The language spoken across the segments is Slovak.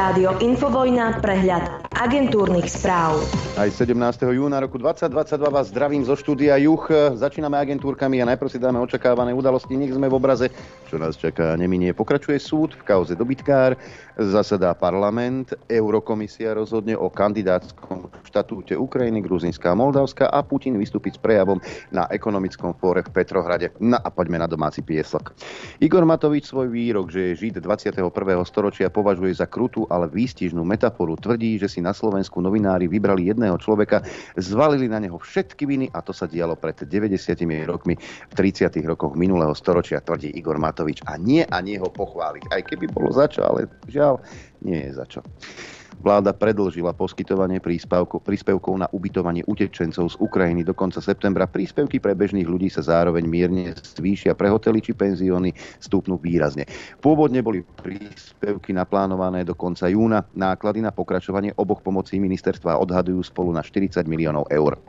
Rádio Infovojna, prehľad agentúrnych správ. Aj 17. júna roku 2022 vás zdravím zo štúdia Juch. Začíname agentúrkami a najprv si dáme očakávané udalosti. Nech sme v obraze, čo nás čaká neminie. Pokračuje súd v kauze dobytkár, zasadá parlament, Eurokomisia rozhodne o kandidátskom štatúte Ukrajiny, Gruzinska a Moldavska a Putin vystúpiť s prejavom na ekonomickom fóre v Petrohrade. No a poďme na domáci piesok. Igor Matovič svoj výrok, že je Žid 21. storočia považuje za krutú, ale výstižnú metaforu. Tvrdí, že si na Slovensku novinári vybrali jedného človeka, zvalili na neho všetky viny a to sa dialo pred 90 rokmi v 30. rokoch minulého storočia, tvrdí Igor Matovič. A nie a nie ho pochváliť. Aj keby bolo za čo, ale žiaľ, nie je za čo. Vláda predlžila poskytovanie príspevkov na ubytovanie utečencov z Ukrajiny do konca septembra. Príspevky pre bežných ľudí sa zároveň mierne zvýšia. Pre hotely či penzióny stúpnú výrazne. Pôvodne boli príspevky naplánované do konca júna. Náklady na pokračovanie oboch pomocí ministerstva odhadujú spolu na 40 miliónov eur.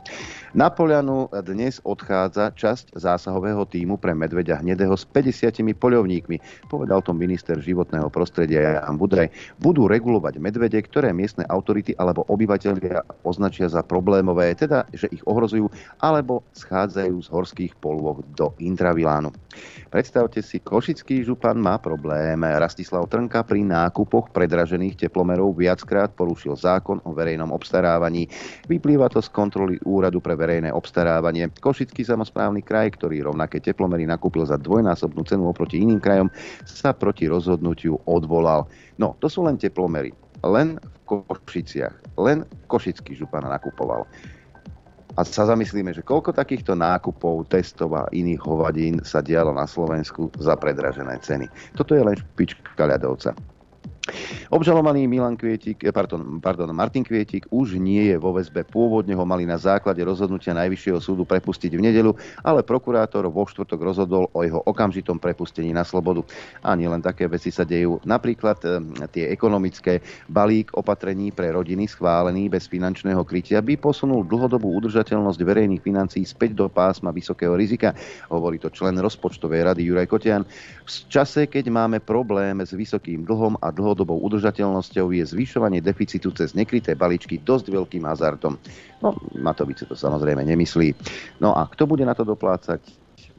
Na Polianu dnes odchádza časť zásahového týmu pre medveďa hnedého s 50 poľovníkmi, povedal to minister životného prostredia Jan Budrej. Budú regulovať medvede, ktoré miestne autority alebo obyvateľia označia za problémové, teda že ich ohrozujú alebo schádzajú z horských polôch do intravilánu. Predstavte si, košický župan má problém. Rastislav Trnka pri nákupoch predražených teplomerov viackrát porušil zákon o verejnom obstarávaní. Vyplýva to z kontroly úradu pre verejné obstarávanie. Košický samozprávny kraj, ktorý rovnaké teplomery nakúpil za dvojnásobnú cenu oproti iným krajom, sa proti rozhodnutiu odvolal. No, to sú len teplomery. Len v Košiciach. Len Košický župan nakupoval. A sa zamyslíme, že koľko takýchto nákupov, testov a iných hovadín sa dialo na Slovensku za predražené ceny. Toto je len špička ľadovca. Obžalovaný Milan Kvietik, eh, pardon, pardon, Martin Kvietik už nie je vo väzbe. Pôvodne ho mali na základe rozhodnutia Najvyššieho súdu prepustiť v nedelu, ale prokurátor vo štvrtok rozhodol o jeho okamžitom prepustení na slobodu. A len také veci sa dejú. Napríklad eh, tie ekonomické balík opatrení pre rodiny schválený bez finančného krytia by posunul dlhodobú udržateľnosť verejných financií späť do pásma vysokého rizika, hovorí to člen rozpočtovej rady Juraj Kotian. V čase, keď máme problém s vysokým dlhom a dlho dlhodobou udržateľnosťou je zvyšovanie deficitu cez nekryté balíčky dosť veľkým hazardom. No, Matovice to samozrejme nemyslí. No a kto bude na to doplácať?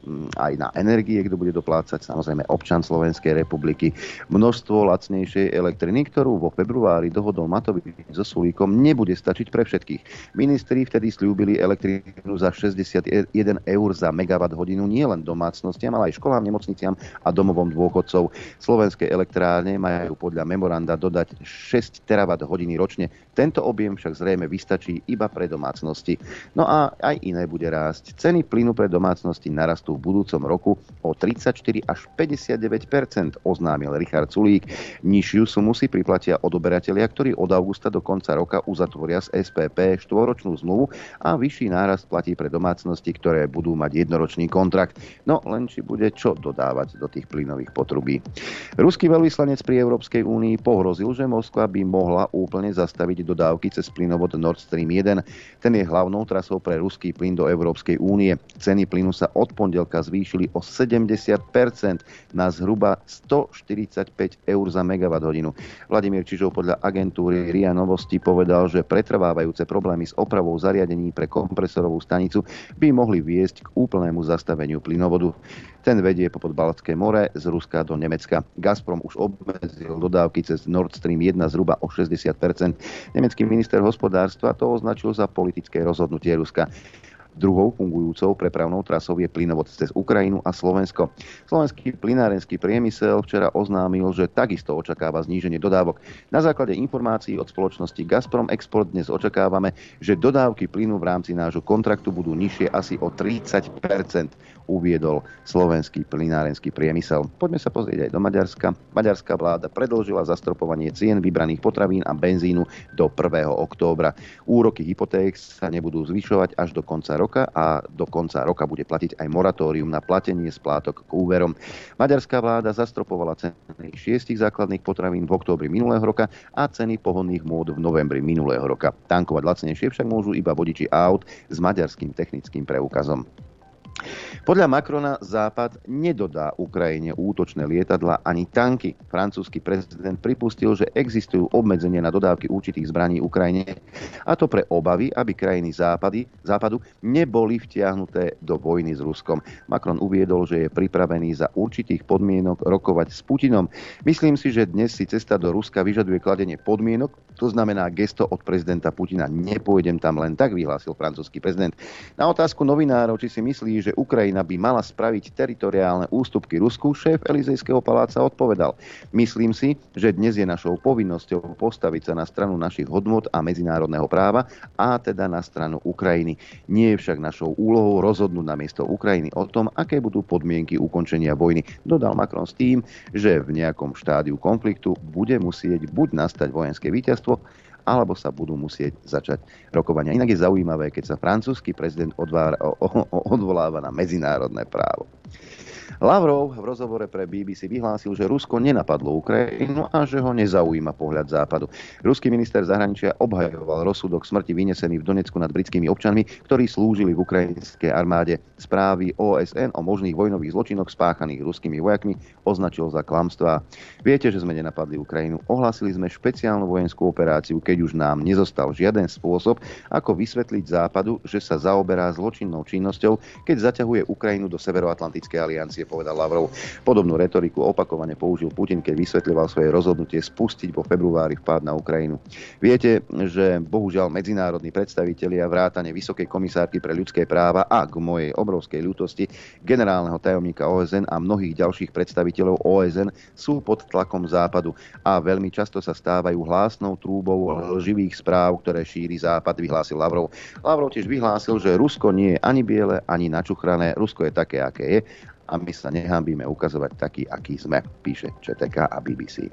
Mm, aj na energie, kto bude doplácať, samozrejme občan Slovenskej republiky. Množstvo lacnejšej elektriny, ktorú vo februári dohodol Matovič so Sulíkom, nebude stačiť pre všetkých. Ministri vtedy slúbili elektrínu za 61 eur za megawatt hodinu nielen domácnostiam, ale aj školám, nemocniciam a domovom dôchodcov. Slovenské elektrárne majú podľa memoranda dodať 6 terawatt hodiny ročne. Tento objem však zrejme vystačí iba pre domácnosti. No a aj iné bude rásť. Ceny plynu pre domácnosti narastú v budúcom roku o 34 až 59% oznámil Richard Sulík. Nižšiu sumu si priplatia odoberatelia, ktorí od augusta do konca roka uzatvoria z SPP štvoročnú zmluvu a vyšší nárast platí pre domácnosti, ktoré budú mať jednoročný kontrakt. No len či bude čo dodávať do tých plynových potrubí. Ruský veľvyslanec pri Európskej únii pohrozil, že Moskva by mohla úplne zastaviť dodávky cez plynovod Nord Stream 1. Ten je hlavnou trasou pre ruský plyn do Európskej únie. Ceny plynu sa od pondel pondelka zvýšili o 70% na zhruba 145 eur za megawatt hodinu. Vladimír Čižov podľa agentúry RIA Novosti povedal, že pretrvávajúce problémy s opravou zariadení pre kompresorovú stanicu by mohli viesť k úplnému zastaveniu plynovodu. Ten vedie po Baltské more z Ruska do Nemecka. Gazprom už obmedzil dodávky cez Nord Stream 1 zhruba o 60% Nemecký minister hospodárstva to označil za politické rozhodnutie Ruska. Druhou fungujúcou prepravnou trasou je plynovod cez Ukrajinu a Slovensko. Slovenský plynárenský priemysel včera oznámil, že takisto očakáva zníženie dodávok. Na základe informácií od spoločnosti Gazprom Export dnes očakávame, že dodávky plynu v rámci nášho kontraktu budú nižšie asi o 30 uviedol slovenský plynárenský priemysel. Poďme sa pozrieť aj do Maďarska. Maďarská vláda predlžila zastropovanie cien vybraných potravín a benzínu do 1. októbra. Úroky hypoték sa nebudú zvyšovať až do konca roka a do konca roka bude platiť aj moratórium na platenie splátok k úverom. Maďarská vláda zastropovala ceny šiestich základných potravín v októbri minulého roka a ceny pohonných mód v novembri minulého roka. Tankovať lacnejšie však môžu iba vodiči aut s maďarským technickým preukazom. Podľa Macrona Západ nedodá Ukrajine útočné lietadla ani tanky. Francúzsky prezident pripustil, že existujú obmedzenia na dodávky určitých zbraní Ukrajine, a to pre obavy, aby krajiny západy, západu neboli vtiahnuté do vojny s Ruskom. Macron uviedol, že je pripravený za určitých podmienok rokovať s Putinom. Myslím si, že dnes si cesta do Ruska vyžaduje kladenie podmienok, to znamená gesto od prezidenta Putina. Nepôjdem tam len tak, vyhlásil francúzsky prezident. Na otázku novinárov, či si myslí, že Ukrajina by mala spraviť teritoriálne ústupky Rusku, šéf Elizejského paláca odpovedal. Myslím si, že dnes je našou povinnosťou postaviť sa na stranu našich hodnot a medzinárodného práva a teda na stranu Ukrajiny. Nie je však našou úlohou rozhodnúť na miesto Ukrajiny o tom, aké budú podmienky ukončenia vojny. Dodal Macron s tým, že v nejakom štádiu konfliktu bude musieť buď nastať vojenské víťazstvo, alebo sa budú musieť začať rokovania. Inak je zaujímavé, keď sa francúzsky prezident odvára, o, o, odvoláva na medzinárodné právo. Lavrov v rozhovore pre BBC vyhlásil, že Rusko nenapadlo Ukrajinu a že ho nezaujíma pohľad západu. Ruský minister zahraničia obhajoval rozsudok smrti vynesený v Donecku nad britskými občanmi, ktorí slúžili v ukrajinskej armáde. Správy OSN o možných vojnových zločinoch spáchaných ruskými vojakmi označil za klamstvá. Viete, že sme nenapadli Ukrajinu. Ohlásili sme špeciálnu vojenskú operáciu, keď už nám nezostal žiaden spôsob, ako vysvetliť západu, že sa zaoberá zločinnou činnosťou, keď zaťahuje Ukrajinu do Severoatlantickej aliancie sankcie, povedal Lavrov. Podobnú retoriku opakovane použil Putin, keď vysvetľoval svoje rozhodnutie spustiť vo februári vpád na Ukrajinu. Viete, že bohužiaľ medzinárodní predstavitelia vrátane Vysokej komisárky pre ľudské práva a k mojej obrovskej ľútosti generálneho tajomníka OSN a mnohých ďalších predstaviteľov OSN sú pod tlakom západu a veľmi často sa stávajú hlásnou trúbou živých správ, ktoré šíri západ, vyhlásil Lavrov. Lavrov tiež vyhlásil, že Rusko nie je ani biele, ani načuchrané. Rusko je také, aké je a my sa nehambíme ukazovať taký, aký sme, píše ČTK a BBC.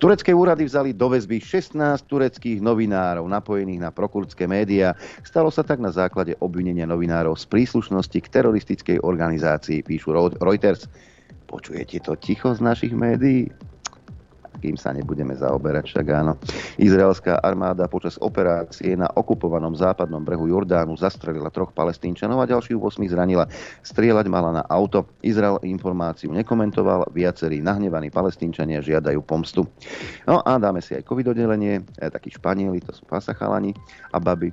Turecké úrady vzali do väzby 16 tureckých novinárov napojených na prokurdské médiá. Stalo sa tak na základe obvinenia novinárov z príslušnosti k teroristickej organizácii, píšu Reuters. Počujete to ticho z našich médií? Kým sa nebudeme zaoberať, však áno. Izraelská armáda počas operácie na okupovanom západnom brehu Jordánu zastrelila troch palestínčanov a ďalšiu 8 zranila. Strieľať mala na auto. Izrael informáciu nekomentoval, viacerí nahnevaní palestínčania žiadajú pomstu. No a dáme si aj covid oddelenie, takí španieli, to sú pasachalani a baby.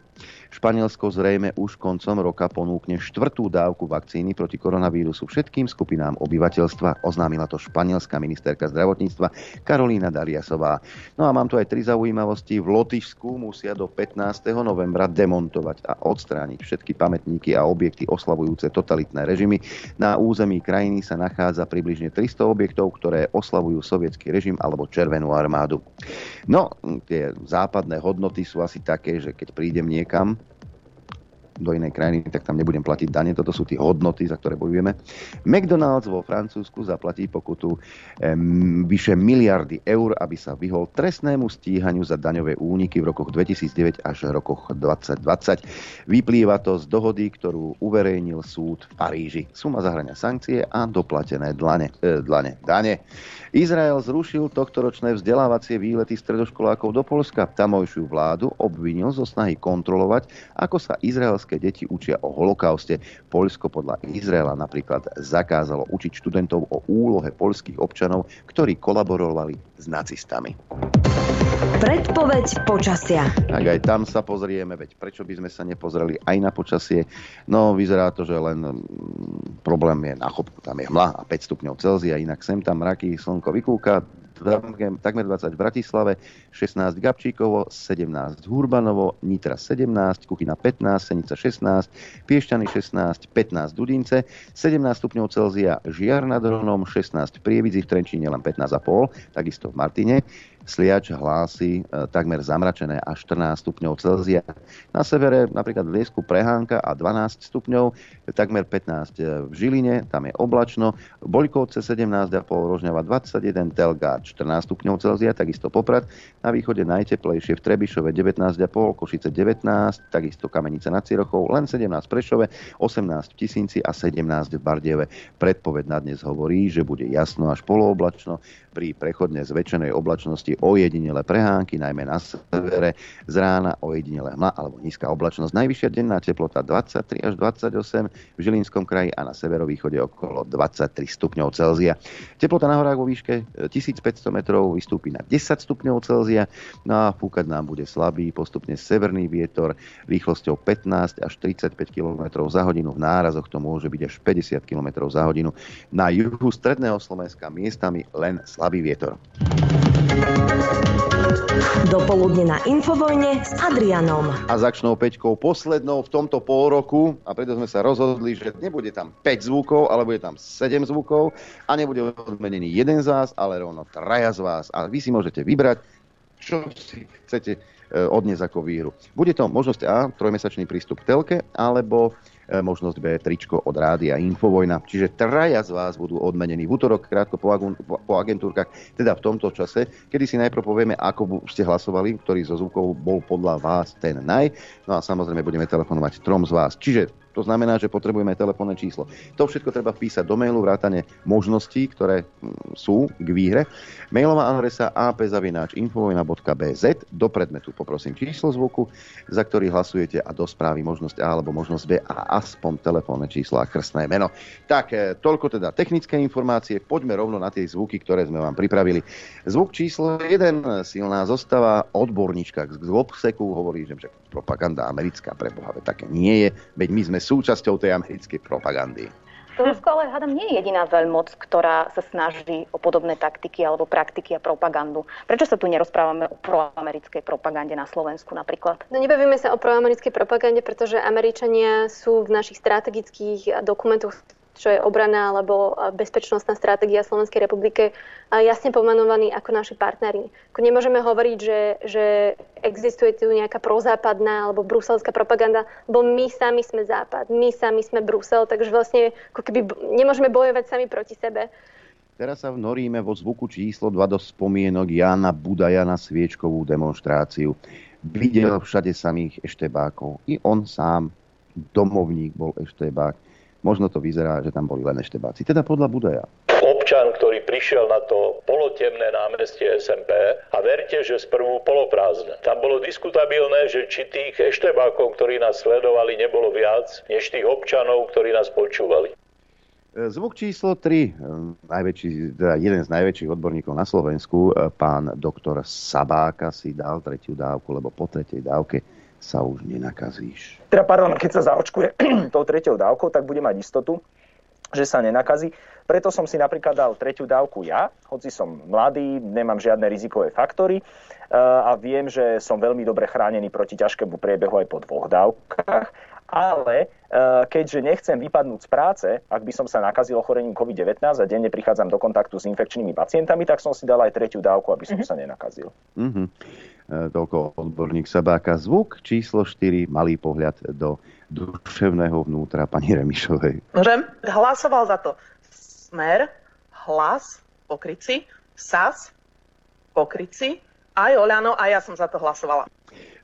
Španielsko zrejme už koncom roka ponúkne štvrtú dávku vakcíny proti koronavírusu všetkým skupinám obyvateľstva, oznámila to španielská ministerka zdravotníctva Karolína Dariasová. No a mám tu aj tri zaujímavosti. V Lotyšsku musia do 15. novembra demontovať a odstrániť všetky pamätníky a objekty oslavujúce totalitné režimy. Na území krajiny sa nachádza približne 300 objektov, ktoré oslavujú sovietský režim alebo Červenú armádu. No, tie západné hodnoty sú asi také, že keď prídem niekam, do inej krajiny, tak tam nebudem platiť dane. Toto sú tie hodnoty, za ktoré bojujeme. McDonald's vo Francúzsku zaplatí pokutu um, vyše miliardy eur, aby sa vyhol trestnému stíhaniu za daňové úniky v rokoch 2009 až rokoch 2020. Vyplýva to z dohody, ktorú uverejnil súd v Paríži. Suma zahrania sankcie a doplatené dlane, e, dlane, dane. Izrael zrušil tohtoročné vzdelávacie výlety stredoškolákov do Polska. Tamojšiu vládu obvinil zo snahy kontrolovať, ako sa izraelské deti učia o holokauste. Poľsko podľa Izraela napríklad zakázalo učiť študentov o úlohe poľských občanov, ktorí kolaborovali s nacistami. Predpoveď počasia. Tak aj tam sa pozrieme, veď prečo by sme sa nepozreli aj na počasie. No, vyzerá to, že len mm, problém je na chopku, tam je hmla a 5 stupňov Celzia, inak sem tam mraky, slnko vykúka, takmer 20 v Bratislave, 16 Gabčíkovo, 17 Hurbanovo, Nitra 17, Kuchyna 15, Senica 16, Piešťany 16, 15 Dudince, 17 stupňov Celzia Žiar nad Hronom, 16 Prievidzi v Trenčíne len 15,5, takisto v Martine, Sliač hlási e, takmer zamračené až 14 stupňov Celzia. Na severe napríklad v Liesku prehánka a 12 stupňov, takmer 15 e, v Žiline, tam je oblačno, Boľkovce 17,5, Rožňava 21, Telgard 14 stupňov Celzia, takisto Poprad, na východe najteplejšie v Trebišove 19,5, Košice 19, takisto Kamenice nad Cirochou, len 17 v Prešove, 18 v Tisínci a 17 v Bardieve. Predpoved na dnes hovorí, že bude jasno až polooblačno, pri prechodne zväčšenej oblačnosti ojedinele prehánky, najmä na severe, z rána ojedinele hmla alebo nízka oblačnosť. Najvyššia denná teplota 23 až 28 v Žilinskom kraji a na severovýchode okolo 23 stupňov Celzia. Teplota na horách vo výške 1500 metrov vystúpi na 10 stupňov Celzia no a fúkať nám bude slabý, postupne severný vietor rýchlosťou 15 až 35 km za hodinu. V nárazoch to môže byť až 50 km za hodinu. Na juhu stredného Slovenska miestami len slabý vietor. Dopoludne na Infovojne s Adrianom. A začnou peťkou poslednou v tomto pol roku a preto sme sa rozhodli, že nebude tam 5 zvukov, ale bude tam 7 zvukov a nebude odmenený jeden z vás, ale rovno traja z vás. A vy si môžete vybrať, čo si chcete e, odniesť ako výhru. Bude to možnosť A, trojmesačný prístup k telke, alebo možnosť B tričko od rádia Infovojna. Čiže traja z vás budú odmenení v útorok, krátko po, po agentúrkach, teda v tomto čase, kedy si najprv povieme, ako ste hlasovali, ktorý zo zvukov bol podľa vás ten naj. No a samozrejme budeme telefonovať trom z vás. Čiže to znamená, že potrebujeme telefónne číslo. To všetko treba vpísať do mailu, vrátane možností, ktoré mm, sú k výhre. Mailová adresa apzavináčinfovojna.bz do predmetu poprosím číslo zvuku, za ktorý hlasujete a do správy možnosť A alebo možnosť B a aspoň telefónne číslo a krstné meno. Tak, e, toľko teda technické informácie. Poďme rovno na tie zvuky, ktoré sme vám pripravili. Zvuk číslo 1, silná zostava, odborníčka k obseku hovorí, že propaganda americká pre Boha, také nie je, veď my sme súčasťou tej americkej propagandy. Rusko ale hádam nie je jediná veľmoc, ktorá sa snaží o podobné taktiky alebo praktiky a propagandu. Prečo sa tu nerozprávame o proamerickej propagande na Slovensku napríklad? No nebavíme sa o proamerickej propagande, pretože Američania sú v našich strategických dokumentoch čo je obrana alebo bezpečnostná stratégia Slovenskej republike, jasne pomenovaní ako naši partneri. Nemôžeme hovoriť, že, že existuje tu nejaká prozápadná alebo bruselská propaganda, lebo my sami sme Západ, my sami sme Brusel, takže vlastne ako keby nemôžeme bojovať sami proti sebe. Teraz sa vnoríme vo zvuku číslo 2 do spomienok Jana Budaja na sviečkovú demonstráciu. Videl všade samých eštebákov. I on sám, domovník, bol eštebák Možno to vyzerá, že tam boli len eštebáci. Teda podľa Budaja. Občan, ktorý prišiel na to polotemné námestie SMP a verte, že sprvu poloprázdne. Tam bolo diskutabilné, že či tých eštebákov, ktorí nás sledovali, nebolo viac, než tých občanov, ktorí nás počúvali. Zvuk číslo 3, najväčší, teda jeden z najväčších odborníkov na Slovensku, pán doktor Sabáka si dal tretiu dávku, lebo po tretej dávke sa už nenakazíš. Teda, pardon, keď sa zaočkuje tou tretiou dávkou, tak bude mať istotu, že sa nenakazí. Preto som si napríklad dal tretiu dávku ja, hoci som mladý, nemám žiadne rizikové faktory eh, a viem, že som veľmi dobre chránený proti ťažkému priebehu aj po dvoch dávkach. Ale eh, keďže nechcem vypadnúť z práce, ak by som sa nakazil ochorením COVID-19 a denne prichádzam do kontaktu s infekčnými pacientami, tak som si dal aj tretiu dávku, aby som mm-hmm. sa nenakazil. Mm-hmm. Toľko odborník Sabáka. Zvuk číslo 4, malý pohľad do duševného vnútra pani Remišovej. Môžem? Hlasoval za to Smer, Hlas, Pokryci, SAS, Pokryci, aj Oľano a ja som za to hlasovala.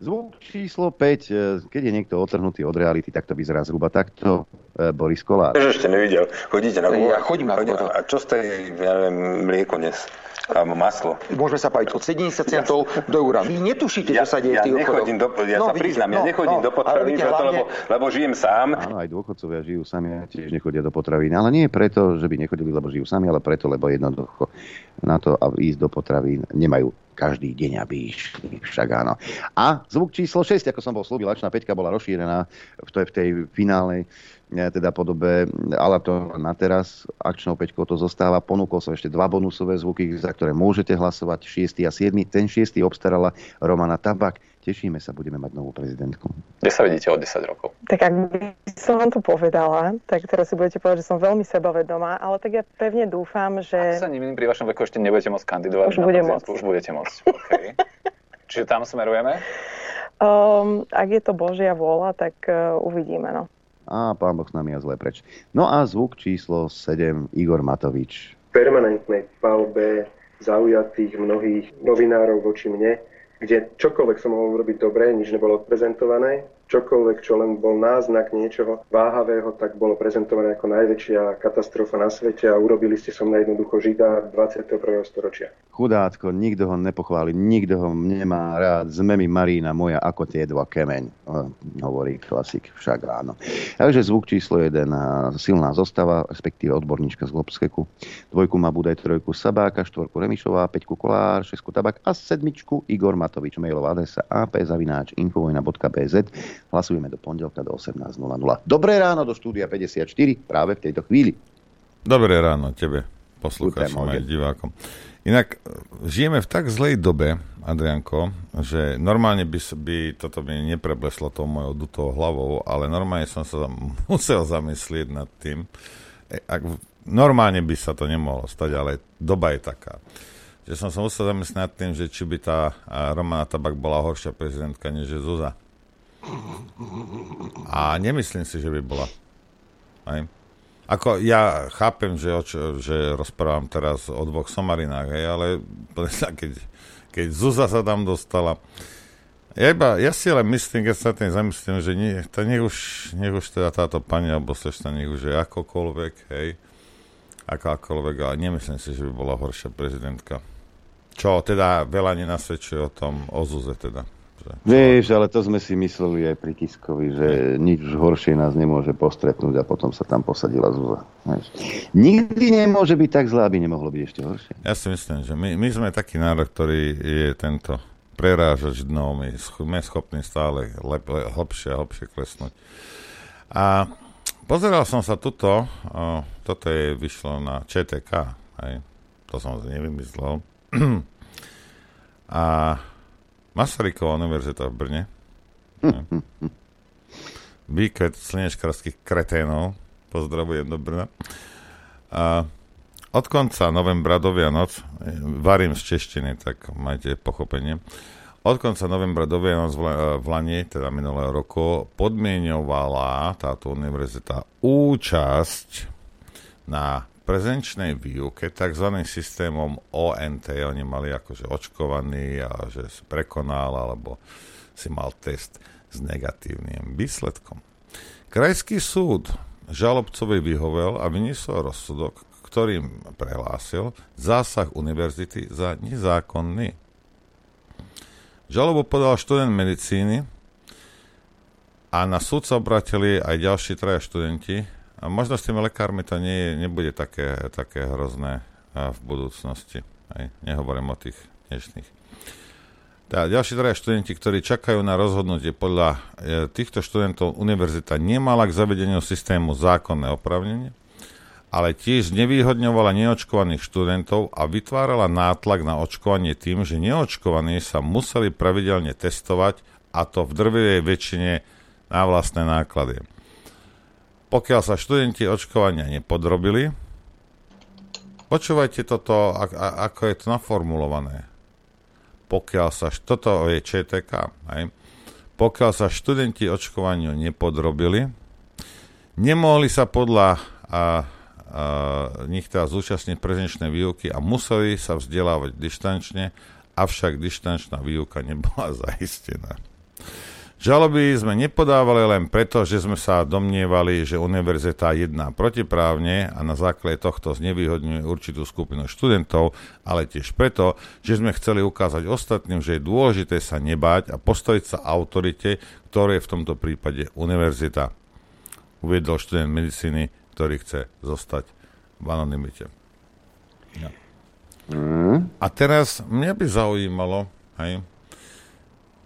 Zvuk číslo 5, e, keď je niekto otrhnutý od reality, tak to vyzerá zhruba takto. E, Boris Kolár. ešte nevidel. Chodíte na Ja chodím na A čo ste, ja neviem, mlieko dnes? Alebo maslo. Môžeme sa páť od 70 centov ja. do eura. Vy netušíte, ja, čo sa deje ja v tých nechodím do, Ja no, sa priznám, no, ja nechodím no, do potravín, preto, hlavne... lebo, lebo žijem sám. Áno, aj dôchodcovia žijú sami a tiež nechodia do potravín. Ale nie preto, že by nechodili, lebo žijú sami, ale preto, lebo jednoducho na to, aby ísť do potravín, nemajú každý deň, aby išli. Však áno. A zvuk číslo 6, ako som bol slúbil, Lačná Peťka bola rozšírená v tej, v tej finálnej E, teda podobe, ale to na teraz akčnou peťkou to zostáva. Ponúkol som ešte dva bonusové zvuky, za ktoré môžete hlasovať, 6. a 7. Ten 6. obstarala Romana Tabak. Tešíme sa, budeme mať novú prezidentku. Kde sa vidíte o 10 rokov? Tak ak by som vám to povedala, tak teraz si budete povedať, že som veľmi sebavedomá, ale tak ja pevne dúfam, že... Ak sa nemýlim, pri vašom veku ešte nebudete môcť kandidovať. Už budem môcť. Už budete môcť, okay. Čiže tam smerujeme? Um, ak je to Božia vôľa, tak uh, uvidíme. No a pán Boh s nami a zle preč. No a zvuk číslo 7, Igor Matovič. Permanentnej palbe zaujatých mnohých novinárov voči mne, kde čokoľvek som mohol urobiť dobre, nič nebolo odprezentované, čokoľvek, čo len bol náznak niečoho váhavého, tak bolo prezentované ako najväčšia katastrofa na svete a urobili ste som na jednoducho žida 21. storočia. Chudátko, nikto ho nepochváli, nikto ho nemá rád. Sme mi Marína moja ako tie dva kemeň, hovorí klasik však ráno. Takže zvuk číslo 1, silná zostava, respektíve odborníčka z Globskeku. Dvojku má Budaj, trojku Sabáka, štvorku Remišová, peťku Kolár, šesku Tabak a sedmičku Igor Matovič. Mailová adresa ap.zavináč infovojna.bz. Hlasujeme do pondelka do 18.00. Dobré ráno do štúdia 54 práve v tejto chvíli. Dobré ráno tebe, poslucháčom aj divákom. Inak žijeme v tak zlej dobe, Adrianko, že normálne by, by toto by neprebleslo tou mojou dutou hlavou, ale normálne som sa musel zamyslieť nad tým. E, ak, normálne by sa to nemohlo stať, ale doba je taká. Že som sa musel zamyslieť nad tým, že či by tá Romana Tabak bola horšia prezidentka, než je Zuza. A nemyslím si, že by bola. Aj? Ako ja chápem, že, že rozprávam teraz o dvoch somarinách, hej, ale keď, keď Zuza sa tam dostala, ja, iba, ja si ale myslím, keď sa tým zamyslím, že nie, to nech už, nech už teda táto pani alebo slečna, nech už je akokoľvek, hej, akákoľvek, ale nemyslím si, že by bola horšia prezidentka. Čo teda veľa nenasvedčuje o tom, o Zuze teda. Vieš, ale to sme si mysleli aj pri Kiskovi, že nič horšie nás nemôže postretnúť a potom sa tam posadila Zúza. Vieš. Nikdy nemôže byť tak zlé, aby nemohlo byť ešte horšie. Ja si myslím, že my, my sme taký národ, ktorý je tento prerážač dnou, my sme schopní stále lep, lep, hlbšie a hlbšie klesnúť. A pozeral som sa tuto, o, toto je vyšlo na ČTK, aj, to som si nevymyslel. a Masaryková univerzita v Brne. Výkvet slnečkarských kreténov. Pozdravujem do Brna. A od konca novembra do Vianoc, varím z češtiny, tak majte pochopenie, od konca novembra do Vianoc v Lani, teda minulého roku, podmienovala táto univerzita účasť na prezenčnej výuke tzv. systémom ONT, oni mali akože očkovaný a že si prekonal alebo si mal test s negatívnym výsledkom. Krajský súd žalobcovi vyhovel a vyniesol rozsudok, ktorým prehlásil zásah univerzity za nezákonný. Žalobu podal študent medicíny a na súd sa obratili aj ďalší traja študenti, a možno s tými lekármi to nie, nebude také, také hrozné v budúcnosti. Aj, nehovorím o tých dnešných. Tá, ďalší traja študenti, ktorí čakajú na rozhodnutie podľa e, týchto študentov univerzita nemala k zavedeniu systému zákonné opravnenie, ale tiež nevýhodňovala neočkovaných študentov a vytvárala nátlak na očkovanie tým, že neočkovaní sa museli pravidelne testovať a to v drvivej väčšine na vlastné náklady pokiaľ sa študenti očkovania nepodrobili, počúvajte toto, ako je to naformulované. Pokiaľ sa, toto je ČTK, aj, pokiaľ sa študenti očkovaniu nepodrobili, nemohli sa podľa a, a, nich teda zúčastniť prezenčnej výuky a museli sa vzdelávať dištančne, avšak dištančná výuka nebola zaistená. Žaloby sme nepodávali len preto, že sme sa domnievali, že univerzita jedná protiprávne a na základe tohto znevýhodňuje určitú skupinu študentov, ale tiež preto, že sme chceli ukázať ostatným, že je dôležité sa nebáť a postaviť sa autorite, ktoré je v tomto prípade univerzita. Uviedol študent medicíny, ktorý chce zostať v anonimite. Ja. Mm. A teraz mňa by zaujímalo, hej,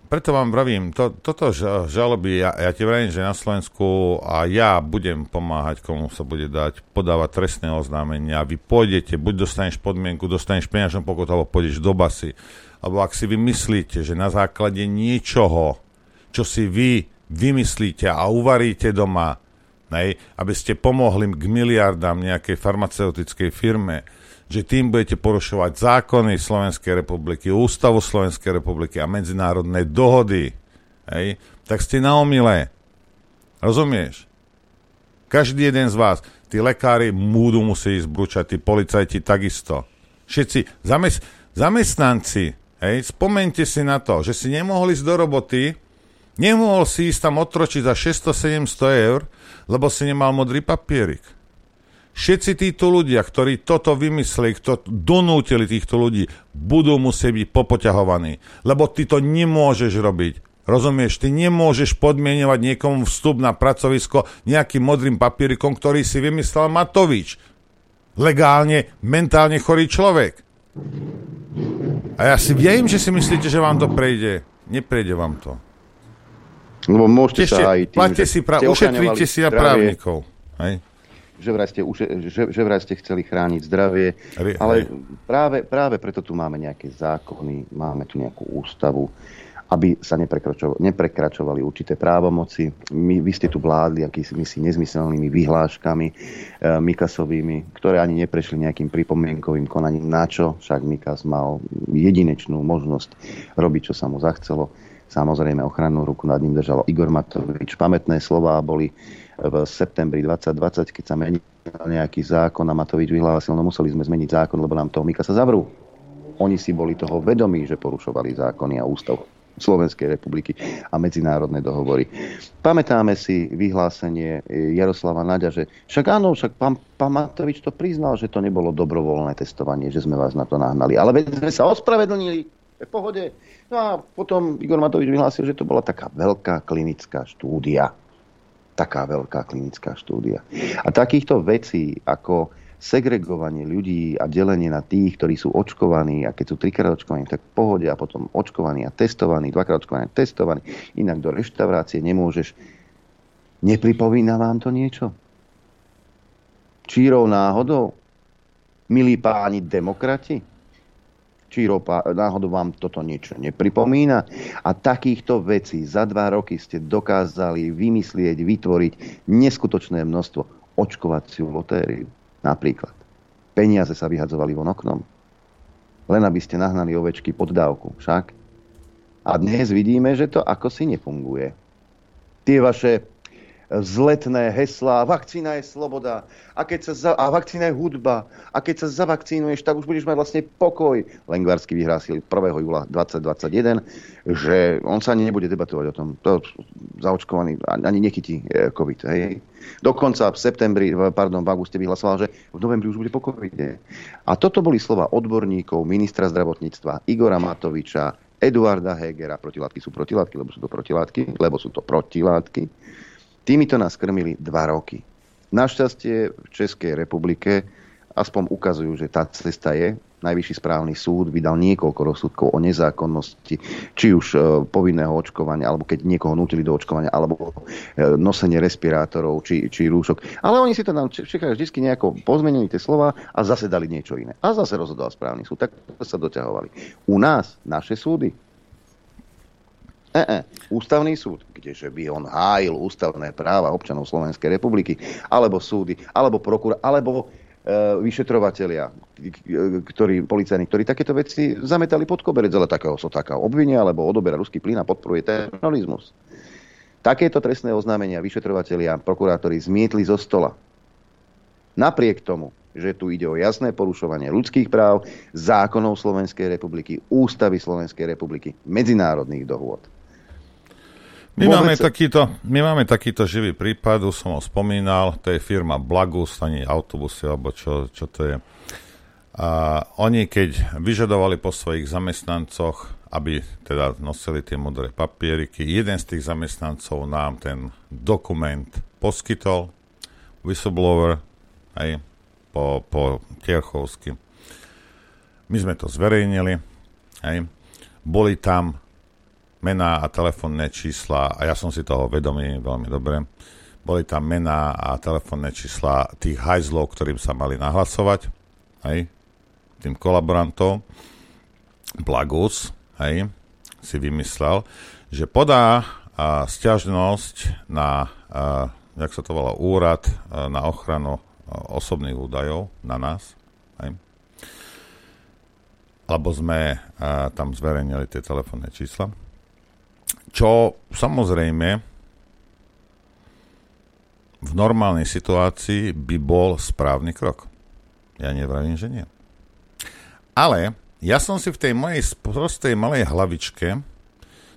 preto vám vravím, to, toto žaloby, ja, ja ti vravím, že na Slovensku a ja budem pomáhať, komu sa bude dať, podávať trestné oznámenia, vy pôjdete, buď dostaneš podmienku, dostaneš peňažnú pokutu, alebo pôjdeš do basy. Alebo ak si vymyslíte, že na základe niečoho, čo si vy vymyslíte a uvaríte doma, nej, aby ste pomohli k miliardám nejakej farmaceutickej firme, že tým budete porušovať zákony Slovenskej republiky, ústavu Slovenskej republiky a medzinárodné dohody, hej, tak ste na omile. Rozumieš? Každý jeden z vás, tí lekári múdu musí ísť brúčať, tí policajti takisto. Všetci zamest- zamestnanci, hej, spomente si na to, že si nemohli ísť do roboty, nemohol si ísť tam otročiť za 600-700 eur, lebo si nemal modrý papierik. Všetci títo ľudia, ktorí toto vymysleli, kto donútili týchto ľudí, budú musieť byť popoťahovaní. Lebo ty to nemôžeš robiť. Rozumieš, ty nemôžeš podmienovať niekomu vstup na pracovisko nejakým modrým papierikom, ktorý si vymyslel Matovič. Legálne, mentálne chorý človek. A ja si viem, že si myslíte, že vám to prejde. Neprejde vám to. Lebo môžete Ešte, sa aj tým, plaťte že si pra- ochraňovali si zdravie, právnikov. Hej? Že vraj, ste, že, že vraj ste chceli chrániť zdravie, ale práve, práve preto tu máme nejaké zákony, máme tu nejakú ústavu, aby sa neprekračovali, neprekračovali určité právomoci. My, vy ste tu vládli akými si nezmyselnými vyhláškami e, Mikasovými, ktoré ani neprešli nejakým pripomienkovým konaním. Na čo? Však Mikas mal jedinečnú možnosť robiť, čo sa mu zachcelo. Samozrejme, ochrannú ruku nad ním držal Igor Matovič. Pamätné slová boli v septembri 2020, keď sa menil nejaký zákon a Matovič vyhlásil, no museli sme zmeniť zákon, lebo nám toho Mikasa zavrú. Oni si boli toho vedomí, že porušovali zákony a ústav Slovenskej republiky a medzinárodné dohovory. Pamätáme si vyhlásenie Jaroslava Naďa, že však áno, však pán, pán Matovič to priznal, že to nebolo dobrovoľné testovanie, že sme vás na to nahnali. Ale sme sa ospravedlnili, v pohode. No a potom Igor Matovič vyhlásil, že to bola taká veľká klinická štúdia. Taká veľká klinická štúdia. A takýchto vecí ako segregovanie ľudí a delenie na tých, ktorí sú očkovaní a keď sú trikrát očkovaní, tak v pohode a potom očkovaní a testovaní, dvakrát očkovaní a testovaní, inak do reštaurácie nemôžeš. Nepripomína vám to niečo? Čírov náhodou? Milí páni demokrati? Čírov pá- náhodou vám toto niečo nepripomína? A takýchto vecí za dva roky ste dokázali vymyslieť, vytvoriť neskutočné množstvo očkovaciu lotériu napríklad. Peniaze sa vyhadzovali von oknom. Len aby ste nahnali ovečky pod dávku, však? A dnes vidíme, že to ako si nefunguje. Tie vaše vzletné heslá, vakcína je sloboda, a, keď sa za, a vakcína je hudba, a keď sa zavakcínuješ, tak už budeš mať vlastne pokoj. Lengvarsky vyhlásil 1. júla 2021, že on sa ani nebude debatovať o tom. To zaočkovaný ani nechytí e, COVID. Hej. Dokonca v septembri, pardon, v auguste vyhlasoval, že v novembri už bude po covide. A toto boli slova odborníkov, ministra zdravotníctva Igora Matoviča, Eduarda Hegera, protilátky sú protilátky, lebo sú to protilátky, lebo sú to protilátky. Týmito nás krmili dva roky. Našťastie v Českej republike aspoň ukazujú, že tá cesta je. Najvyšší správny súd vydal niekoľko rozsudkov o nezákonnosti, či už e, povinného očkovania, alebo keď niekoho nutili do očkovania, alebo e, nosenie respirátorov, či, či rúšok. Ale oni si to nám čekajú vždy nejako pozmenili tie slova a zase dali niečo iné. A zase rozhodoval správny súd. Tak sa doťahovali. U nás, naše súdy, E, e, ústavný súd, kdeže by on hájil ústavné práva občanov Slovenskej republiky, alebo súdy, alebo prokura, alebo e, vyšetrovatelia, ktorí, policajní, ktorí takéto veci zametali pod koberec, ale takého so takého obvinia, alebo odoberá ruský plyn a podporuje terorizmus. Takéto trestné oznámenia vyšetrovatelia, prokurátori zmietli zo stola. Napriek tomu, že tu ide o jasné porušovanie ľudských práv, zákonov Slovenskej republiky, ústavy Slovenskej republiky, medzinárodných dohôd. My máme, takýto, my máme takýto živý prípad, už som ho spomínal, to je firma Blagus, ani autobusy, alebo čo, čo to je. A oni, keď vyžadovali po svojich zamestnancoch, aby teda nosili tie modré papieriky, jeden z tých zamestnancov nám ten dokument poskytol, whistleblower, aj po, po Tierchovsky. My sme to zverejnili, aj. Boli tam mená a telefónne čísla, a ja som si toho vedomý veľmi dobre, boli tam mená a telefónne čísla tých hajzlov, ktorým sa mali nahlasovať, hej, tým kolaborantov. Blagus, hej, si vymyslel, že podá a, stiažnosť na, a, jak sa to volá, úrad a, na ochranu a, osobných údajov na nás, hej, lebo sme a, tam zverejnili tie telefónne čísla. Čo samozrejme v normálnej situácii by bol správny krok. Ja nevravím, že nie. Ale ja som si v tej mojej prostej malej hlavičke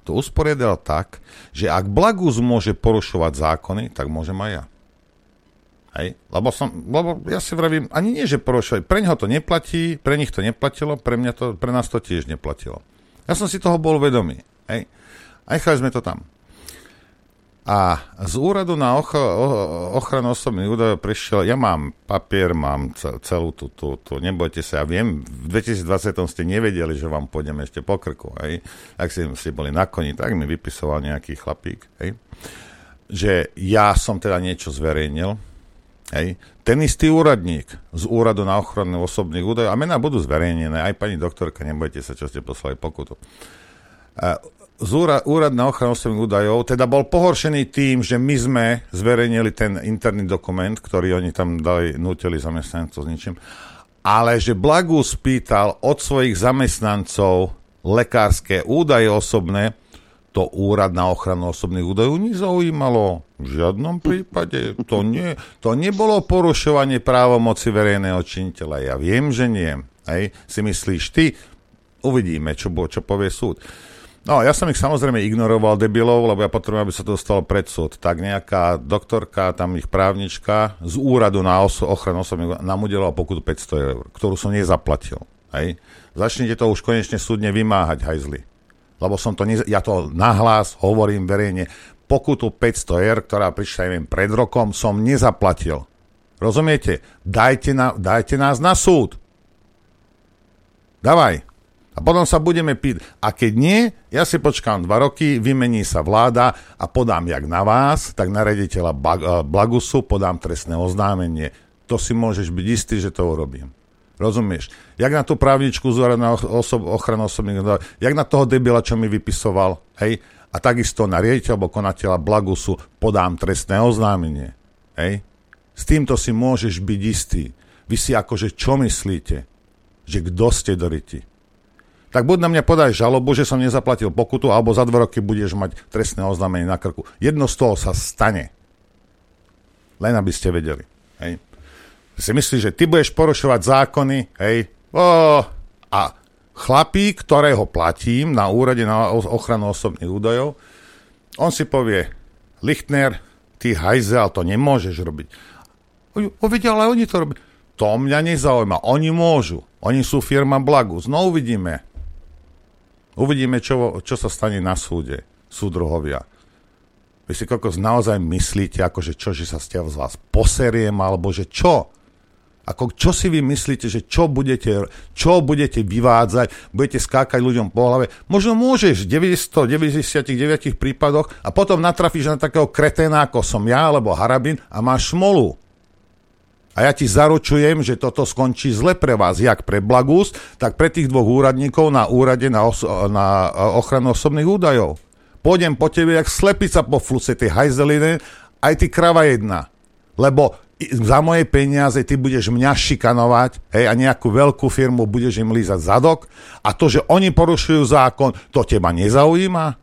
to usporiadal tak, že ak Blagus môže porušovať zákony, tak môžem aj ja. Hej? Lebo, som, lebo ja si vravím, ani nie, že porušovali. Pre neho to neplatí, pre nich to neplatilo, pre, mňa to, pre nás to tiež neplatilo. Ja som si toho bol vedomý. Hej? A nechali sme to tam. A z úradu na och- ochranu osobných údajov prišiel, ja mám papier, mám celú tú, tú, tú, nebojte sa, ja viem, v 2020 ste nevedeli, že vám pôjdeme ešte po krku, hej. Ak si, si boli na koni, tak mi vypisoval nejaký chlapík, hej. Že ja som teda niečo zverejnil, hej. Ten istý úradník z úradu na ochranu osobných údajov, a mená budú zverejnené, aj pani doktorka, nebojte sa, čo ste poslali pokutu z úrad na ochranu osobných údajov teda bol pohoršený tým, že my sme zverejnili ten interný dokument, ktorý oni tam dali, nutili zamestnancov s ničím, ale že Blagus pýtal od svojich zamestnancov lekárske údaje osobné, to úrad na ochranu osobných údajov nezaujímalo. V žiadnom prípade. To, nie, to nebolo porušovanie právomoci verejného činiteľa. Ja viem, že nie. Hej. Si myslíš ty? Uvidíme, čo, čo povie súd. No, ja som ich samozrejme ignoroval debilov, lebo ja potrebujem, aby sa to dostalo pred súd. Tak nejaká doktorka, tam ich právnička z úradu na os- ochranu osobných nám udelala pokutu 500 eur, ktorú som nezaplatil. Hej. Začnite to už konečne súdne vymáhať, hajzli. Lebo som to, nez- ja to nahlas hovorím verejne, pokutu 500 eur, ktorá prišla, neviem, pred rokom, som nezaplatil. Rozumiete? Dajte, na, dajte nás na súd. Davaj. A potom sa budeme pýtať. A keď nie, ja si počkám dva roky, vymení sa vláda a podám jak na vás, tak na rediteľa eh, Blagusu podám trestné oznámenie. To si môžeš byť istý, že to urobím. Rozumieš? Jak na tú právničku z na osob, ochranu osobných jak na toho debila, čo mi vypisoval, hej? A takisto na riaditeľ alebo konateľa Blagusu podám trestné oznámenie. Hej? S týmto si môžeš byť istý. Vy si akože čo myslíte? Že kto ste doriti? Tak buď na mňa podaj žalobu, že som nezaplatil pokutu, alebo za dva roky budeš mať trestné oznámenie na krku. Jedno z toho sa stane. Len aby ste vedeli. Hej. Si myslíš, že ty budeš porušovať zákony, hej, o, a chlapík, ktorého platím na úrade na ochranu osobných údajov, on si povie, Lichtner, ty hajzel, to nemôžeš robiť. O, vidia, ale oni to robia. To mňa nezaujíma. Oni môžu. Oni sú firma Blagus. No uvidíme. Uvidíme, čo, čo sa stane na súde, súdruhovia. Vy si kokos naozaj myslíte, akože čo, že sa z vás poseriem, alebo že čo? Ako, čo si vy myslíte, že čo budete, čo budete vyvádzať, budete skákať ľuďom po hlave? Možno môžeš v 999 prípadoch a potom natrafíš na takého kreténa, ako som ja, alebo Harabin a máš smolu. A ja ti zaručujem, že toto skončí zle pre vás, jak pre Blagus, tak pre tých dvoch úradníkov na úrade na, os- na ochranu osobných údajov. Pôjdem po tebe, jak slepica po fluse, ty hajzeline, aj ty krava jedna. Lebo za moje peniaze ty budeš mňa šikanovať hej, a nejakú veľkú firmu budeš im lízať zadok a to, že oni porušujú zákon, to teba nezaujíma?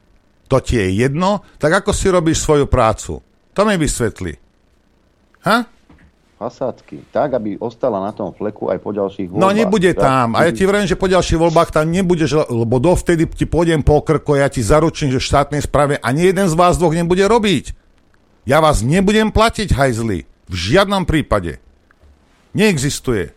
To ti je jedno? Tak ako si robíš svoju prácu? To mi vysvetli. Ha? Fasádky, tak, aby ostala na tom fleku aj po ďalších voľbách. No nebude tam. A ja ti vravím, že po ďalších voľbách tam nebudeš, lebo dovtedy ti pôjdem po krko, ja ti zaručím, že v štátnej správe ani jeden z vás dvoch nebude robiť. Ja vás nebudem platiť, hajzli. V žiadnom prípade. Neexistuje.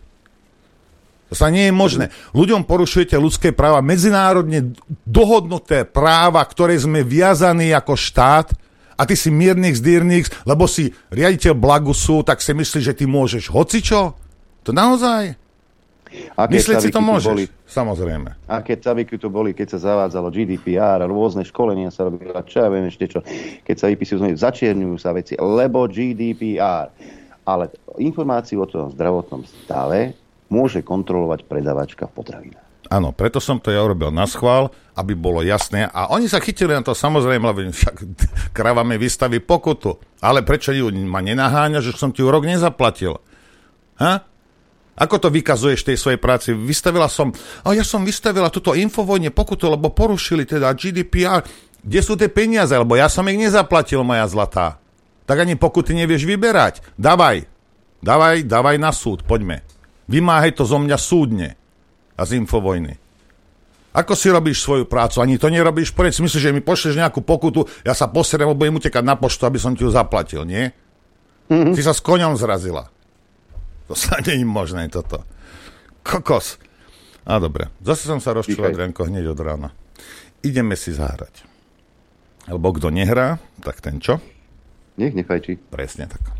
To sa nie je možné. Ľuďom porušujete ľudské práva, medzinárodne dohodnuté práva, ktoré sme viazaní ako štát, a ty si miernych zdírnych, lebo si riaditeľ Blagusu, tak si myslíš, že ty môžeš hocičo? To naozaj? Myslíš si to môžeš? Boli, Samozrejme. A keď saviky tu boli, keď sa zavádzalo GDPR, rôzne školenia sa robili, čo ja viem ešte čo, keď sa vypisujú, začierňujú sa veci, lebo GDPR. Ale informáciu o tom zdravotnom stave môže kontrolovať predavačka v potravinách. Áno, preto som to ja urobil na schvál, aby bolo jasné. A oni sa chytili na to samozrejme, lebo však krava vystaví pokutu. Ale prečo ju ma nenaháňa, že som ti ju rok nezaplatil? Ha? Ako to vykazuješ tej svojej práci? Vystavila som, a ja som vystavila túto infovojne pokutu, lebo porušili teda GDPR. Kde sú tie peniaze? Lebo ja som ich nezaplatil, moja zlatá. Tak ani pokuty nevieš vyberať. Davaj. Davaj, davaj na súd, poďme. Vymáhaj to zo mňa súdne a z Infovojny. Ako si robíš svoju prácu? Ani to nerobíš poriadne. Myslíš, že mi pošleš nejakú pokutu, ja sa poserem a budem utekať na poštu, aby som ti ju zaplatil, nie? Mm-hmm. Si sa s koňom zrazila. To sa je možné toto. Kokos. A dobre, zase som sa rozčul, Adrianko, hneď od rána. Ideme si zahrať. Lebo kto nehrá, tak ten čo? Nech nefajčí. Presne tak.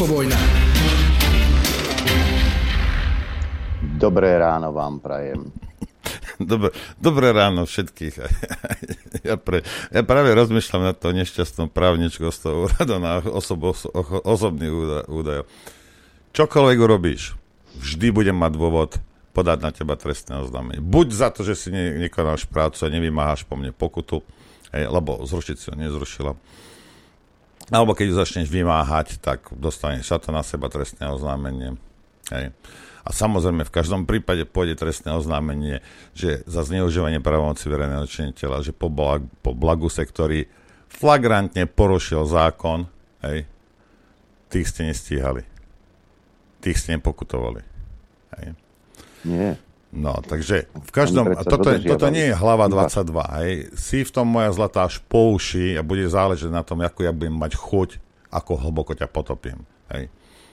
Infovojna. Dobré ráno vám prajem. Dobre, dobré ráno všetkých. Ja, pre, ja práve rozmýšľam na to nešťastnom právničko z toho úradu na osob, oso, osobných údajov. Čokoľvek urobíš, vždy budem mať dôvod podať na teba trestné oznámenie. Buď za to, že si ne, nekonáš prácu a nevymáhaš po mne pokutu, hej, lebo zrušiť si ho nezrušila. Alebo keď ju začneš vymáhať, tak dostaneš sa to na seba trestné oznámenie. Hej. A samozrejme, v každom prípade pôjde trestné oznámenie, že za zneužívanie právomoci verejného činiteľa, že po, blag, po Blaguse, ktorý flagrantne porušil zákon, hej, tých ste nestíhali. Tých ste nepokutovali. Hej. Nie. No, takže v každom, a toto, toto nie je hlava 22, hej. Si v tom moja zlatá až po uši a bude záležať na tom, ako ja budem mať chuť, ako hlboko ťa potopím, hej.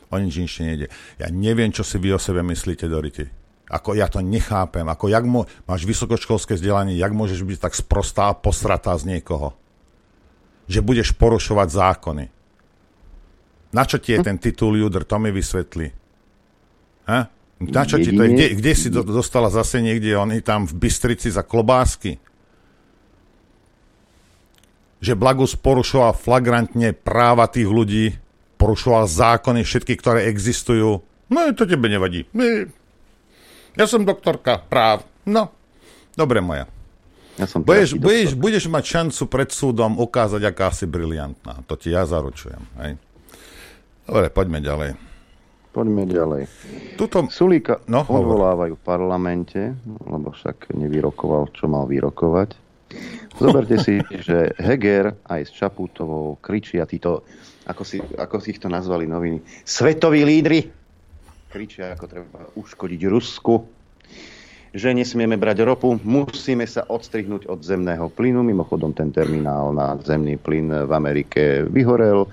O nič inšie nejde. Ja neviem, čo si vy o sebe myslíte, Dority. Ako ja to nechápem. Ako jak mo, máš vysokoškolské vzdelanie, jak môžeš byť tak sprostá a posratá z niekoho? Že budeš porušovať zákony. Na čo ti je ten titul Judr? To mi vysvetlí. Ha? Na čo ti to je? Kde, kde si do, dostala zase niekde? Oni tam v Bystrici za klobásky. Že Blagus porušoval flagrantne práva tých ľudí, porušoval zákony všetky, ktoré existujú. No, to tebe nevadí. Ja som doktorka práv. No, dobre moja. Ja som budeš, budeš, budeš mať šancu pred súdom ukázať, aká si briliantná. To ti ja zaručujem. Hej. Dobre, poďme ďalej. Poďme ďalej. Tuto... Sulíka no, odvolávajú v parlamente, lebo však nevyrokoval, čo mal vyrokovať. Zoberte si, že Heger aj s Čaputovou kričia títo ako, si, ako si ich to nazvali noviny, svetoví lídry kričia, ako treba uškodiť Rusku, že nesmieme brať ropu, musíme sa odstrihnúť od zemného plynu. Mimochodom, ten terminál na zemný plyn v Amerike vyhorel.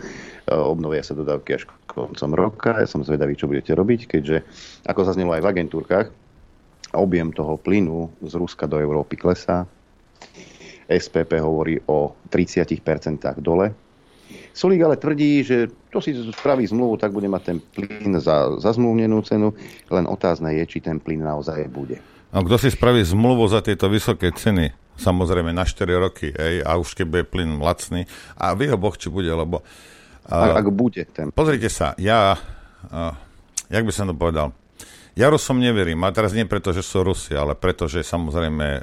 E, obnovia sa dodávky až koncom roka. Ja som zvedavý, čo budete robiť, keďže, ako zaznelo aj v agentúrkach, objem toho plynu z Ruska do Európy klesá. SPP hovorí o 30% dole Solík ale tvrdí, že to si spraví zmluvu, tak bude mať ten plyn za, za zmluvnenú cenu, len otázne je, či ten plyn naozaj bude. A kto si spraví zmluvu za tieto vysoké ceny? Samozrejme na 4 roky, ej, a už keď bude plyn lacný. A vie ho Boh, či bude, lebo... ak, ak bude ten. Pozrite sa, ja... Uh, jak by som to povedal? Ja Rusom neverím, a teraz nie preto, že sú Rusi, ale preto, že samozrejme uh,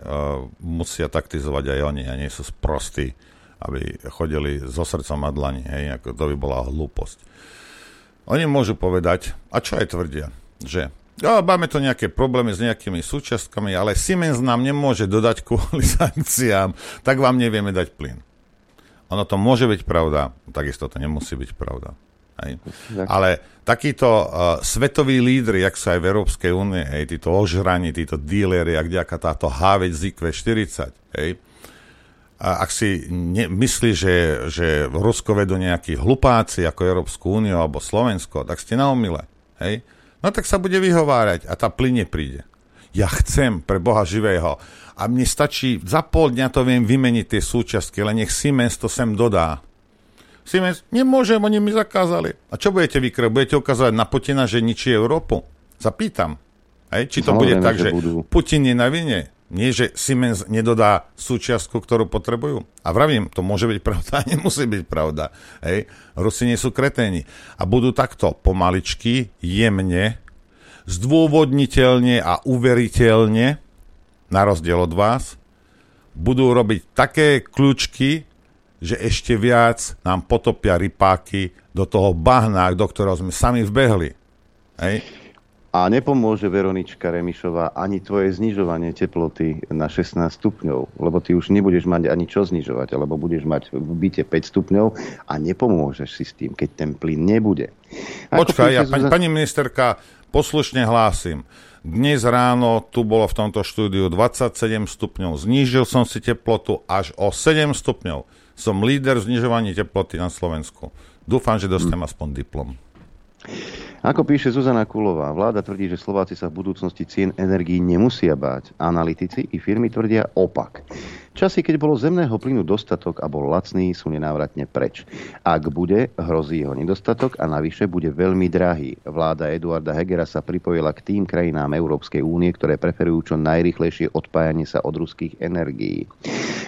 musia taktizovať aj oni a nie sú sprostí aby chodili so srdcom a dlani, hej, ako to by bola hlúposť. Oni môžu povedať, a čo aj tvrdia, že ja, máme to nejaké problémy s nejakými súčiastkami, ale Siemens nám nemôže dodať kvôli sankciám, tak vám nevieme dať plyn. Ono to môže byť pravda, takisto to nemusí byť pravda. Hej. Ale takíto uh, svetoví lídry, jak sú aj v Európskej únie, hej, títo ožrani, títo díleri, ak ďaká táto HV ZIKV 40, hej, a ak si ne, myslí, že, že Rusko vedú nejakí hlupáci ako Európsku úniu alebo Slovensko, tak ste na omile. Hej? No tak sa bude vyhovárať a tá plyn nepríde. Ja chcem pre Boha živého a mne stačí, za pol dňa to viem vymeniť tie súčiastky, len nech Siemens to sem dodá. Siemens, nemôžem, oni mi zakázali. A čo budete vykre? Budete ukazovať na Putina, že ničí Európu? Zapýtam. Hej? Či to bude tak, že, že Putin je na vine? Nie, že Siemens nedodá súčiastku, ktorú potrebujú. A vravím, to môže byť pravda, nemusí byť pravda. Hej. Rusi nie sú kreténi. A budú takto pomaličky, jemne, zdôvodniteľne a uveriteľne, na rozdiel od vás, budú robiť také kľúčky, že ešte viac nám potopia rypáky do toho bahna, do ktorého sme sami vbehli. Hej. A nepomôže Veronička Remišová ani tvoje znižovanie teploty na 16 stupňov, lebo ty už nebudeš mať ani čo znižovať, alebo budeš mať v byte 5 stupňov a nepomôžeš si s tým, keď ten plyn nebude. Ako Počkaj, ja, pani, pani ministerka, poslušne hlásim. Dnes ráno tu bolo v tomto štúdiu 27 stupňov. Znížil som si teplotu až o 7 stupňov. Som líder v znižovaní teploty na Slovensku. Dúfam, že dostanem hm. aspoň diplom. Ako píše Zuzana Kulová, vláda tvrdí, že Slováci sa v budúcnosti cien energií nemusia báť. Analytici i firmy tvrdia opak. Časy, keď bolo zemného plynu dostatok a bol lacný, sú nenávratne preč. Ak bude, hrozí jeho nedostatok a navyše bude veľmi drahý. Vláda Eduarda Hegera sa pripojila k tým krajinám Európskej únie, ktoré preferujú čo najrychlejšie odpájanie sa od ruských energií.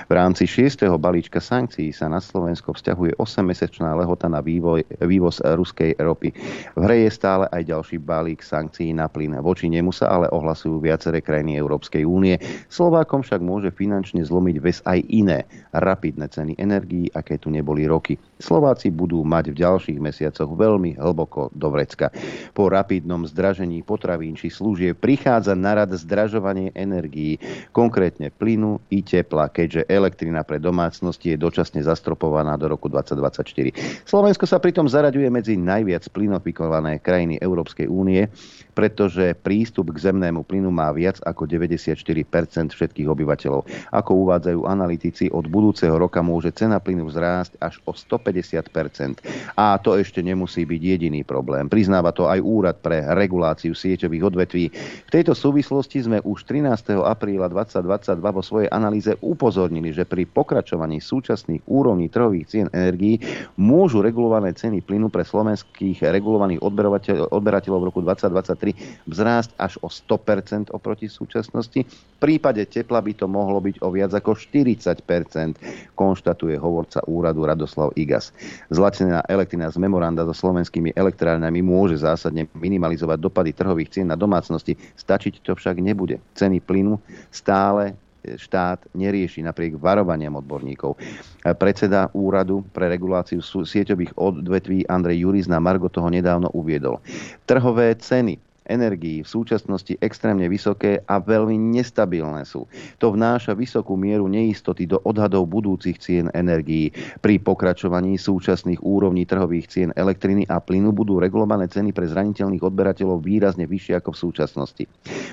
V rámci 6. balíčka sankcií sa na Slovensko vzťahuje 8-mesačná lehota na vývoj, vývoz ruskej ropy. V hre je stále aj ďalší balík sankcií na plyn. Voči nemu sa ale ohlasujú viaceré krajiny Európskej únie. Slovákom však môže finančne zlomiť ves aj iné rapidné ceny energií, aké tu neboli roky. Slováci budú mať v ďalších mesiacoch veľmi hlboko do vrecka. Po rapidnom zdražení potravín či služieb prichádza na rad zdražovanie energií, konkrétne plynu i tepla, keďže elektrina pre domácnosti je dočasne zastropovaná do roku 2024. Slovensko sa pritom zaraďuje medzi najviac plynofikované krajiny Európskej únie, pretože prístup k zemnému plynu má viac ako 94% všetkých obyvateľov. Ako uvádzajú analytici, od budúceho roka môže cena plynu vzrásť až o 150%. A to ešte nemusí byť jediný problém. Priznáva to aj Úrad pre reguláciu sieťových odvetví. V tejto súvislosti sme už 13. apríla 2022 vo svojej analýze upozornili, že pri pokračovaní súčasných úrovní trhových cien energií môžu regulované ceny plynu pre slovenských regulovaných odberateľov v roku 2023 vzrásť až o 100% oproti súčasnosti. V prípade tepla by to mohlo byť o viac ako 40%, konštatuje hovorca úradu Radoslav Igas. Zlacená elektrina z memoranda so slovenskými elektrárňami môže zásadne minimalizovať dopady trhových cien na domácnosti. Stačiť to však nebude. Ceny plynu stále štát nerieši napriek varovaniam odborníkov. Predseda úradu pre reguláciu sieťových odvetví Andrej Juris na Margo toho nedávno uviedol. Trhové ceny energií v súčasnosti extrémne vysoké a veľmi nestabilné sú. To vnáša vysokú mieru neistoty do odhadov budúcich cien energií. Pri pokračovaní súčasných úrovní trhových cien elektriny a plynu budú regulované ceny pre zraniteľných odberateľov výrazne vyššie ako v súčasnosti.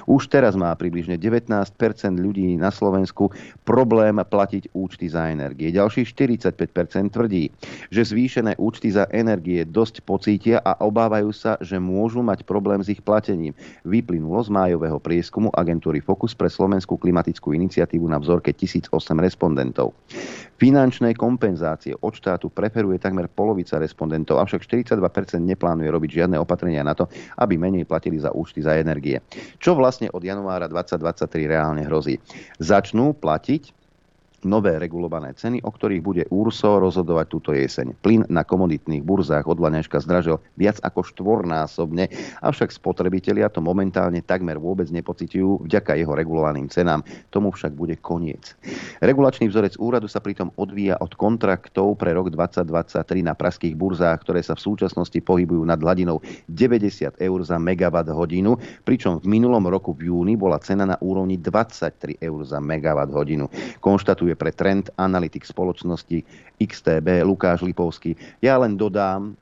Už teraz má približne 19% ľudí na Slovensku problém platiť účty za energie. Ďalších 45% tvrdí, že zvýšené účty za energie dosť pocítia a obávajú sa, že môžu mať problém s ich platením platením. Vyplynulo z májového prieskumu agentúry Focus pre slovenskú klimatickú iniciatívu na vzorke 1008 respondentov. Finančné kompenzácie od štátu preferuje takmer polovica respondentov, avšak 42% neplánuje robiť žiadne opatrenia na to, aby menej platili za účty za energie. Čo vlastne od januára 2023 reálne hrozí? Začnú platiť nové regulované ceny, o ktorých bude URSO rozhodovať túto jeseň. Plyn na komoditných burzách od Laneška zdražil viac ako štvornásobne, avšak spotrebitelia to momentálne takmer vôbec nepociťujú vďaka jeho regulovaným cenám. Tomu však bude koniec. Regulačný vzorec úradu sa pritom odvíja od kontraktov pre rok 2023 na praských burzách, ktoré sa v súčasnosti pohybujú nad hladinou 90 eur za megawatt hodinu, pričom v minulom roku v júni bola cena na úrovni 23 eur za megawatt hodinu. Konštatuje pracuje pre Trend Analytics spoločnosti XTB Lukáš Lipovský. Ja len dodám,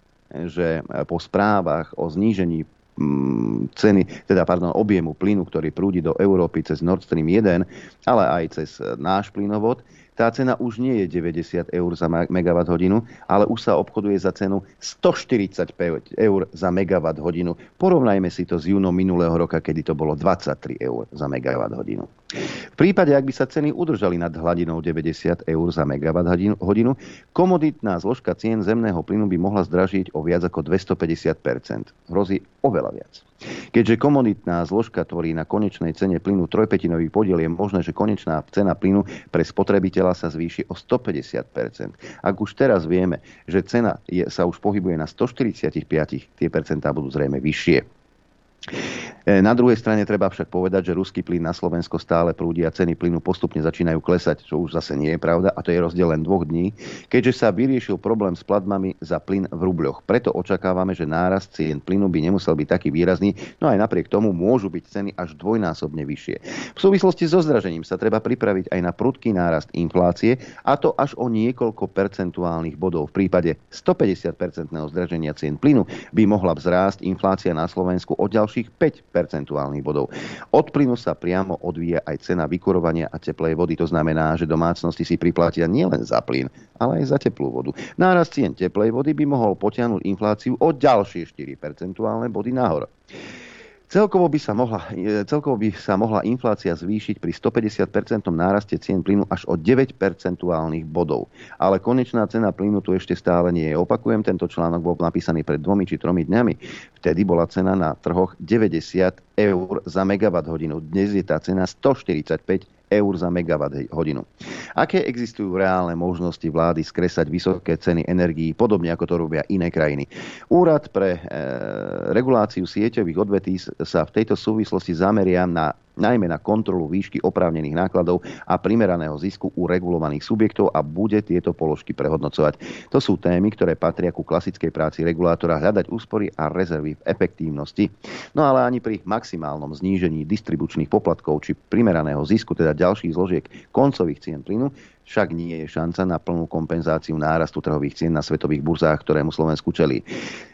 že po správach o znížení mm, ceny, teda pardon, objemu plynu, ktorý prúdi do Európy cez Nord Stream 1, ale aj cez náš plynovod, tá cena už nie je 90 eur za megawatt hodinu, ale už sa obchoduje za cenu 145 eur za megawatt hodinu. Porovnajme si to s júnom minulého roka, kedy to bolo 23 eur za megawatt hodinu. V prípade, ak by sa ceny udržali nad hladinou 90 eur za megawatt hodinu, komoditná zložka cien zemného plynu by mohla zdražiť o viac ako 250 Hrozí oveľa viac. Keďže komoditná zložka tvorí na konečnej cene plynu trojpetinový podiel, je možné, že konečná cena plynu pre spotrebiteľa sa zvýši o 150% Ak už teraz vieme, že cena je, sa už pohybuje na 145, tie percentá budú zrejme vyššie. E, na druhej strane treba však povedať, že ruský plyn na Slovensko stále prúdi a ceny plynu postupne začínajú klesať, čo už zase nie je pravda a to je rozdiel len dvoch dní, keďže sa vyriešil problém s platbami za plyn v rubľoch. Preto očakávame, že nárast cien plynu by nemusel byť taký výrazný, no aj napriek tomu môžu byť ceny až dvojnásobne vyššie. V súvislosti so zdražením sa treba pripraviť aj na prudký nárast inflácie a to až o niekoľko percentuálnych bodov. V prípade 150-percentného zdraženia cien plynu by mohla vzrásť inflácia na Slovensku o ďalších 5 percentuálnych bodov. Od plynu sa priamo odvíja aj cena vykurovania a teplej vody. To znamená, že domácnosti si priplatia nielen za plyn, ale aj za teplú vodu. Nárast cien teplej vody by mohol potiahnuť infláciu o ďalšie 4 percentuálne body nahor. Celkovo by, sa mohla, e, celkovo by sa mohla inflácia zvýšiť pri 150% náraste cien plynu až o 9 percentuálnych bodov. Ale konečná cena plynu tu ešte stále nie je. Opakujem, tento článok bol napísaný pred dvomi či tromi dňami. Vtedy bola cena na trhoch 90 eur za megawatt hodinu. Dnes je tá cena 145 eur za megawatt hodinu. Aké existujú reálne možnosti vlády skresať vysoké ceny energií, podobne ako to robia iné krajiny? Úrad pre e, reguláciu sieťových odvetí sa v tejto súvislosti zameria na najmä na kontrolu výšky oprávnených nákladov a primeraného zisku u regulovaných subjektov a bude tieto položky prehodnocovať. To sú témy, ktoré patria ku klasickej práci regulátora hľadať úspory a rezervy v efektívnosti. No ale ani pri maximálnom znížení distribučných poplatkov či primeraného zisku, teda ďalších zložiek koncových cien plynu, však nie je šanca na plnú kompenzáciu nárastu trhových cien na svetových burzách, ktorému Slovensku čelí.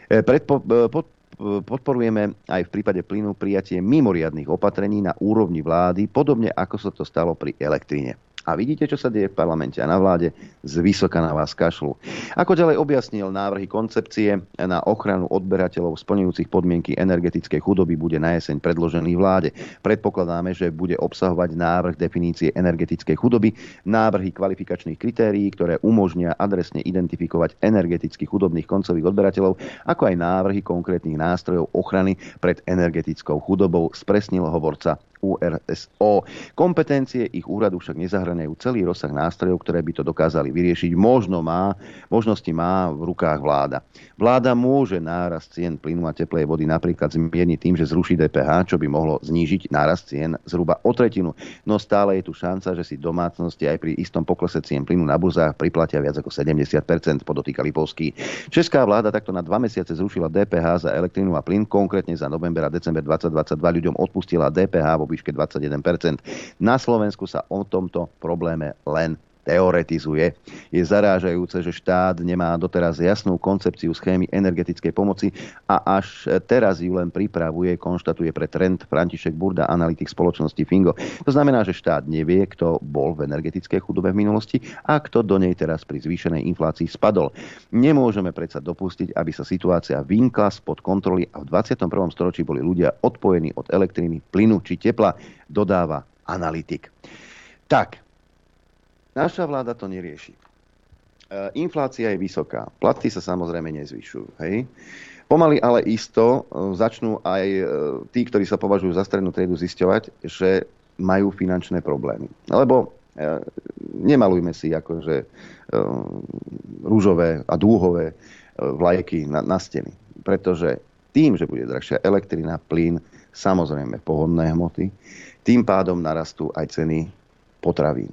E, predpo, e, pod, podporujeme aj v prípade plynu prijatie mimoriadných opatrení na úrovni vlády, podobne ako sa to stalo pri elektrine. A vidíte, čo sa deje v parlamente a na vláde, z vysoka na vás kašľú. Ako ďalej objasnil návrhy koncepcie na ochranu odberateľov splňujúcich podmienky energetickej chudoby bude na jeseň predložený vláde. Predpokladáme, že bude obsahovať návrh definície energetickej chudoby, návrhy kvalifikačných kritérií, ktoré umožnia adresne identifikovať energeticky chudobných koncových odberateľov, ako aj návrhy konkrétnych nástrojov ochrany pred energetickou chudobou, spresnil hovorca URSO. Kompetencie ich úradu však nezahraniajú celý rozsah nástrojov, ktoré by to dokázali vyriešiť. Možno má, možnosti má v rukách vláda. Vláda môže nárast cien plynu a teplej vody napríklad zmierniť tým, že zruší DPH, čo by mohlo znížiť nárast cien zhruba o tretinu. No stále je tu šanca, že si domácnosti aj pri istom poklese cien plynu na burzách priplatia viac ako 70%, podotýka Lipovský. Česká vláda takto na dva mesiace zrušila DPH za elektrínu a plyn, konkrétne za november a december 2022 ľuďom odpustila DPH vo výške 21% Na Slovensku sa o tomto probléme len teoretizuje. Je zarážajúce, že štát nemá doteraz jasnú koncepciu schémy energetickej pomoci a až teraz ju len pripravuje, konštatuje pre trend František Burda, analytik spoločnosti Fingo. To znamená, že štát nevie, kto bol v energetickej chudobe v minulosti a kto do nej teraz pri zvýšenej inflácii spadol. Nemôžeme predsa dopustiť, aby sa situácia vynkla spod kontroly a v 21. storočí boli ľudia odpojení od elektriny, plynu či tepla, dodáva analytik. Tak, Naša vláda to nerieši. E, inflácia je vysoká. Platy sa samozrejme nezvyšujú. Hej? Pomaly ale isto e, začnú aj e, tí, ktorí sa považujú za strednú triedu, zisťovať, že majú finančné problémy. Lebo nemalujme si akože rúžové a dúhové vlajky na, na steny. Pretože tým, že bude drahšia elektrina, plyn, samozrejme pohodné hmoty, tým pádom narastú aj ceny potravín.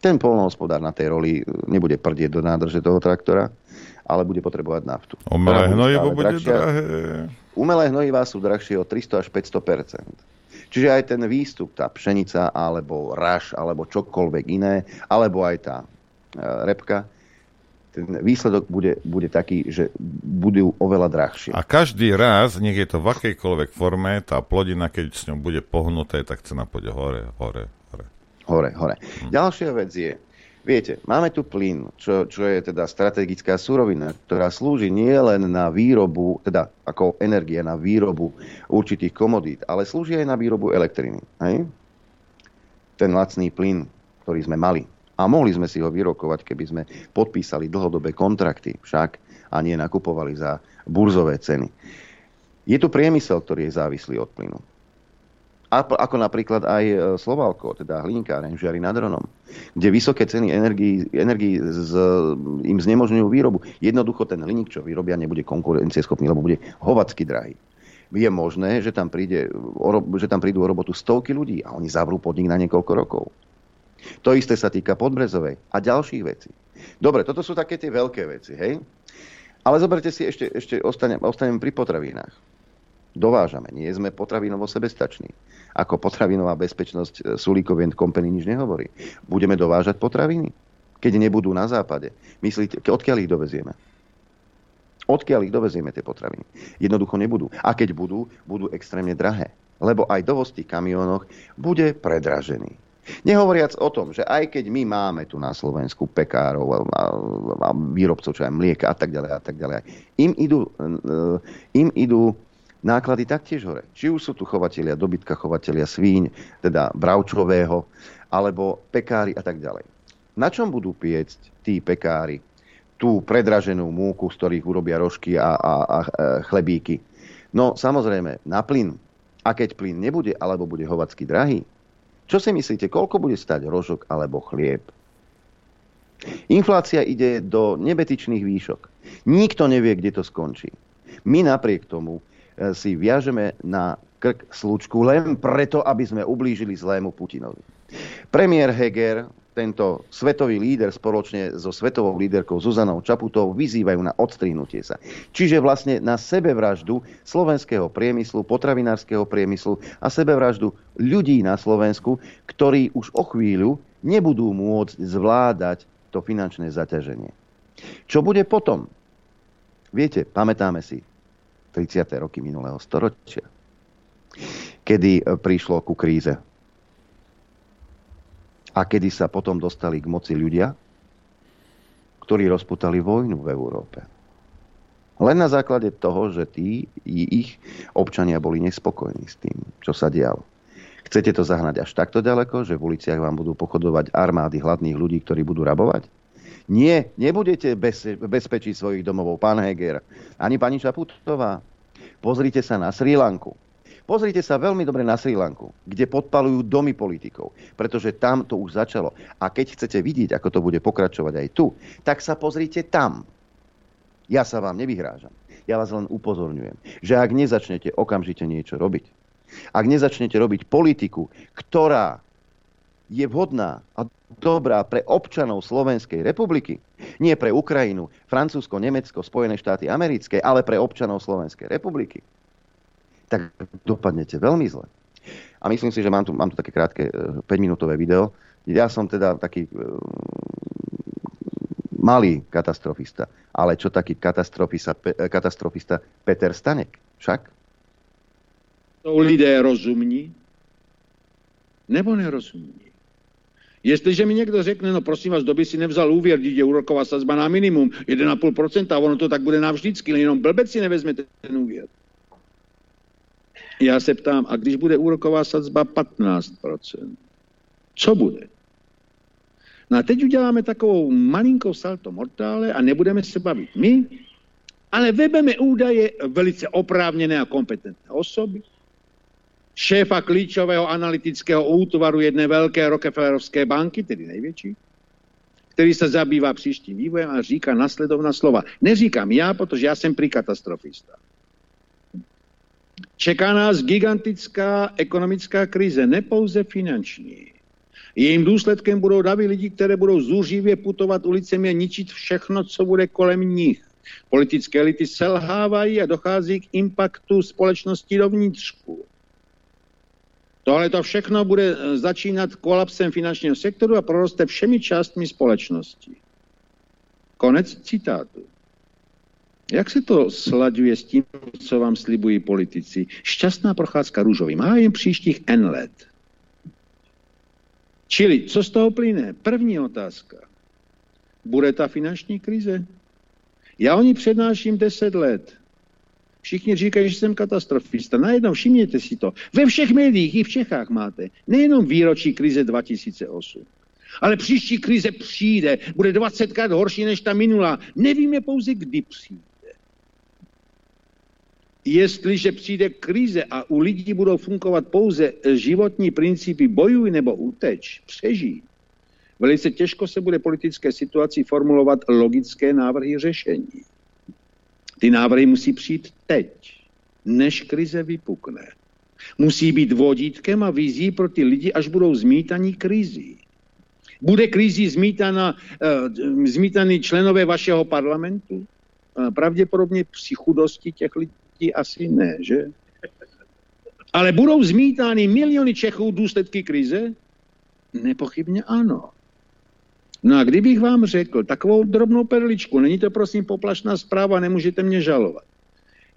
Ten polnohospodár na tej roli e, nebude prdieť do nádrže toho traktora, ale bude potrebovať naftu. Umelé hnojivo bude drahšia. drahé. Umelé hnojivá sú drahšie o 300 až 500% Čiže aj ten výstup, tá pšenica, alebo raž, alebo čokoľvek iné, alebo aj tá e, repka, ten výsledok bude, bude taký, že budú oveľa drahšie. A každý raz, nech je to v akejkoľvek forme, tá plodina, keď s ňou bude pohnuté, tak cena pôjde hore, hore, hore, hore. Hm. Ďalšia vec je, viete, máme tu plyn, čo, čo je teda strategická surovina, ktorá slúži nie len na výrobu, teda ako energia na výrobu určitých komodít, ale slúži aj na výrobu elektriny. Hej? Ten lacný plyn, ktorý sme mali. A mohli sme si ho vyrokovať, keby sme podpísali dlhodobé kontrakty však a nie nakupovali za burzové ceny. Je tu priemysel, ktorý je závislý od plynu ako napríklad aj e, Slovalko, teda hliníkáreň Žiari nad Ronom, kde vysoké ceny energii, energii z, im znemožňujú výrobu. Jednoducho ten hliník, čo vyrobia, nebude konkurencieschopný, lebo bude hovacky drahý. Je možné, že tam, príde, že tam prídu o robotu stovky ľudí a oni zavrú podnik na niekoľko rokov. To isté sa týka Podbrezovej a ďalších vecí. Dobre, toto sú také tie veľké veci, hej? Ale zoberte si ešte, ešte ostanem, ostanem pri potravinách. Dovážame, nie sme potravinovo sebestační ako potravinová bezpečnosť e, Sulíkovien Company nič nehovorí. Budeme dovážať potraviny, keď nebudú na západe. Myslíte, odkiaľ ich dovezieme? Odkiaľ ich dovezieme tie potraviny? Jednoducho nebudú. A keď budú, budú extrémne drahé. Lebo aj dovoz v tých kamionoch bude predražený. Nehovoriac o tom, že aj keď my máme tu na Slovensku pekárov a, a, a výrobcov, čo aj mlieka a tak ďalej a tak ďalej, im idú, im idú náklady taktiež hore. Či už sú tu chovatelia dobytka, chovatelia svíň, teda bravčového, alebo pekári a tak ďalej. Na čom budú piecť tí pekári tú predraženú múku, z ktorých urobia rožky a, a, a chlebíky? No samozrejme, na plyn. A keď plyn nebude, alebo bude hovacky drahý, čo si myslíte, koľko bude stať rožok alebo chlieb? Inflácia ide do nebetičných výšok. Nikto nevie, kde to skončí. My napriek tomu e, si viažeme na krk slučku len preto, aby sme ublížili zlému Putinovi. Premiér Heger, tento svetový líder spoločne so svetovou líderkou Zuzanou Čaputou vyzývajú na odstrihnutie sa. Čiže vlastne na sebevraždu slovenského priemyslu, potravinárskeho priemyslu a sebevraždu ľudí na Slovensku, ktorí už o chvíľu nebudú môcť zvládať to finančné zaťaženie. Čo bude potom? Viete, pamätáme si 30. roky minulého storočia, kedy prišlo ku kríze a kedy sa potom dostali k moci ľudia, ktorí rozputali vojnu v Európe. Len na základe toho, že tí, ich občania boli nespokojní s tým, čo sa dialo. Chcete to zahnať až takto ďaleko, že v uliciach vám budú pochodovať armády hladných ľudí, ktorí budú rabovať? Nie, nebudete bez, bezpečí svojich domovov, pán Heger, ani pani Čaputová. Pozrite sa na Sri Lanku. Pozrite sa veľmi dobre na Sri Lanku, kde podpalujú domy politikov, pretože tam to už začalo. A keď chcete vidieť, ako to bude pokračovať aj tu, tak sa pozrite tam. Ja sa vám nevyhrážam. Ja vás len upozorňujem, že ak nezačnete okamžite niečo robiť, ak nezačnete robiť politiku, ktorá je vhodná a dobrá pre občanov Slovenskej republiky, nie pre Ukrajinu, Francúzsko, Nemecko, Spojené štáty americké, ale pre občanov Slovenskej republiky, tak dopadnete veľmi zle. A myslím si, že mám tu, mám tu také krátke 5-minútové e, video. Ja som teda taký e, malý katastrofista, ale čo taký katastrofista, e, katastrofista Peter Stanek? Však? Jsou lidé rozumní nebo nerozumní? Jestliže mi někdo řekne, no prosím vás, doby si nevzal úvěr, je úroková sazba na minimum 1,5%, a ono to tak bude navždycky, jenom blbec si nevezmete ten úvěr. Já se ptám, a když bude úroková sadzba 15%, co bude? No a teď uděláme takovou malinkou salto mortále a nebudeme se bavit my, ale vebeme údaje velice oprávněné a kompetentné osoby, šéfa klíčového analytického útvaru jedné velké Rockefellerovské banky, tedy největší, který se zabývá příštím vývojem a říká nasledovná slova. Neříkám já, protože já jsem prý katastrofista. Čeká nás gigantická ekonomická krize, nepouze finanční. Jejím důsledkem budou davy lidí, které budou zúřivě putovat ulicemi a ničit všechno, co bude kolem nich. Politické elity selhávají a dochází k impaktu společnosti dovnitřku. Tohle to všechno bude začínat kolapsem finančního sektoru a proroste všemi částmi společnosti. Konec citátu. Jak se to slaďuje s tím, co vám slibují politici? Šťastná procházka růžovým hájem příštích N let. Čili, co z toho plyne? První otázka. Bude ta finanční krize? Já o ní přednáším 10 let. Všichni říkají, že jsem katastrofista. Najednou všimněte si to. Ve všech médiích i v Čechách máte. Nejenom výročí krize 2008. Ale příští krize přijde. Bude 20 krát horší než ta minulá. Nevíme pouze, kdy přijde. Jestliže přijde krize a u lidí budou fungovat pouze životní principy bojuj nebo uteč, přežij, velice těžko se bude politické situaci formulovat logické návrhy řešení. Ty návrhy musí přijít teď, než krize vypukne. Musí být vodítkem a vizí pro ty lidi, až budou zmítaní krizí. Bude krizí zmítana, uh, zmítaný členové vašeho parlamentu? Uh, pravděpodobně při chudosti těch lidí asi ne, že? Ale budou zmítány miliony Čechů důsledky krize? Nepochybně ano. No a kdybych vám řekl takovou drobnou perličku, není to prosím poplašná zpráva, nemůžete mě žalovat.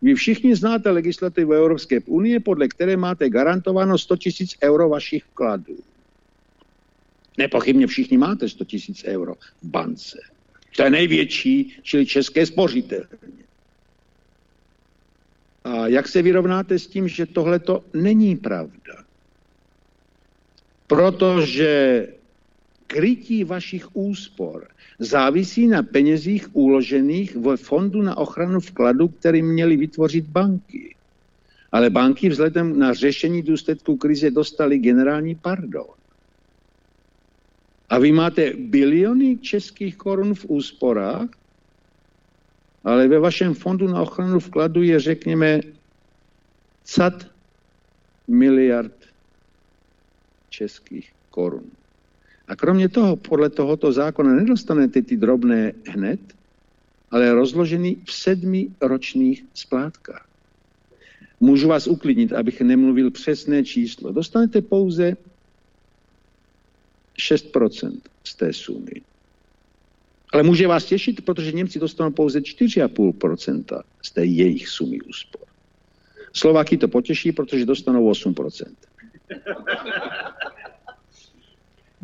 Vy všichni znáte legislativu Evropské unie, podle které máte garantováno 100 000 euro vašich vkladů. Nepochybně všichni máte 100 000 euro v bance. To je největší, čili české spořitelně. A jak se vyrovnáte s tím, že tohle to není pravda? Protože krytí vašich úspor závisí na penězích uložených v Fondu na ochranu vkladu, který měly vytvořit banky. Ale banky vzhledem na řešení důsledků krize dostali generální pardon. A vy máte biliony českých korun v úsporách, ale ve vašem fondu na ochranu vkladu je, řekněme, cat miliard českých korun. A kromě toho, podle tohoto zákona nedostanete ty drobné hned, ale rozložený v sedmi ročných splátkách. Můžu vás uklidnit, abych nemluvil přesné číslo. Dostanete pouze 6% z té sumy. Ale může vás těšit, protože Němci dostanou pouze 4,5% z té jejich sumy úspor. Slováky to potěší, protože dostanou 8%.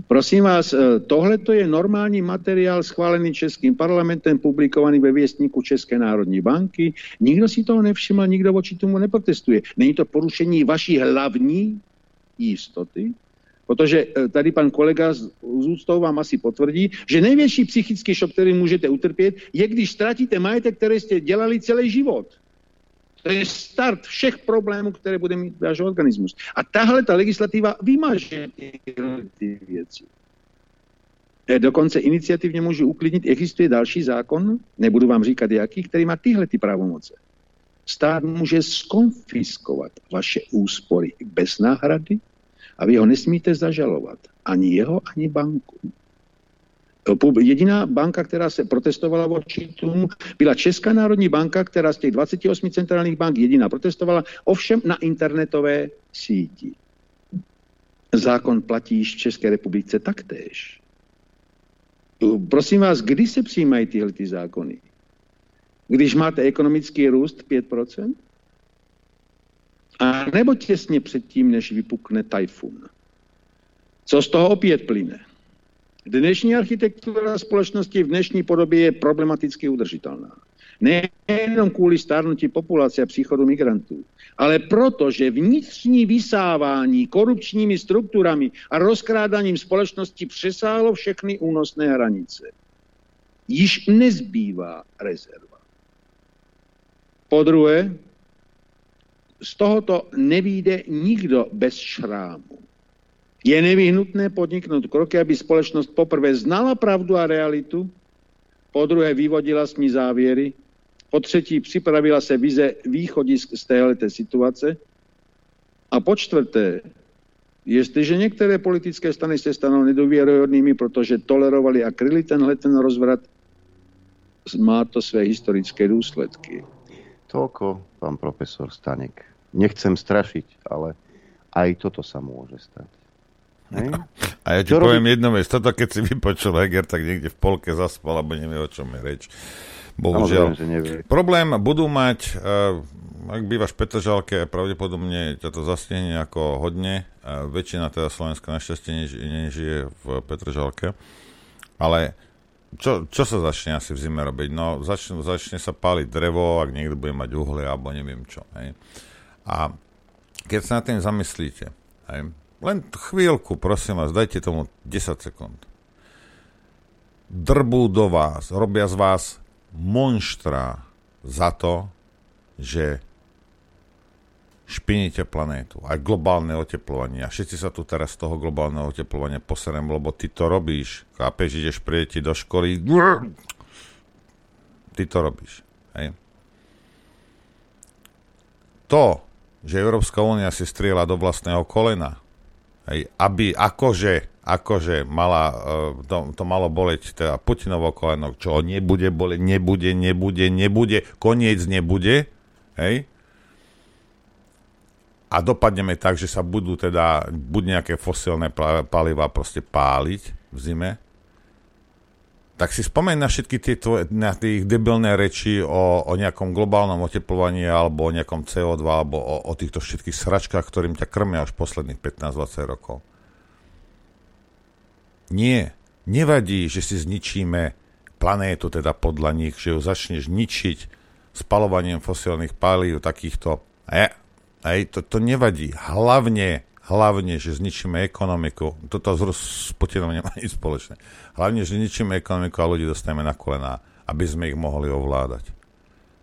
Prosím vás, eh, tohle je normální materiál schválený Českým parlamentem, publikovaný ve věstníku České národní banky. Nikdo si toho nevšiml, nikdo voči tomu neprotestuje. Není to porušení vaší hlavní jistoty? Protože eh, tady pan kolega z úctou vám asi potvrdí, že největší psychický šok, který můžete utrpět, je, když ztratíte majetek, který jste dělali celý život. To je start všech problémů, které bude mít váš organismus. A tahle ta legislativa vymaže ty věci. Dokonce iniciativně můžu uklidnit, existuje další zákon, nebudu vám říkat jaký, který má tyhle ty pravomoce. Stát může skonfiskovat vaše úspory bez náhrady a vy ho nesmíte zažalovat. Ani jeho, ani banku. Jediná banka, která se protestovala voči tomu, byla Česká národní banka, která z těch 28 centrálních bank jediná protestovala, ovšem na internetové síti. Zákon platí v České republice taktéž. Prosím vás, kdy se přijímají tyhle ty zákony? Když máte ekonomický růst 5%? A nebo těsně předtím, než vypukne tajfun? Co z toho opět plyne? Dnešní architektura společnosti v dnešní podobě je problematicky udržitelná. Nejenom kvůli stárnutí populace a příchodu migrantů, ale protože vnitřní vysávání korupčními strukturami a rozkrádáním společnosti přesáhlo všechny únosné hranice. Již nezbývá rezerva. Po druhé, z tohoto nevíde nikdo bez šrámu. Je nevyhnutné podniknout kroky, aby společnost poprvé znala pravdu a realitu, po druhé vyvodila s ní závěry, po třetí připravila se vize východisk z téhleté situace a po čtvrté, jestliže některé politické strany se stanou nedůvěryhodnými, protože tolerovali a kryli tenhle ten rozvrat, má to své historické důsledky. Toľko, pán profesor Stanek. Nechcem strašiť, ale aj toto sa môže stať. A ja ti Čo poviem robí- jedno vec, toto keď si vypočul Heger, tak niekde v polke zaspal, alebo nevie, o čom je reč. Bohužiaľ. Samozrejme. Problém budú mať, uh, ak bývaš v Petržalke, pravdepodobne ťa to zastihne ako hodne. Uh, väčšina teda Slovenska našťastie než, nežije v Petržalke. Ale čo, čo sa začne asi v zime robiť? No, začne, začne sa páliť drevo, ak niekto bude mať uhlie, alebo neviem čo. Hej. A keď sa nad tým zamyslíte, hej, len chvíľku, prosím vás, dajte tomu 10 sekúnd. Drbú do vás, robia z vás monštra za to, že špiníte planétu. Aj globálne oteplovanie. A všetci sa tu teraz z toho globálneho oteplovania poserem, lebo ty to robíš. Chápeš, ideš pri deti do školy. Ty to robíš. Hej. To, že Európska únia si strieľa do vlastného kolena, hej, aby akože, akože mala, eh, to, to malo boleť teda Putinovo koleno, čo nebude boleť, nebude, nebude, nebude, koniec nebude, hej, a dopadneme tak, že sa budú teda buď nejaké fosilné paliva proste páliť v zime, tak si spomeň na všetky tieto, na tých debilné reči o, o nejakom globálnom oteplovaní alebo o nejakom CO2 alebo o, o týchto všetkých sračkách, ktorým ťa krmia už posledných 15-20 rokov. Nie, nevadí, že si zničíme planétu teda podľa nich, že ju začneš ničiť spalovaním fosílnych palív, takýchto. E, ej, to, to nevadí. Hlavne, hlavne, že zničíme ekonomiku. Toto s Putinom nemá nič spoločné. Hlavne, že zničíme ekonomiku a ľudí dostaneme na kolená, aby sme ich mohli ovládať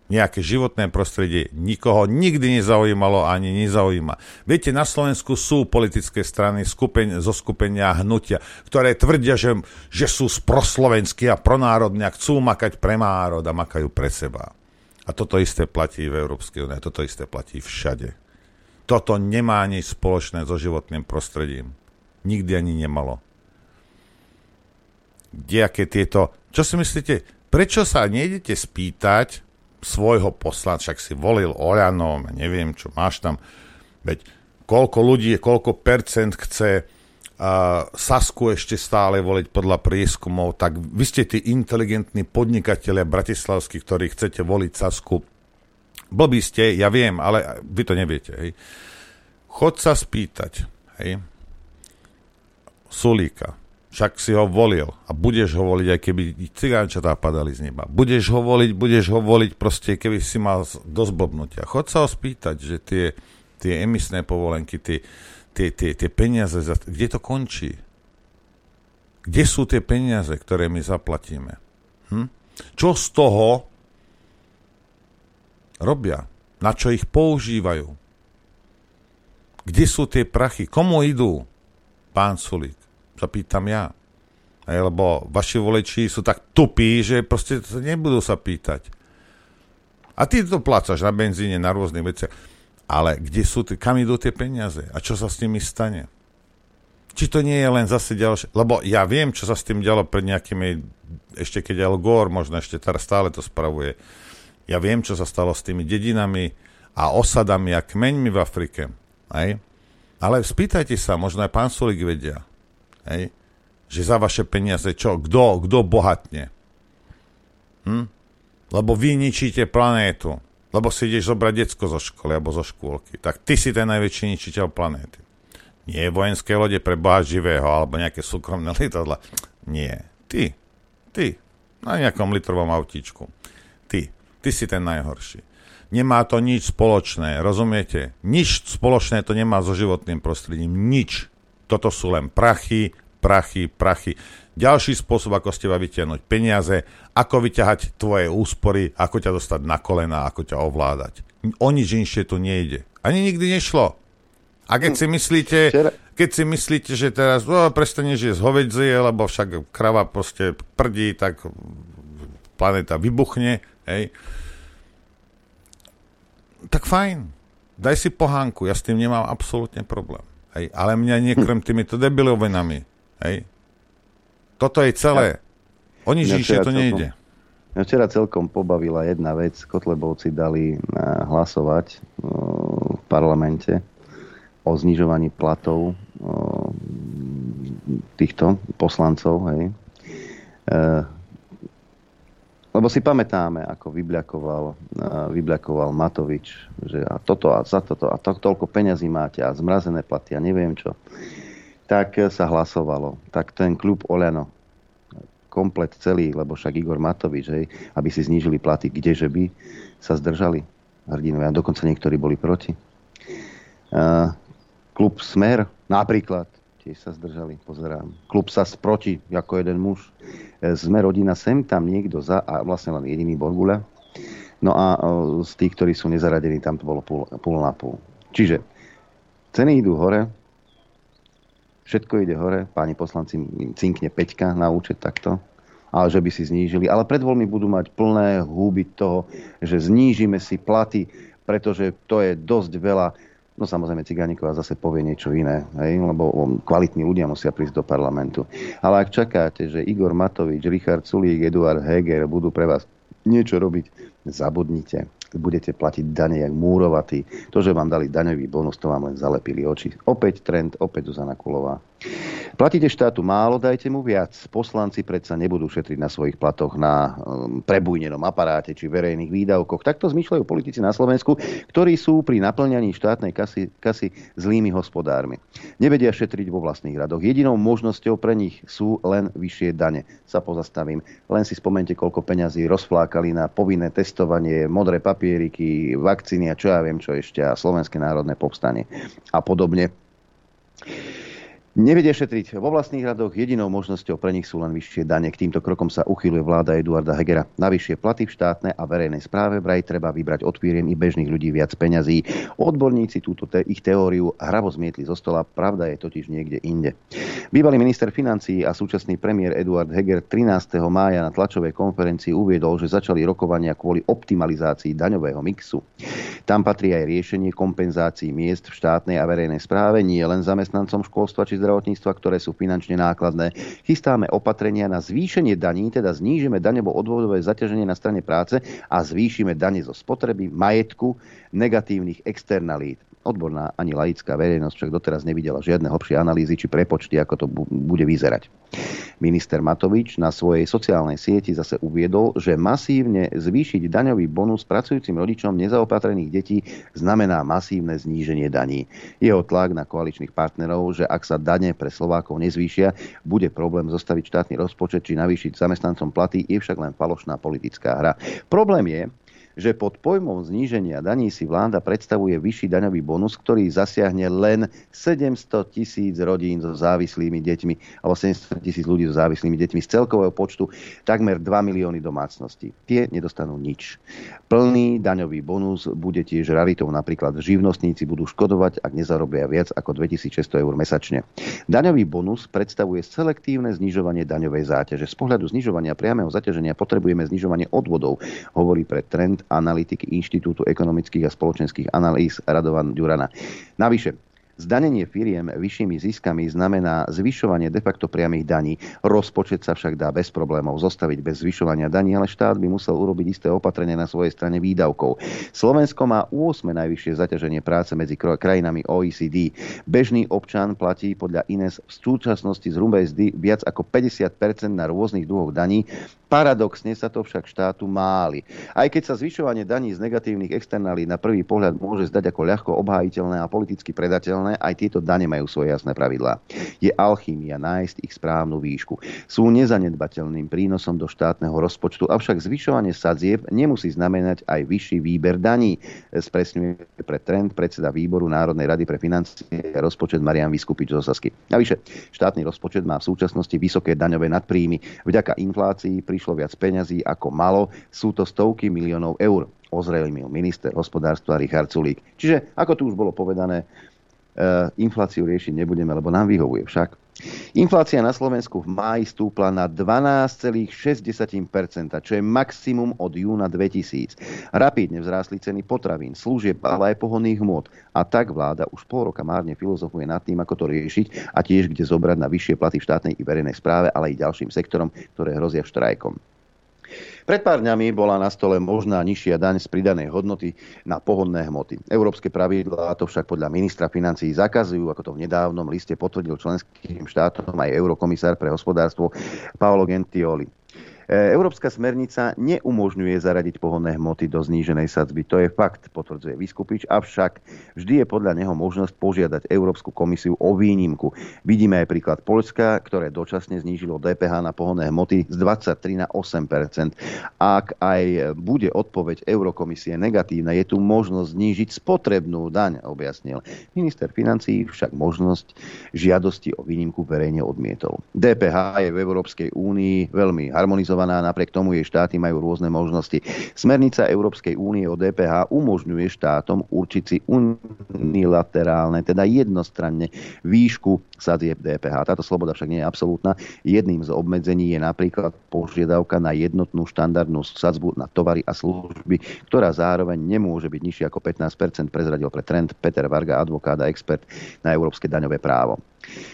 nejaké životné prostredie nikoho nikdy nezaujímalo ani nezaujíma. Viete, na Slovensku sú politické strany skupeň, zo skupenia hnutia, ktoré tvrdia, že, že sú sproslovenskí a pronárodní a chcú makať pre národ a makajú pre seba. A toto isté platí v Európskej únie, toto isté platí všade. Toto nemá nič spoločné so životným prostredím. Nikdy ani nemalo. Kdejaké tieto... Čo si myslíte? Prečo sa nejdete spýtať svojho poslanca, však si volil Oľano, neviem, čo máš tam, veď koľko ľudí, koľko percent chce uh, Sasku ešte stále voliť podľa prieskumov, tak vy ste tí inteligentní podnikatelia bratislavskí, ktorí chcete voliť Sasku. Blbí ste, ja viem, ale vy to neviete. Hej. Chod sa spýtať, hej, Sulíka, však si ho volil a budeš ho voliť, aj keby cigánčatá padali z neba. Budeš ho voliť, budeš ho voliť proste, keby si mal dosť blbnutia. Chod sa ho spýtať, že tie, tie emisné povolenky, tie, tie, tie, tie peniaze, kde to končí? Kde sú tie peniaze, ktoré my zaplatíme? Hm? Čo z toho robia? Na čo ich používajú? Kde sú tie prachy? Komu idú? Pán Sulík sa pýtam ja. Lebo vaši voliči sú tak tupí, že proste nebudú sa pýtať. A ty to plácaš na benzíne, na rôznych veciach. Ale kde sú, kam idú tie peniaze? A čo sa s nimi stane? Či to nie je len zase ďalšie... Lebo ja viem, čo sa s tým dialo pred nejakými... Ešte keď Al Gore, možno ešte teraz stále to spravuje. Ja viem, čo sa stalo s tými dedinami a osadami a kmeňmi v Afrike. Hej? Ale spýtajte sa, možno aj pán Sulik vedia. Hej? Že za vaše peniaze čo? Kto? Kto bohatne? Hm? Lebo vy ničíte planétu. Lebo si ideš zobrať decko zo školy alebo zo škôlky. Tak ty si ten najväčší ničiteľ planéty. Nie vojenské lode pre boha živého alebo nejaké súkromné lietadla. Nie. Ty. Ty. Na nejakom litrovom autíčku. Ty. Si ten najhorší. Nemá to nič spoločné, rozumiete? Nič spoločné to nemá so životným prostredím. Nič. Toto sú len prachy, prachy, prachy. Ďalší spôsob, ako z teba vytiahnuť peniaze, ako vyťahať tvoje úspory, ako ťa dostať na kolena, ako ťa ovládať. O nič inšie tu nejde. Ani nikdy nešlo. A keď si myslíte, keď si myslíte, že teraz oh, prestaneš jesť hovedzie, lebo však krava proste prdí, tak planéta vybuchne, hej, tak fajn. Daj si pohánku, ja s tým nemám absolútne problém. Hej, ale mňa nekrm týmito debilovinami. Hej. Toto je celé. O nič to celkom, nejde. Mňa včera celkom pobavila jedna vec. Kotlebovci dali eh, hlasovať eh, v parlamente o znižovaní platov eh, týchto poslancov. Hej lebo si pamätáme, ako vybľakoval, vybľakoval Matovič, že a toto a za toto a to, toľko peňazí máte a zmrazené platy a neviem čo. Tak sa hlasovalo. Tak ten klub Oleno, komplet celý, lebo však Igor Matovič, hej, aby si znížili platy, kdeže by sa zdržali hrdinovia. Dokonca niektorí boli proti. Uh, klub Smer napríklad tiež sa zdržali, pozerám. Klub sa sproti, ako jeden muž. E, sme rodina, sem tam niekto za, a vlastne len jediný Borgula. No a e, z tých, ktorí sú nezaradení, tam to bolo púl, púl na púl. Čiže ceny idú hore, všetko ide hore, páni poslanci cinkne peťka na účet takto, ale že by si znížili. Ale pred voľmi budú mať plné húby toho, že znížime si platy, pretože to je dosť veľa No samozrejme, Cigániková zase povie niečo iné, hej? lebo kvalitní ľudia musia prísť do parlamentu. Ale ak čakáte, že Igor Matovič, Richard Sulík, Eduard Heger budú pre vás niečo robiť, zabudnite. Budete platiť dane jak múrovatí. To, že vám dali daňový bonus, to vám len zalepili oči. Opäť trend, opäť Zuzana Kulová. Platíte štátu málo, dajte mu viac. Poslanci predsa nebudú šetriť na svojich platoch na um, prebujnenom aparáte či verejných výdavkoch. Takto zmyšľajú politici na Slovensku, ktorí sú pri naplňaní štátnej kasy, kasy zlými hospodármi. Nevedia šetriť vo vlastných radoch. Jedinou možnosťou pre nich sú len vyššie dane. Sa pozastavím. Len si spomente, koľko peňazí rozflákali na povinné testovanie, modré papieriky, vakcíny a čo ja viem, čo ešte a Slovenské národné povstanie a podobne. Nevedia šetriť vo vlastných radoch, jedinou možnosťou pre nich sú len vyššie dane. K týmto krokom sa uchyluje vláda Eduarda Hegera. Na vyššie platy v štátnej a verejnej správe vraj treba vybrať od firiem i bežných ľudí viac peňazí. Odborníci túto te- ich teóriu hravo zmietli zo stola, pravda je totiž niekde inde. Bývalý minister financií a súčasný premiér Eduard Heger 13. mája na tlačovej konferencii uviedol, že začali rokovania kvôli optimalizácii daňového mixu. Tam patrí aj riešenie kompenzácií miest v štátnej a verejnej správe, nie len zamestnancom školstva či zdravotníctva, ktoré sú finančne nákladné. Chystáme opatrenia na zvýšenie daní, teda znížime daňovo-odvodové zaťaženie na strane práce a zvýšime dane zo spotreby, majetku, negatívnych externalít. Odborná ani laická verejnosť však doteraz nevidela žiadne hlbšie analýzy či prepočty, ako to bu- bude vyzerať. Minister Matovič na svojej sociálnej sieti zase uviedol, že masívne zvýšiť daňový bonus pracujúcim rodičom nezaopatrených detí znamená masívne zníženie daní. Jeho tlak na koaličných partnerov, že ak sa dane pre Slovákov nezvýšia, bude problém zostaviť štátny rozpočet či navýšiť zamestnancom platy, je však len falošná politická hra. Problém je, že pod pojmom zníženia daní si vláda predstavuje vyšší daňový bonus, ktorý zasiahne len 700 tisíc rodín so závislými deťmi, alebo 700 tisíc ľudí so závislými deťmi z celkového počtu takmer 2 milióny domácností. Tie nedostanú nič. Plný daňový bonus bude tiež raritou. Napríklad živnostníci budú škodovať, ak nezarobia viac ako 2600 eur mesačne. Daňový bonus predstavuje selektívne znižovanie daňovej záťaže. Z pohľadu znižovania priameho zaťaženia potrebujeme znižovanie odvodov, hovorí pre trend analytik Inštitútu ekonomických a spoločenských analýz Radovan Ďurana. Navyše, Zdanenie firiem vyššími ziskami znamená zvyšovanie de facto priamých daní. Rozpočet sa však dá bez problémov zostaviť bez zvyšovania daní, ale štát by musel urobiť isté opatrenie na svojej strane výdavkov. Slovensko má 8. najvyššie zaťaženie práce medzi krajinami OECD. Bežný občan platí podľa INES v súčasnosti z hrubej zdy viac ako 50% na rôznych druhoch daní. Paradoxne sa to však štátu máli. Aj keď sa zvyšovanie daní z negatívnych externálí na prvý pohľad môže zdať ako ľahko obhájiteľné a politicky predateľné, aj tieto dane majú svoje jasné pravidlá. Je alchýmia nájsť ich správnu výšku. Sú nezanedbateľným prínosom do štátneho rozpočtu, avšak zvyšovanie sadzieb nemusí znamenať aj vyšší výber daní. Spresňuje pre trend predseda výboru Národnej rady pre financie a rozpočet Marian Vyskupič zo Sasky. Navyše, štátny rozpočet má v súčasnosti vysoké daňové nadpríjmy. Vďaka inflácii prišlo viac peňazí ako malo. Sú to stovky miliónov eur. Ozrejmil minister hospodárstva Richard Sulík. Čiže, ako tu už bolo povedané, infláciu riešiť nebudeme, lebo nám vyhovuje však. Inflácia na Slovensku v máji stúpla na 12,6%, čo je maximum od júna 2000. Rapidne vzrástli ceny potravín, služieb, ale aj pohonných hmôt. A tak vláda už pol roka márne filozofuje nad tým, ako to riešiť a tiež kde zobrať na vyššie platy v štátnej i verejnej správe, ale i ďalším sektorom, ktoré hrozia štrajkom. Pred pár dňami bola na stole možná nižšia daň z pridanej hodnoty na pohodné hmoty. Európske pravidlá to však podľa ministra financií zakazujú, ako to v nedávnom liste potvrdil členským štátom aj eurokomisár pre hospodárstvo Paolo Gentioli. Európska smernica neumožňuje zaradiť pohonné hmoty do zníženej sadzby. To je fakt, potvrdzuje Vyskupič, avšak vždy je podľa neho možnosť požiadať Európsku komisiu o výnimku. Vidíme aj príklad Poľska, ktoré dočasne znížilo DPH na pohonné hmoty z 23 na 8% Ak aj bude odpoveď Eurokomisie negatívna, je tu možnosť znížiť spotrebnú daň, objasnil. Minister financí však možnosť žiadosti o výnimku verejne odmietol. DPH je v Európskej únii veľmi harmonizovaná harmonizovaná, napriek tomu jej štáty majú rôzne možnosti. Smernica Európskej únie o DPH umožňuje štátom určiť si unilaterálne, teda jednostranne výšku sadzieb DPH. Táto sloboda však nie je absolútna. Jedným z obmedzení je napríklad požiadavka na jednotnú štandardnú sadzbu na tovary a služby, ktorá zároveň nemôže byť nižšia ako 15% prezradil pre trend Peter Varga, advokát a expert na európske daňové právo.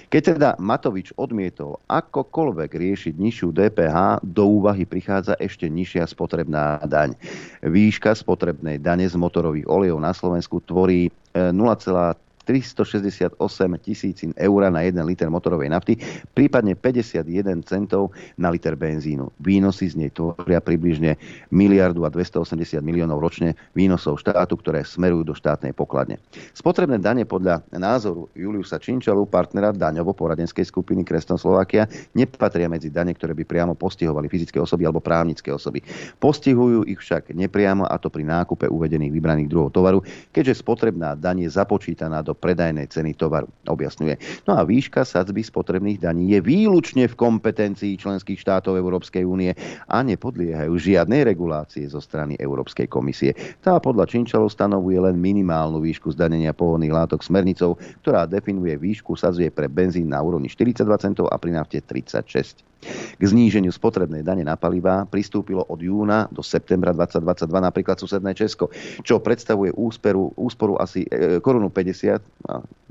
Keď teda Matovič odmietol akokoľvek riešiť nižšiu DPH, do úvahy prichádza ešte nižšia spotrebná daň. Výška spotrebnej dane z motorových olejov na Slovensku tvorí 0,3 368 tisícin eur na 1 liter motorovej nafty, prípadne 51 centov na liter benzínu. Výnosy z nej tvoria približne miliardu a 280 miliónov ročne výnosov štátu, ktoré smerujú do štátnej pokladne. Spotrebné dane podľa názoru Juliusa Činčalu, partnera daňovo-poradenskej skupiny Kreston Slovakia, nepatria medzi dane, ktoré by priamo postihovali fyzické osoby alebo právnické osoby. Postihujú ich však nepriamo a to pri nákupe uvedených vybraných druhov tovaru, keďže spotrebná daň je započítaná do predajnej ceny tovaru, objasňuje. No a výška sadzby spotrebných daní je výlučne v kompetencii členských štátov Európskej únie a nepodliehajú žiadnej regulácie zo strany Európskej komisie. Tá podľa Činčalov stanovuje len minimálnu výšku zdanenia pohodných látok smernicou, ktorá definuje výšku sadzie pre benzín na úrovni 42 centov a pri nafte 36. K zníženiu spotrebnej dane na palivá pristúpilo od júna do septembra 2022 napríklad susedné Česko, čo predstavuje úsporu, úsporu asi e, korunu 50,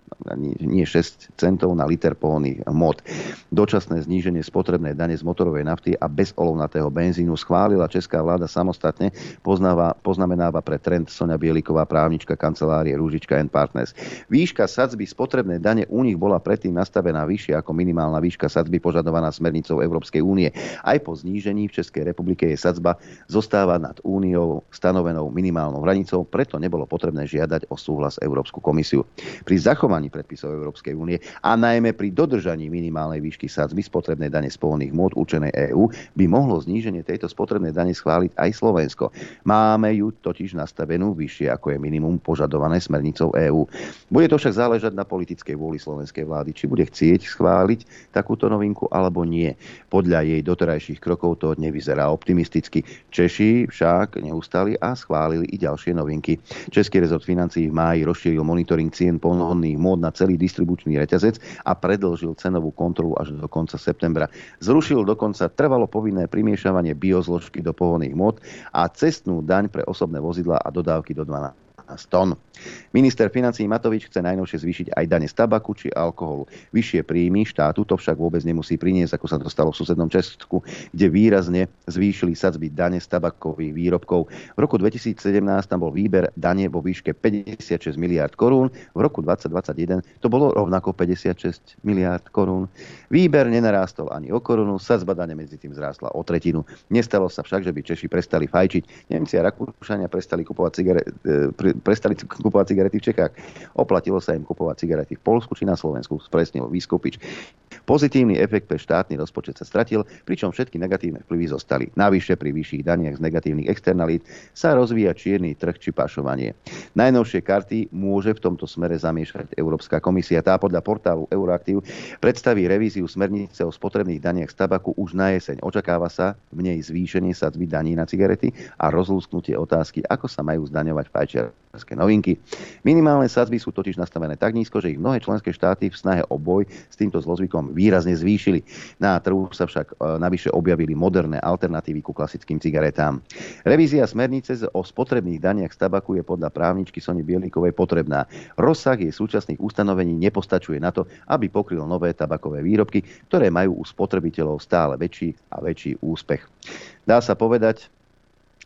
nie 6 centov na liter pohonných mod. Dočasné zníženie spotrebnej dane z motorovej nafty a bezolovnatého benzínu schválila česká vláda samostatne, poznáva, poznamenáva pre trend Sonia Bieliková, právnička kancelárie Rúžička and Partners. Výška sadzby spotrebnej dane u nich bola predtým nastavená vyššie ako minimálna výška sadzby požadovaná smernicou Európskej únie. Aj po znížení v Českej republike je sadzba zostáva nad úniou stanovenou minimálnou hranicou, preto nebolo potrebné žiadať o súhlas Európsku komisiu. Pri zachovaní predpisov Európskej únie a najmä pri dodržaní minimálnej výšky sadzby spotrebnej dane z pohonných môd určenej EÚ by mohlo zníženie tejto spotrebnej dane schváliť aj Slovensko. Máme ju totiž nastavenú vyššie ako je minimum požadované smernicou EÚ. Bude to však záležať na politickej vôli slovenskej vlády, či bude chcieť schváliť takúto novinku alebo nie. Podľa jej doterajších krokov to nevyzerá optimisticky. Češi však neustali a schválili i ďalšie novinky. Český rezort financí v máji rozšíril monitoring cien pohodných mód na celý distribučný reťazec a predlžil cenovú kontrolu až do konca septembra. Zrušil dokonca trvalo povinné primiešavanie biozložky do pohonných mód a cestnú daň pre osobné vozidla a dodávky do 12 tón. Minister financí Matovič chce najnovšie zvýšiť aj dane z tabaku či alkoholu. Vyššie príjmy štátu to však vôbec nemusí priniesť, ako sa to stalo v susednom Česku, kde výrazne zvýšili sadzby dane z tabakových výrobkov. V roku 2017 tam bol výber dane vo výške 56 miliard korún, v roku 2021 to bolo rovnako 56 miliard korún. Výber nenarástol ani o korunu, sadzba dane medzi tým zrástla o tretinu. Nestalo sa však, že by Češi prestali fajčiť. Nemci a Rakúšania prestali kupovať cigaret, prestali kupovať cigarety v Čechách. Oplatilo sa im kupovať cigarety v Polsku či na Slovensku, spresnil Výskupič. Pozitívny efekt pre štátny rozpočet sa stratil, pričom všetky negatívne vplyvy zostali. Navyše pri vyšších daniach z negatívnych externalít sa rozvíja čierny trh či pašovanie. Najnovšie karty môže v tomto smere zamiešať Európska komisia. Tá podľa portálu Euroaktiv predstaví revíziu smernice o spotrebných daniach z tabaku už na jeseň. Očakáva sa v nej zvýšenie sadzby daní na cigarety a rozlúsknutie otázky, ako sa majú zdaňovať fajčiarske novinky. Minimálne sadzby sú totiž nastavené tak nízko, že ich mnohé členské štáty v snahe o boj s týmto zlozvykom výrazne zvýšili. Na trhu sa však e, navyše objavili moderné alternatívy ku klasickým cigaretám. Revízia smernice o spotrebných daniach z tabaku je podľa právničky Sony Bielikovej potrebná. Rozsah jej súčasných ustanovení nepostačuje na to, aby pokryl nové tabakové výrobky, ktoré majú u spotrebiteľov stále väčší a väčší úspech. Dá sa povedať,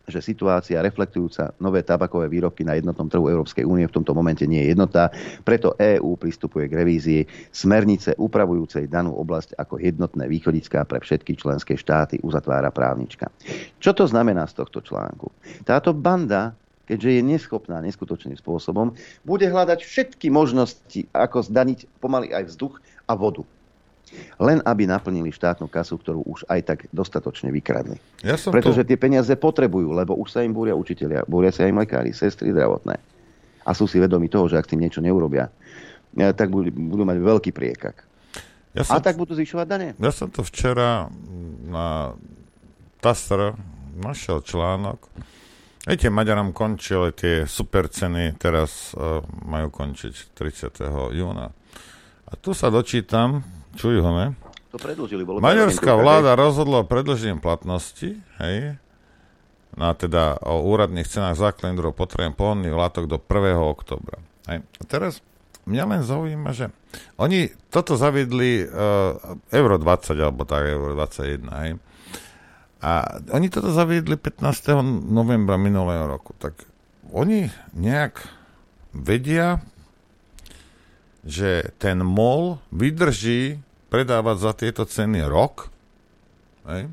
že situácia reflektujúca nové tabakové výrobky na jednotnom trhu Európskej únie v tomto momente nie je jednotná, preto EÚ pristupuje k revízii smernice upravujúcej danú oblasť ako jednotné východiská pre všetky členské štáty, uzatvára právnička. Čo to znamená z tohto článku? Táto banda keďže je neschopná neskutočným spôsobom, bude hľadať všetky možnosti, ako zdaniť pomaly aj vzduch a vodu len aby naplnili štátnu kasu, ktorú už aj tak dostatočne vykradli. Ja som Pretože to... tie peniaze potrebujú, lebo už sa im búria učiteľia, búria sa im lekári, sestry zdravotné. A sú si vedomi toho, že ak s tým niečo neurobia, eh, tak budú mať veľký priekak. Ja som, a tak budú zvyšovať dane. Ja som to včera na TASR našiel článok. Viete, Maďarom končili tie super ceny, teraz uh, majú končiť 30. júna. A tu sa dočítam, čujú ho, ne? To predlžili. Bolo Maďarská vláda rozhodla o predlžení platnosti, hej, na teda o úradných cenách základných potrebujem pohonných látok do 1. oktobra. Hej. A teraz mňa len zaujíma, že oni toto zaviedli uh, euro 20 alebo tak euro 21, hej. A oni toto zaviedli 15. novembra minulého roku. Tak oni nejak vedia že ten MOL vydrží predávať za tieto ceny rok, hej?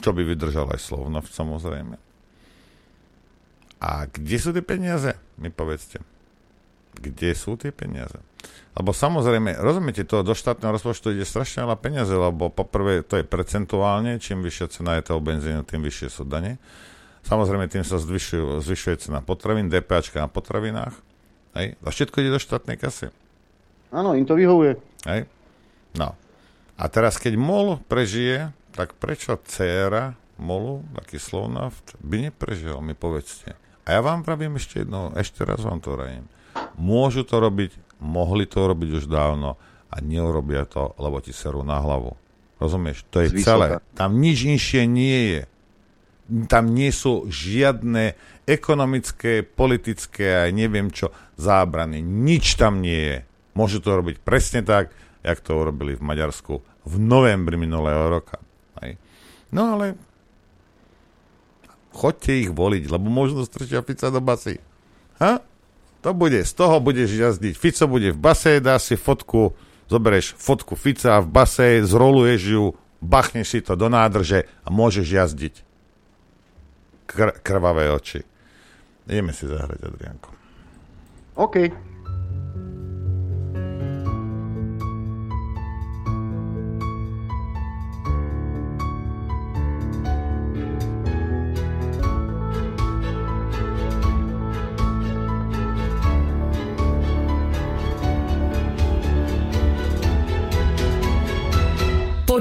čo by vydržal aj Slovnaft samozrejme. A kde sú tie peniaze? Mi povedzte. Kde sú tie peniaze? Lebo samozrejme, rozumiete, to do štátneho rozpočtu ide strašne veľa peniaze, lebo poprvé to je percentuálne, čím vyššia cena je toho benzínu, tým vyššie sú dane. Samozrejme, tým sa zvyšujú, zvyšuje cena potravín, DPAčka na potravinách. Hej? A všetko ide do štátnej kasy. Áno, im to vyhovuje. Hej? No. A teraz, keď MOL prežije, tak prečo dcéra MOLu, taký Slovnaft, by neprežil, mi povedzte. A ja vám pravím ešte jedno, ešte raz vám to rajím. Môžu to robiť, mohli to robiť už dávno a neurobia to, lebo ti serú na hlavu. Rozumieš? To je Zvysoka. celé. Tam nič inšie nie je. Tam nie sú žiadne ekonomické, politické a neviem čo zábrany. Nič tam nie je. Môžu to robiť presne tak, jak to urobili v Maďarsku v novembri minulého roka. Hej. No ale chodte ich voliť, lebo možno strčia Fica do basy. Ha? To bude, z toho budeš jazdiť. Fico bude v base, dá si fotku, zoberieš fotku Fica v base, zroluješ ju, bachneš si to do nádrže a môžeš jazdiť. Kr- krvavé oči. Ideme si zahrať, Adrianko. OK.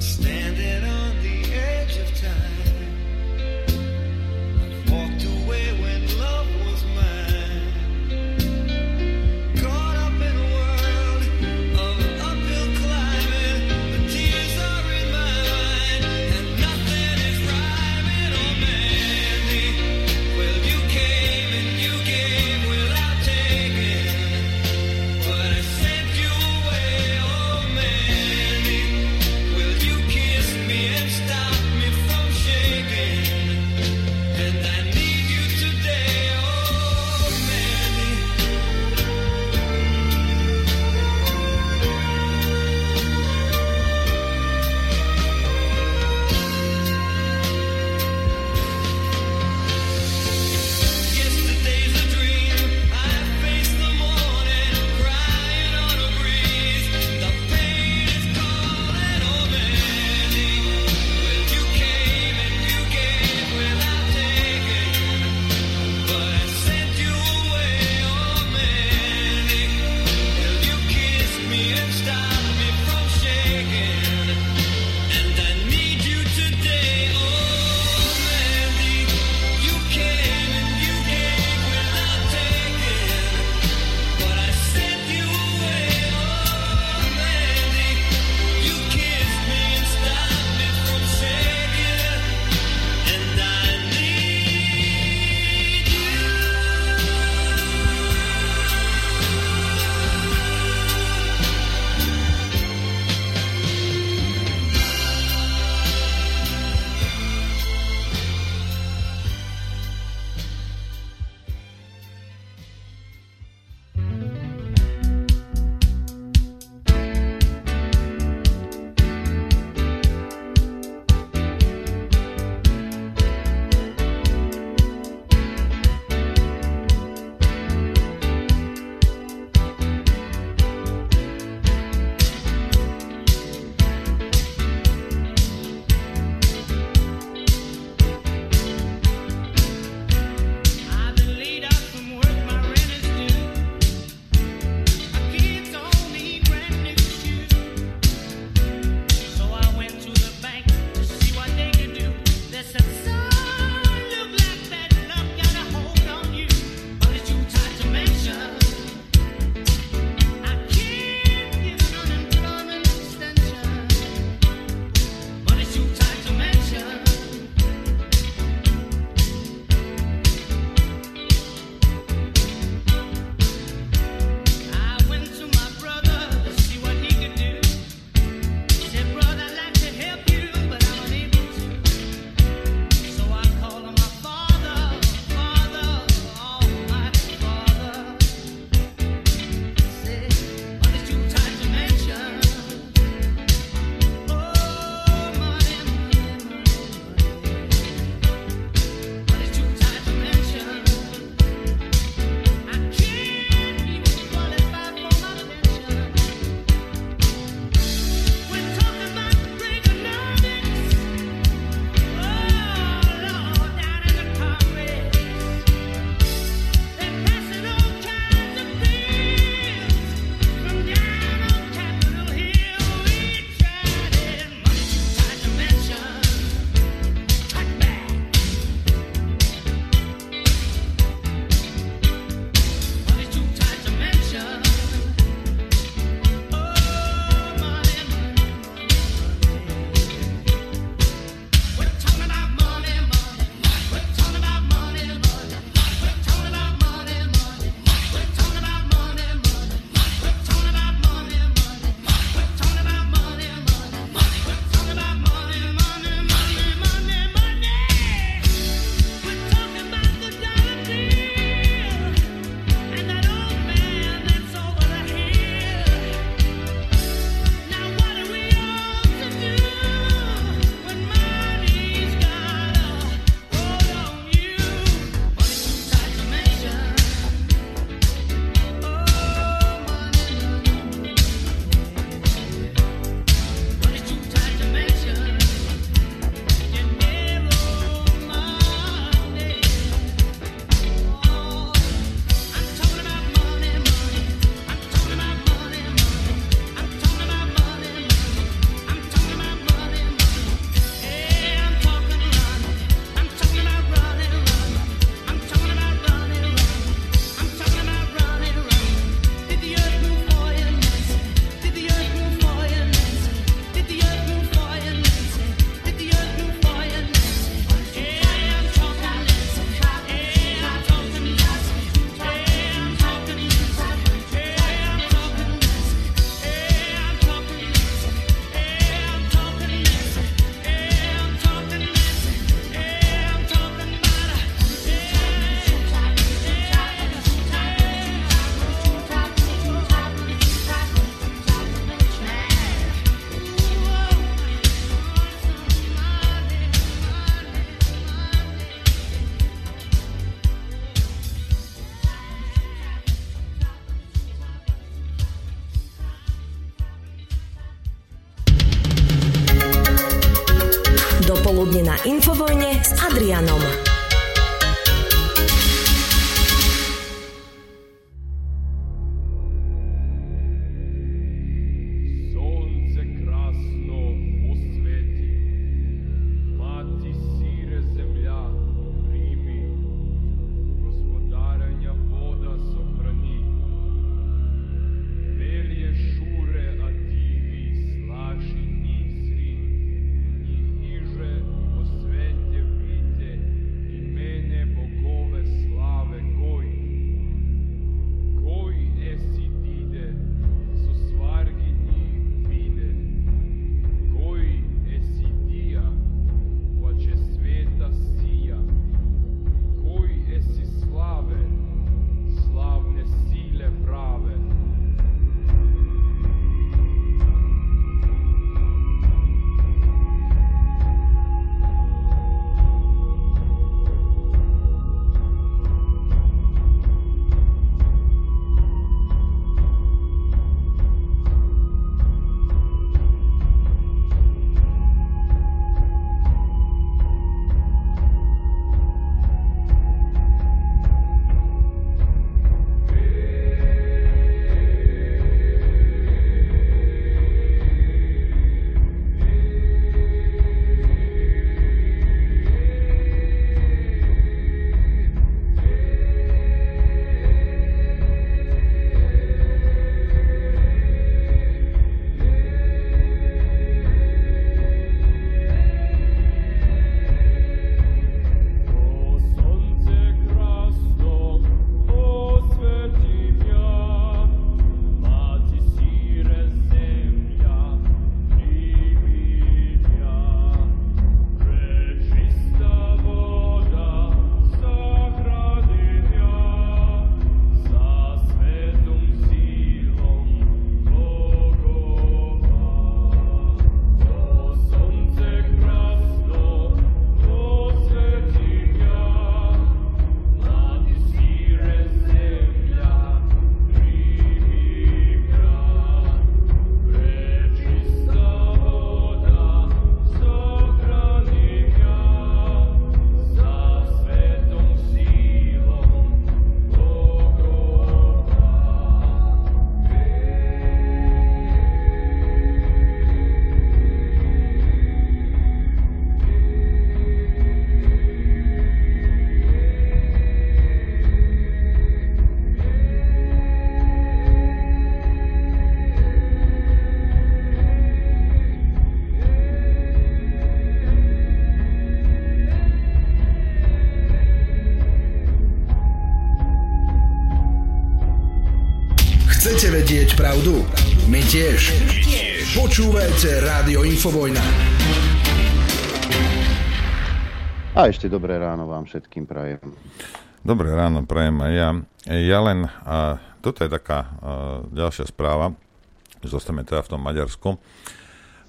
Stand. Pravdu? My tiež. Počúvajte Rádio Infovojna. A ešte dobré ráno vám všetkým prajem. Dobré ráno, prajem aj ja. Ja len, a toto je taká a, ďalšia správa, zostaneme teda v tom Maďarsku.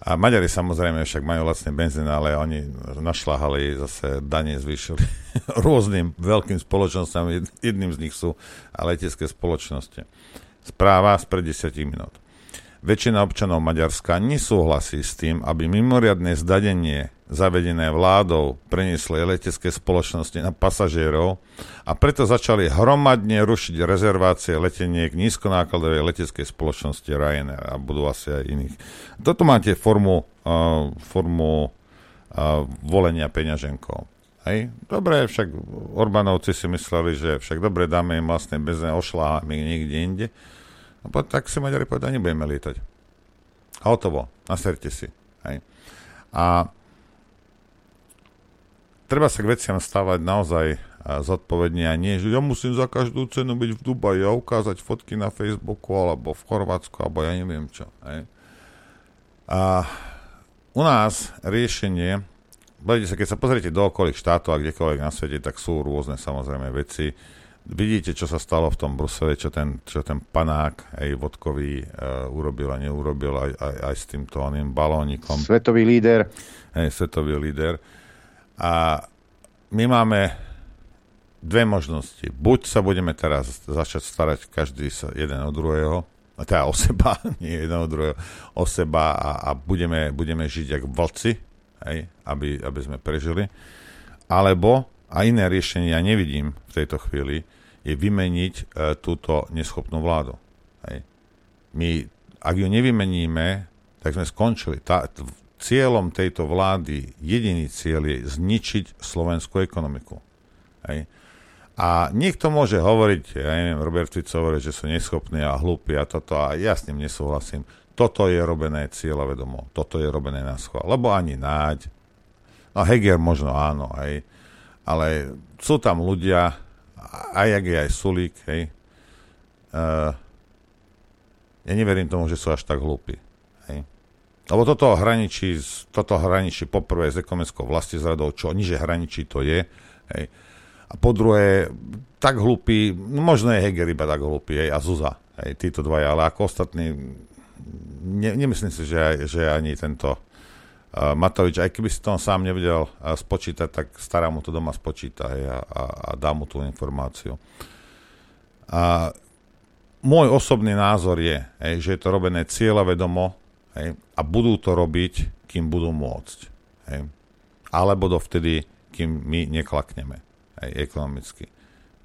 A Maďari samozrejme však majú lacný benzín, ale oni našľahali zase dane zvýšili rôznym veľkým spoločnosťam. Jed- Jedným z nich sú letecké spoločnosti. Správa z pred 10 minút. Väčšina občanov Maďarska nesúhlasí s tým, aby mimoriadne zdadenie zavedené vládou preniesli letecké spoločnosti na pasažierov a preto začali hromadne rušiť rezervácie leteniek nízkonákladovej leteckej spoločnosti Ryanair a budú asi aj iných. Toto máte formu, uh, formu uh, volenia peňaženkou. Hej? Dobre, však Orbánovci si mysleli, že však dobre, dáme im vlastne bez ošláme niekde inde. A potom, tak si Maďari povedali, nebudeme lietať. A hotovo, naserte si. Hej. A treba sa k veciam stávať naozaj a, zodpovedne a nie, že ja musím za každú cenu byť v Dubaji a ukázať fotky na Facebooku alebo v Chorvátsku alebo ja neviem čo. Hej. A u nás riešenie, budete sa, keď sa pozriete do okolých štátov a kdekoľvek na svete, tak sú rôzne samozrejme veci. Vidíte, čo sa stalo v tom Brusele, čo ten, čo ten panák aj vodkový uh, urobil a neurobil aj, aj, aj s týmto oným balónikom. Svetový líder. Hej, svetový líder. A my máme dve možnosti. Buď sa budeme teraz začať starať každý sa jeden od druhého, teda o seba, nie jeden od druhého, o seba a, a budeme, budeme žiť jak vlci, hej, aby, aby sme prežili. alebo, a iné riešenie ja nevidím v tejto chvíli, je vymeniť e, túto neschopnú vládu. Hej. My, ak ju nevymeníme, tak sme skončili. Tá, t- cieľom tejto vlády, jediný cieľ je zničiť slovenskú ekonomiku. Hej. A niekto môže hovoriť, ja neviem, Robert Fico hovorí, že sú neschopní a hlúpi a toto, a ja s ním nesúhlasím. Toto je robené cieľa vedomo, toto je robené na schvál. Lebo ani náď, no Heger možno áno, hej, ale sú tam ľudia, aj jak je aj Sulík, hej, uh, ja neverím tomu, že sú až tak hlúpi. Hej. Lebo toto hraničí, toto hraničí poprvé s ekonomickou vlastizradou, čo niže hraničí to je. Hej. A po druhé, tak hlupý, no možno je Heger iba tak hlupý, hej, a Zuza, hej, títo dvaja, ale ako ostatní, ne, nemyslím si, že, že ani tento uh, Matovič, aj keby si to on sám nevedel uh, spočítať, tak stará mu to doma spočíta hej, a, a, a dá mu tú informáciu. A môj osobný názor je, hej, že je to robené cieľavedomo hej, a budú to robiť, kým budú môcť. Hej. Alebo dovtedy, kým my neklakneme hej, ekonomicky.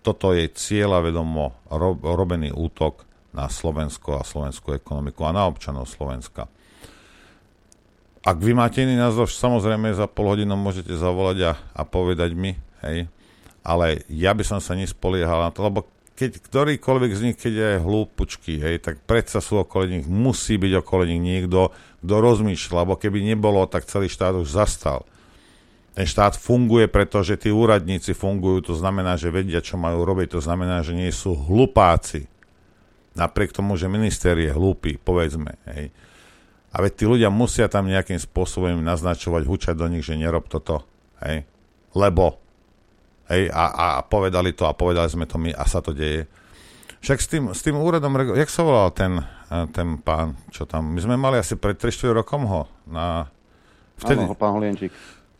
Toto je cieľavedomo ro- robený útok na Slovensko a slovenskú ekonomiku a na občanov Slovenska. Ak vy máte iný názor, samozrejme za pol hodinu môžete zavolať a, a povedať mi, hej, ale ja by som sa nespoliehal na to, lebo keď ktorýkoľvek z nich, keď je hlúpučky, hej, tak predsa sú okolo nich, musí byť okolo nich niekto, kto rozmýšľa, lebo keby nebolo, tak celý štát už zastal. Ten štát funguje, pretože tí úradníci fungujú, to znamená, že vedia, čo majú robiť, to znamená, že nie sú hlupáci. Napriek tomu, že minister je hlúpy, povedzme, hej. A veď tí ľudia musia tam nejakým spôsobom naznačovať, hučať do nich, že nerob toto, hej. Lebo Hej, a, a povedali to a povedali sme to my a sa to deje. Však s tým, s tým úradom, jak sa volal ten, ten pán, čo tam, my sme mali asi pred 3 rokom ho na... Vtedy, Áno, pán Holienčík.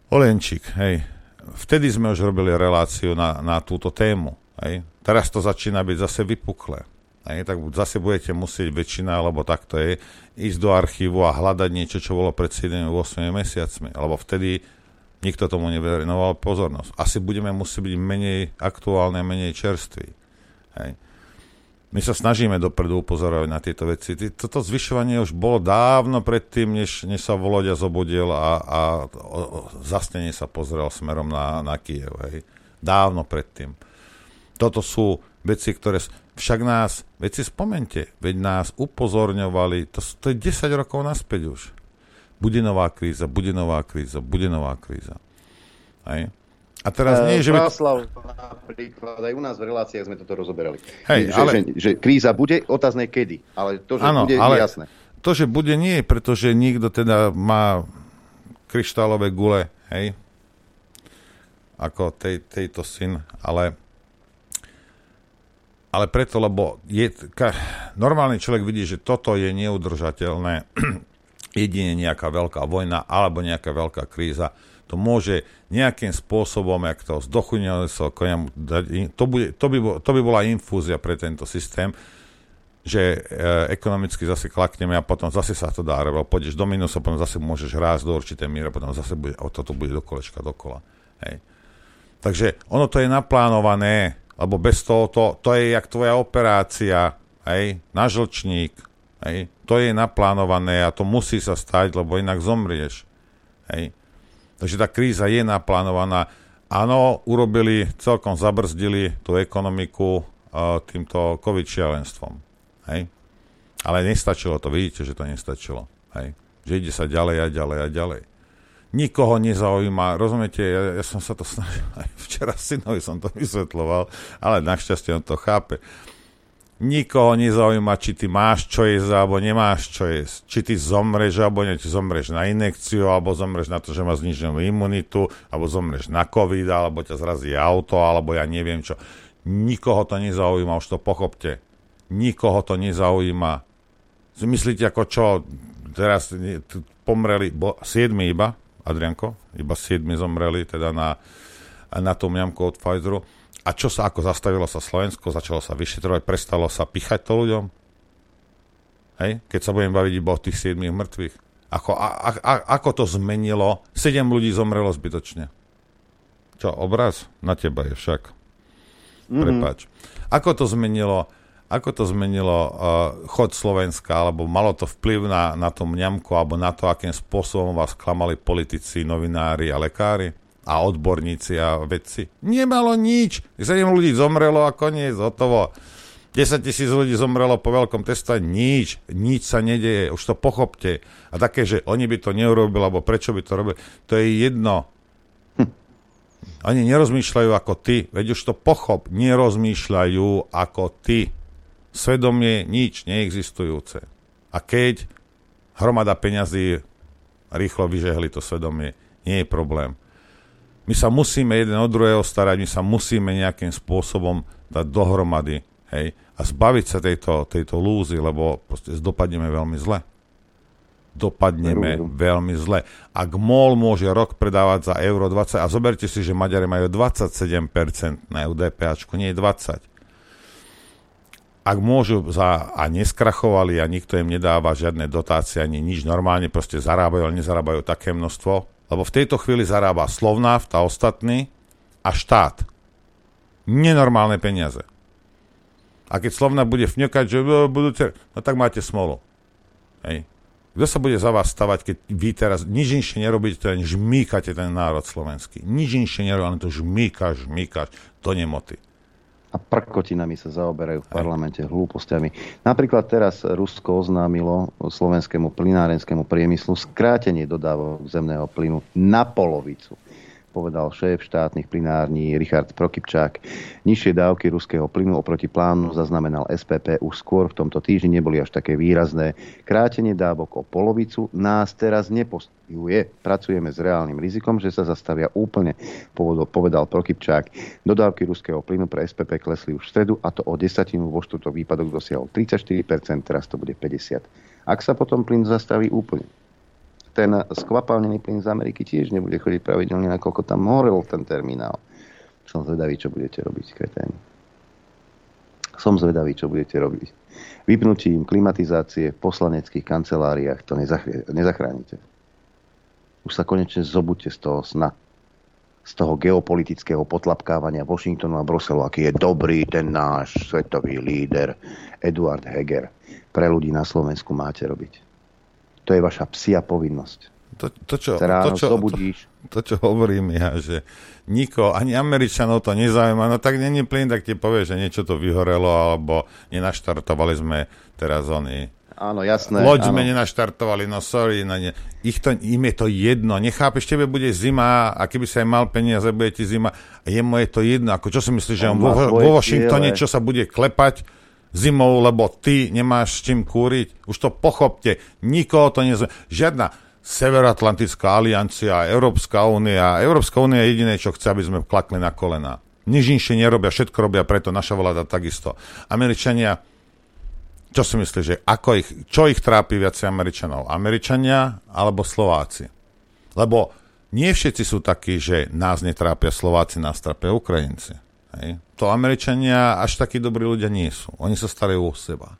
Holienčík, hej. Vtedy sme už robili reláciu na, na túto tému, hej. Teraz to začína byť zase vypuklé. Hej, tak zase budete musieť väčšina, alebo takto je, ísť do archívu a hľadať niečo, čo bolo pred 7-8 mesiacmi. Alebo vtedy Nikto tomu nevenoval pozornosť. Asi budeme musieť byť menej aktuálne, menej čerství. Hej. My sa snažíme dopredu upozorovať na tieto veci. Toto zvyšovanie už bolo dávno predtým, než, než sa Volodia zobudil a, a o, o, zastene sa pozrel smerom na, na Kiev. Hej. Dávno predtým. Toto sú veci, ktoré... Však nás, veci spomente, veď nás upozorňovali, to, to je 10 rokov naspäť už bude nová kríza, bude nová kríza, bude nová kríza. Hej. A teraz nie, že... Praslav, napríklad, aj u nás v reláciách sme toto rozoberali. Hej, že, ale... že, že kríza bude, otázne kedy. Ale to, že ano, bude, ale je jasné. To, že bude, nie pretože niekto teda má kryštálové gule, hej, ako tej, tejto syn, ale ale preto, lebo je, ka, normálny človek vidí, že toto je neudržateľné jedine nejaká veľká vojna alebo nejaká veľká kríza, to môže nejakým spôsobom, jak to zdochuňali sa to, bude, to, by, to by bola infúzia pre tento systém, že e, ekonomicky zase klakneme a potom zase sa to dá, lebo pôjdeš do minusu, potom zase môžeš rásť do určitej míry, potom zase bude, toto bude do kolečka dokola. Hej. Takže ono to je naplánované, lebo bez toho to, to je jak tvoja operácia, hej, na žlčník, Hej. To je naplánované a to musí sa stať, lebo inak zomrieš. Hej. Takže tá kríza je naplánovaná. Áno, urobili, celkom zabrzdili tú ekonomiku uh, týmto covid šialenstvom. Hej. Ale nestačilo to, vidíte, že to nestačilo. Hej. Že ide sa ďalej a ďalej a ďalej. Nikoho nezaujíma, rozumiete, ja, ja som sa to snažil, aj včera synovi som to vysvetloval, ale našťastie on to chápe Nikoho nezaujíma, či ty máš čo jesť, alebo nemáš čo jesť. Či ty zomreš, alebo ne, či zomreš na inekciu, alebo zomreš na to, že máš zniženú imunitu, alebo zomreš na COVID, alebo ťa zrazí auto, alebo ja neviem čo. Nikoho to nezaujíma, už to pochopte. Nikoho to nezaujíma. Myslíte, ako čo, teraz pomreli, bo, siedmi iba, Adrianko, iba siedmi zomreli, teda na, na tom mňamku od Pfizeru a čo sa, ako zastavilo sa Slovensko, začalo sa vyšetrovať, prestalo sa pichať to ľuďom? Hej? Keď sa budem baviť iba o tých 7 mŕtvych. Ako, a, a, ako to zmenilo? 7 ľudí zomrelo zbytočne. Čo, obraz? Na teba je však. Mhm. Prepač. Ako to zmenilo, ako to zmenilo uh, chod Slovenska, alebo malo to vplyv na, na tom mňamku, alebo na to, akým spôsobom vás klamali politici, novinári a lekári? A odborníci a vedci? Nemalo nič. 7 ľudí zomrelo a koniec, hotovo. 10 tisíc ľudí zomrelo po veľkom teste, nič, nič sa nedeje, už to pochopte. A také, že oni by to neurobili, alebo prečo by to robili, to je jedno. Hm. Oni nerozmýšľajú ako ty, veď už to pochop, nerozmýšľajú ako ty. Svedomie nič neexistujúce. A keď hromada peňazí rýchlo vyžehli to svedomie, nie je problém. My sa musíme jeden od druhého starať, my sa musíme nejakým spôsobom dať dohromady, hej, a zbaviť sa tejto, tejto lúzy, lebo proste dopadneme veľmi zle. Dopadneme veru. veľmi zle. Ak MOL môže rok predávať za euro 20, a zoberte si, že Maďari majú 27% na UDPAčku, nie 20. Ak môžu za, a neskrachovali a nikto im nedáva žiadne dotácie ani nič, normálne proste zarábajú, ale nezarábajú také množstvo, lebo v tejto chvíli zarába Slovnaft a ostatní a štát. Nenormálne peniaze. A keď Slovna bude fňokať, že "No, budúce, no tak máte smolu. Hej. Kto sa bude za vás stavať, keď vy teraz nič inšie nerobíte, len žmýkate ten národ slovenský. Nič inšie nerobíte, len to žmýkaš, žmýkaš do nemoty. A prkotinami sa zaoberajú v parlamente hlúpostiami. Napríklad teraz Rusko oznámilo slovenskému plynárenskému priemyslu skrátenie dodávok zemného plynu na polovicu povedal šéf štátnych plynární Richard Prokypčák. Nižšie dávky ruského plynu oproti plánu zaznamenal SPP už skôr v tomto týždni neboli až také výrazné. Krátenie dávok o polovicu nás teraz nepostihuje. Pracujeme s reálnym rizikom, že sa zastavia úplne, povedal Prokypčák. Dodávky ruského plynu pre SPP klesli už v stredu a to o desatinu vo štvrtok výpadok dosiahol 34%, teraz to bude 50%. Ak sa potom plyn zastaví úplne, ten skvapalnený plyn z Ameriky tiež nebude chodiť pravidelne, nakoľko tam horel ten terminál. Som zvedavý, čo budete robiť, kreténi. Som zvedavý, čo budete robiť. Vypnutím klimatizácie v poslaneckých kanceláriách to nezachrie- nezachránite. Už sa konečne zobuďte z toho sna. Z toho geopolitického potlapkávania Washingtonu a Bruselu, aký je dobrý ten náš svetový líder Eduard Heger. Pre ľudí na Slovensku máte robiť. To je vaša psia povinnosť. To, to, čo, ráno to, čo, zobudíš. To, to, čo hovorím ja, že niko, ani Američanov to nezaujíma, no tak není plyn, tak ti povie, že niečo to vyhorelo, alebo nenaštartovali sme teraz oni. Áno, jasné. Loď sme nenaštartovali, no sorry, no ne. Ich to, im je to jedno, nechápeš, tebe bude zima a keby sa aj mal peniaze, bude ti zima, jemu je to jedno, ako čo si myslíš, že on On vo, vo Washingtone čo sa bude klepať, zimou, lebo ty nemáš s čím kúriť. Už to pochopte. Nikoho to nezaujíma. Žiadna Severoatlantická aliancia, Európska únia. Európska únia je jediné, čo chce, aby sme klakli na kolena. Nič inšie nerobia, všetko robia preto, naša vláda takisto. Američania, čo si myslíš, že ako ich, čo ich trápi viacej Američanov? Američania alebo Slováci? Lebo nie všetci sú takí, že nás netrápia Slováci, nás trápia Ukrajinci. Hej. To Američania až takí dobrí ľudia nie sú. Oni sa starajú o seba.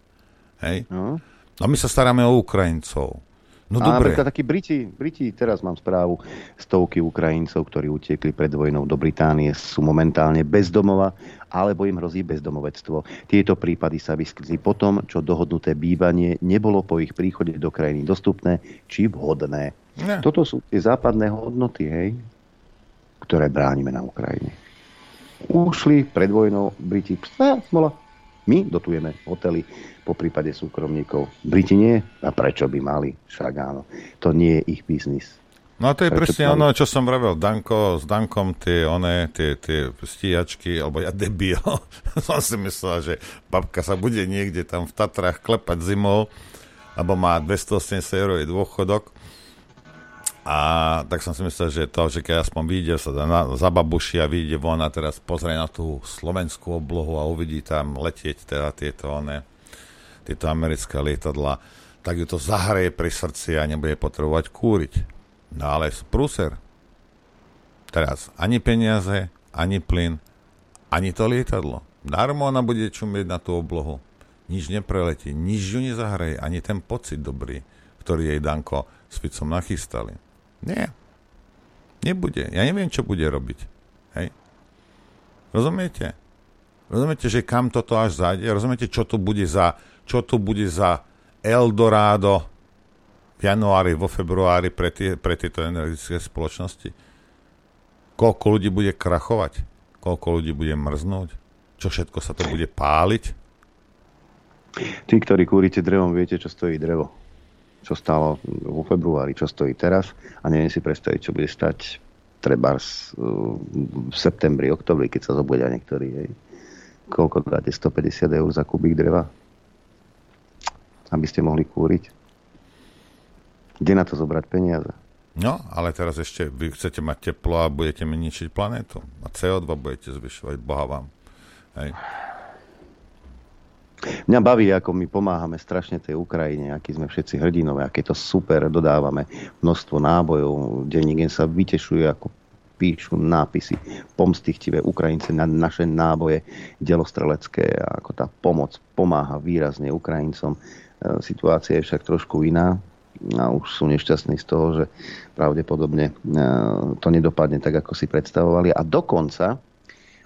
Hej. No. A my sa staráme o Ukrajincov. No a dobre. napríklad takí Briti, Briti, teraz mám správu, stovky Ukrajincov, ktorí utiekli pred vojnou do Británie, sú momentálne bezdomova, alebo im hrozí bezdomovectvo. Tieto prípady sa vyskytli po tom, čo dohodnuté bývanie nebolo po ich príchode do krajiny dostupné či vhodné. Ne. Toto sú tie západné hodnoty, hej, ktoré bránime na Ukrajine. Ušli pred vojnou Briti, pst, smola. My dotujeme hotely, po prípade súkromníkov. Briti nie? A prečo by mali? Však áno. To nie je ich biznis. No a to je Prečo presne ono, čo som vravel. Danko, s Dankom tie, one, tie, tie stíjačky, alebo ja debil. som si myslel, že babka sa bude niekde tam v Tatrách klepať zimou, lebo má 280 eurový dôchodok. A tak som si myslel, že to, že keď aspoň vyjde sa na, za babuši a vyjde von a teraz pozrie na tú slovenskú oblohu a uvidí tam letieť teda tieto, one, tieto americké lietadla, tak ju to zahreje pri srdci a nebude potrebovať kúriť. No ale prúser. Teraz ani peniaze, ani plyn, ani to lietadlo. Darmo ona bude čumieť na tú oblohu. Nič nepreletí, nič ju nezahreje, ani ten pocit dobrý, ktorý jej Danko s Ficom nachystali. Nie. Nebude. Ja neviem, čo bude robiť. Hej? Rozumiete? Rozumiete, že kam toto až zájde? Rozumiete, čo to bude za, čo to bude za Eldorado v januári, vo februári pre, tie, pre tieto energetické spoločnosti? Koľko ľudí bude krachovať? Koľko ľudí bude mrznúť? Čo všetko sa to bude páliť? Tí, ktorí kúrite drevom, viete, čo stojí drevo. Čo stalo vo februári, čo stojí teraz a neviem si predstaviť, čo bude stať treba v septembri, oktobri, keď sa zobudia niektorí. Hej. Koľko dáte? 150 eur za kubík dreva? Aby ste mohli kúriť? Kde na to zobrať peniaze? No, ale teraz ešte vy chcete mať teplo a budete mi ničiť planétu. A CO2 budete zvyšovať, boha vám. Hej. Mňa baví, ako my pomáhame strašne tej Ukrajine, akí sme všetci hrdinové, aké to super, dodávame množstvo nábojov, denník sa vytešuje, ako píšu nápisy pomstichtivé Ukrajince na naše náboje delostrelecké a ako tá pomoc pomáha výrazne Ukrajincom. E, situácia je však trošku iná a už sú nešťastní z toho, že pravdepodobne e, to nedopadne tak, ako si predstavovali. A dokonca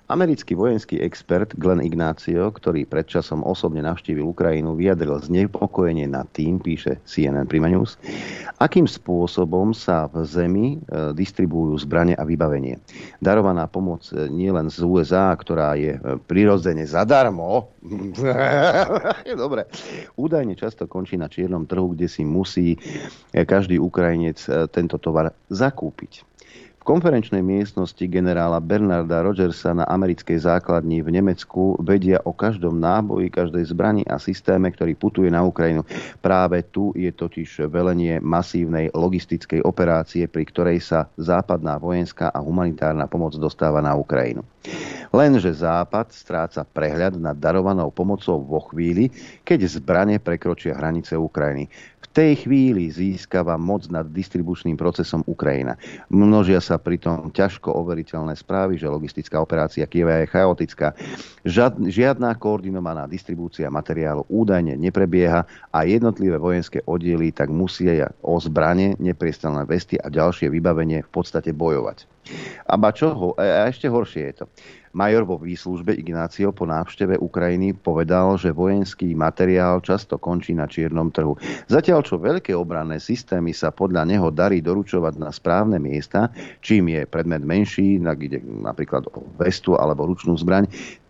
Americký vojenský expert Glenn Ignacio, ktorý predčasom osobne navštívil Ukrajinu, vyjadril znepokojenie nad tým, píše CNN Prima News, akým spôsobom sa v zemi e, distribujú zbranie a vybavenie. Darovaná pomoc e, nielen z USA, ktorá je e, prirodzene zadarmo, dobre, údajne často končí na čiernom trhu, kde si musí každý Ukrajinec tento tovar zakúpiť konferenčnej miestnosti generála Bernarda Rogersa na americkej základni v Nemecku vedia o každom náboji, každej zbrani a systéme, ktorý putuje na Ukrajinu. Práve tu je totiž velenie masívnej logistickej operácie, pri ktorej sa západná vojenská a humanitárna pomoc dostáva na Ukrajinu. Lenže Západ stráca prehľad nad darovanou pomocou vo chvíli, keď zbranie prekročia hranice Ukrajiny tej chvíli získava moc nad distribučným procesom Ukrajina. Množia sa pritom ťažko overiteľné správy, že logistická operácia Kieva je chaotická. Žiadna koordinovaná distribúcia materiálu údajne neprebieha a jednotlivé vojenské oddiely tak musia o zbranie, nepriestelné vesty a ďalšie vybavenie v podstate bojovať. A, ba čo, a ešte horšie je to. Major vo výslužbe Ignácio po návšteve Ukrajiny povedal, že vojenský materiál často končí na čiernom trhu. Zatiaľ, čo veľké obranné systémy sa podľa neho darí doručovať na správne miesta, čím je predmet menší, ide napríklad o vestu alebo ručnú zbraň,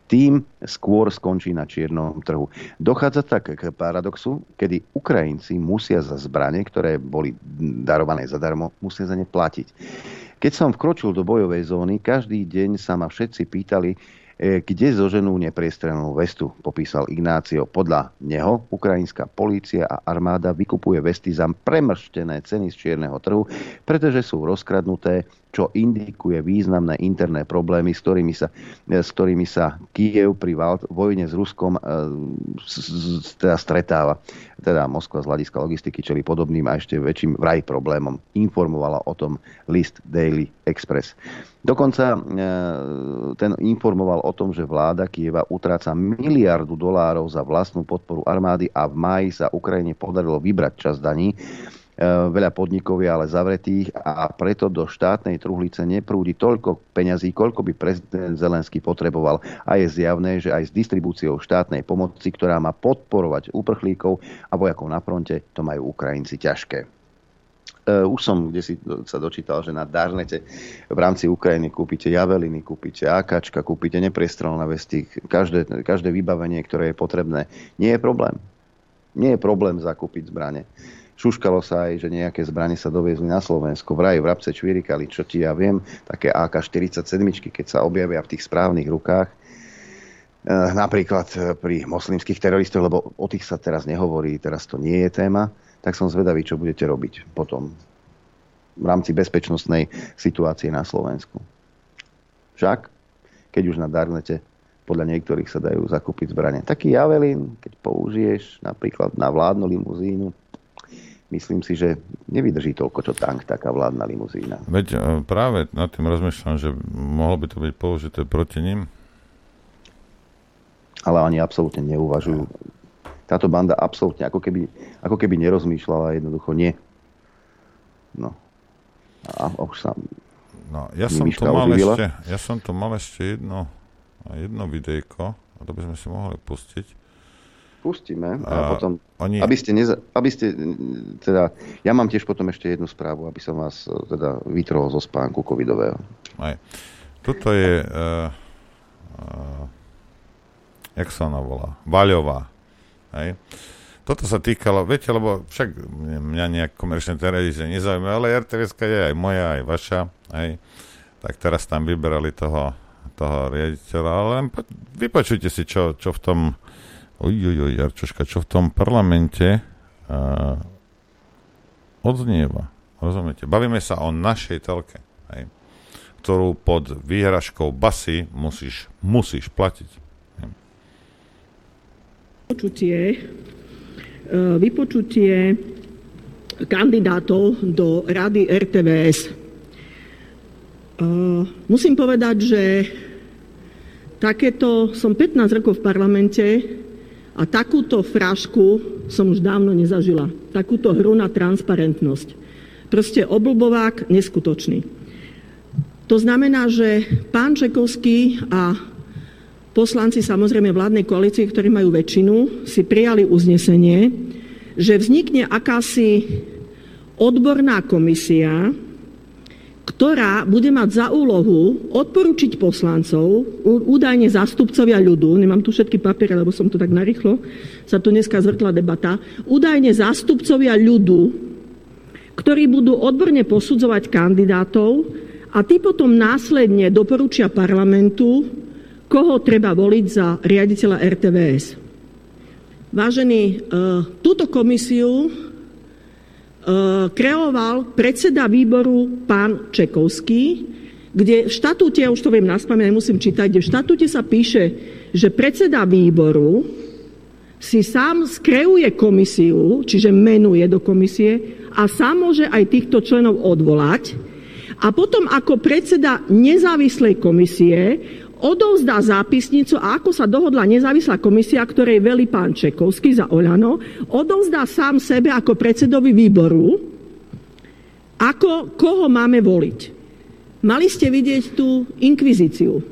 tým skôr skončí na čiernom trhu. Dochádza tak k paradoxu, kedy Ukrajinci musia za zbranie, ktoré boli darované zadarmo, musia za ne platiť. Keď som vkročil do bojovej zóny, každý deň sa ma všetci pýtali, e, kde zoženú nepriestrelnú vestu, popísal Ignácio. Podľa neho ukrajinská polícia a armáda vykupuje vesty za premrštené ceny z čierneho trhu, pretože sú rozkradnuté čo indikuje významné interné problémy, s ktorými sa, e, s ktorými sa Kiev pri vojne s Ruskom e, teda stretáva. Teda Moskva z hľadiska logistiky čeli podobným a ešte väčším vraj problémom. Informovala o tom list Daily Express. Dokonca e, ten informoval o tom, že vláda Kieva utráca miliardu dolárov za vlastnú podporu armády a v máji sa Ukrajine podarilo vybrať čas daní veľa podnikov je ale zavretých a preto do štátnej truhlice neprúdi toľko peňazí, koľko by prezident Zelenský potreboval. A je zjavné, že aj s distribúciou štátnej pomoci, ktorá má podporovať uprchlíkov a vojakov na fronte, to majú Ukrajinci ťažké. Uh, už som kde si sa dočítal, že na Darnete v rámci Ukrajiny kúpite javeliny, kúpite AKčka, kúpite nepriestrelné vesty, každé, každé vybavenie, ktoré je potrebné. Nie je problém. Nie je problém zakúpiť zbranie. Šuškalo sa aj, že nejaké zbranie sa doviezli na Slovensko. Vraj v Rabce čvirikali, čo ti ja viem, také AK-47, keď sa objavia v tých správnych rukách. E, napríklad e, pri moslimských teroristov, lebo o tých sa teraz nehovorí, teraz to nie je téma, tak som zvedavý, čo budete robiť potom v rámci bezpečnostnej situácie na Slovensku. Však, keď už na Darnete podľa niektorých sa dajú zakúpiť zbranie. Taký javelin, keď použiješ napríklad na vládnu limuzínu, myslím si, že nevydrží toľko, čo tank, taká vládna limuzína. Veď e, práve nad tým rozmýšľam, že mohlo by to byť použité proti ním. Ale oni absolútne neuvažujú. Táto banda absolútne, ako keby, ako keby nerozmýšľala, jednoducho nie. No. A už sa No, ja som, tu mal ešte, ja som tu mal ešte jedno, jedno videjko, a to by sme si mohli pustiť. Pustíme a, a potom, oni... aby, ste neza, aby ste, teda, ja mám tiež potom ešte jednu správu, aby som vás teda vytrhol zo spánku covidového. Aj. Toto je, uh, uh, jak sa ona volá, Vaľová. Hej. Toto sa týkalo, viete, lebo však mňa nejak komerčné televízie nezaujíma, ale RTVS je aj moja, aj vaša. Hej. Tak teraz tam vyberali toho, toho riaditeľa, ale len po, vypočujte si, čo, čo v tom ujujoj, Jarčoška, čo v tom parlamente uh, odznieva. Rozumiete? Bavíme sa o našej telke, hej, ktorú pod výhražkou basy musíš, musíš platiť. Hej. Počutie E, vypočutie kandidátov do rady RTVS. E, musím povedať, že takéto, som 15 rokov v parlamente a takúto frášku som už dávno nezažila. Takúto hru na transparentnosť. Proste oblbovák neskutočný. To znamená, že pán Čekovský a poslanci samozrejme vládnej koalície, ktorí majú väčšinu, si prijali uznesenie, že vznikne akási odborná komisia, ktorá bude mať za úlohu odporučiť poslancov, údajne zástupcovia ľudu, nemám tu všetky papiere, lebo som to tak narýchlo, sa tu dneska zvrtla debata, údajne zástupcovia ľudu, ktorí budú odborne posudzovať kandidátov a tí potom následne doporučia parlamentu, koho treba voliť za riaditeľa RTVS. Vážení, e, túto komisiu kreoval predseda výboru pán Čekovský, kde v štatúte, ja už to viem naspamäť, nemusím čítať, kde v štatúte sa píše, že predseda výboru si sám skreuje komisiu, čiže menuje do komisie a sám môže aj týchto členov odvolať. A potom ako predseda nezávislej komisie odovzdá zápisnicu a ako sa dohodla nezávislá komisia, ktorej velí pán Čekovský za Oľano, odovzdá sám sebe ako predsedovi výboru, ako koho máme voliť. Mali ste vidieť tú inkvizíciu.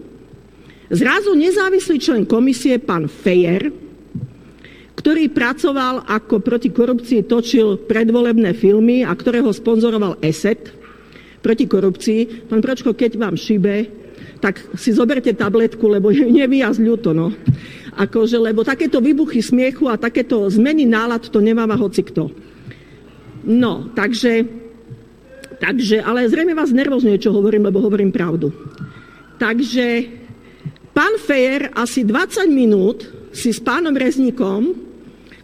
Zrazu nezávislý člen komisie, pán Fejer, ktorý pracoval ako proti korupcii, točil predvolebné filmy a ktorého sponzoroval ESET proti korupcii. Pán Pročko, keď vám šibe, tak si zoberte tabletku, lebo je nevyjazd ľúto. No. Akože, lebo takéto výbuchy smiechu a takéto zmeny nálad to nemáva hocikto. No, takže, takže, ale zrejme vás nervozňuje, čo hovorím, lebo hovorím pravdu. Takže pán Fejer asi 20 minút si s pánom Rezníkom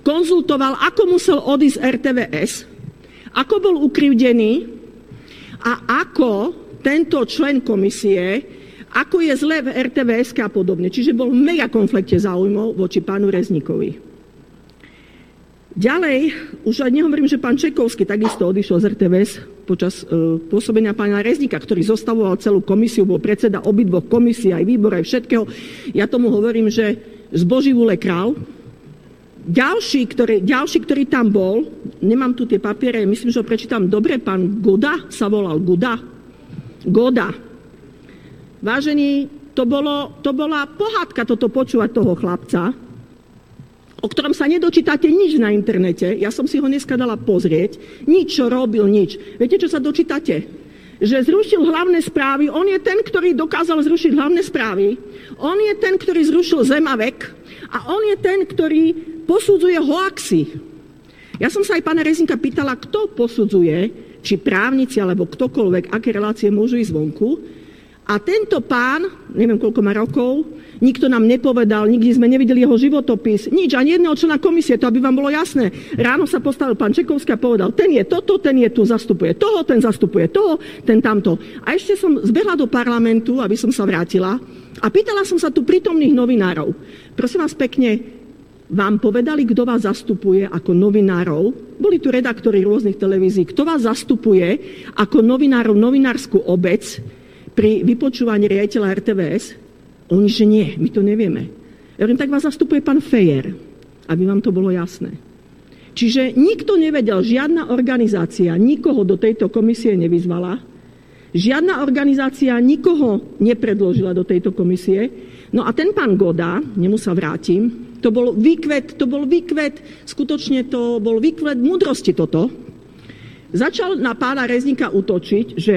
konzultoval, ako musel odísť RTVS, ako bol ukrivdený a ako tento člen komisie ako je zle v RTVS a podobne. Čiže bol v mega konflikte záujmov voči pánu Rezníkovi. Ďalej, už aj nehovorím, že pán Čekovský takisto odišiel z RTVS počas e, pôsobenia pána Rezníka, ktorý zostavoval celú komisiu, bol predseda obidvoch komisí, aj výbor, aj všetkého. Ja tomu hovorím, že zboží vôle král. Ďalší ktorý, ďalší, ktorý tam bol, nemám tu tie papiere, myslím, že ho prečítam dobre, pán Goda sa volal Goda. Goda Vážení, to, bolo, to bola pohádka toto počúvať toho chlapca, o ktorom sa nedočítate nič na internete. Ja som si ho dneska dala pozrieť. Nič, čo robil, nič. Viete, čo sa dočítate? Že zrušil hlavné správy. On je ten, ktorý dokázal zrušiť hlavné správy. On je ten, ktorý zrušil Zemavek. A on je ten, ktorý posudzuje hoaxy. Ja som sa aj pána Rezinka pýtala, kto posudzuje, či právnici alebo ktokoľvek, aké relácie môžu ísť vonku. A tento pán, neviem koľko má rokov, nikto nám nepovedal, nikdy sme nevideli jeho životopis, nič, ani jedného člena komisie, to aby vám bolo jasné. Ráno sa postavil pán Čekovský a povedal, ten je toto, ten je tu, zastupuje toho, ten zastupuje toho, ten tamto. A ešte som zbehla do parlamentu, aby som sa vrátila a pýtala som sa tu prítomných novinárov. Prosím vás pekne, vám povedali, kto vás zastupuje ako novinárov? Boli tu redaktori rôznych televízií. Kto vás zastupuje ako novinárov, novinárskú obec? Pri vypočúvaní riaditeľa RTVS, oni, že nie, my to nevieme. Ja hovorím, tak vás zastupuje pán Fejer, aby vám to bolo jasné. Čiže nikto nevedel, žiadna organizácia nikoho do tejto komisie nevyzvala. Žiadna organizácia nikoho nepredložila do tejto komisie. No a ten pán Goda, nemu sa vrátim, to bol výkvet, to bol výkvet, skutočne to bol výkvet múdrosti toto. Začal na pána Reznika útočiť, že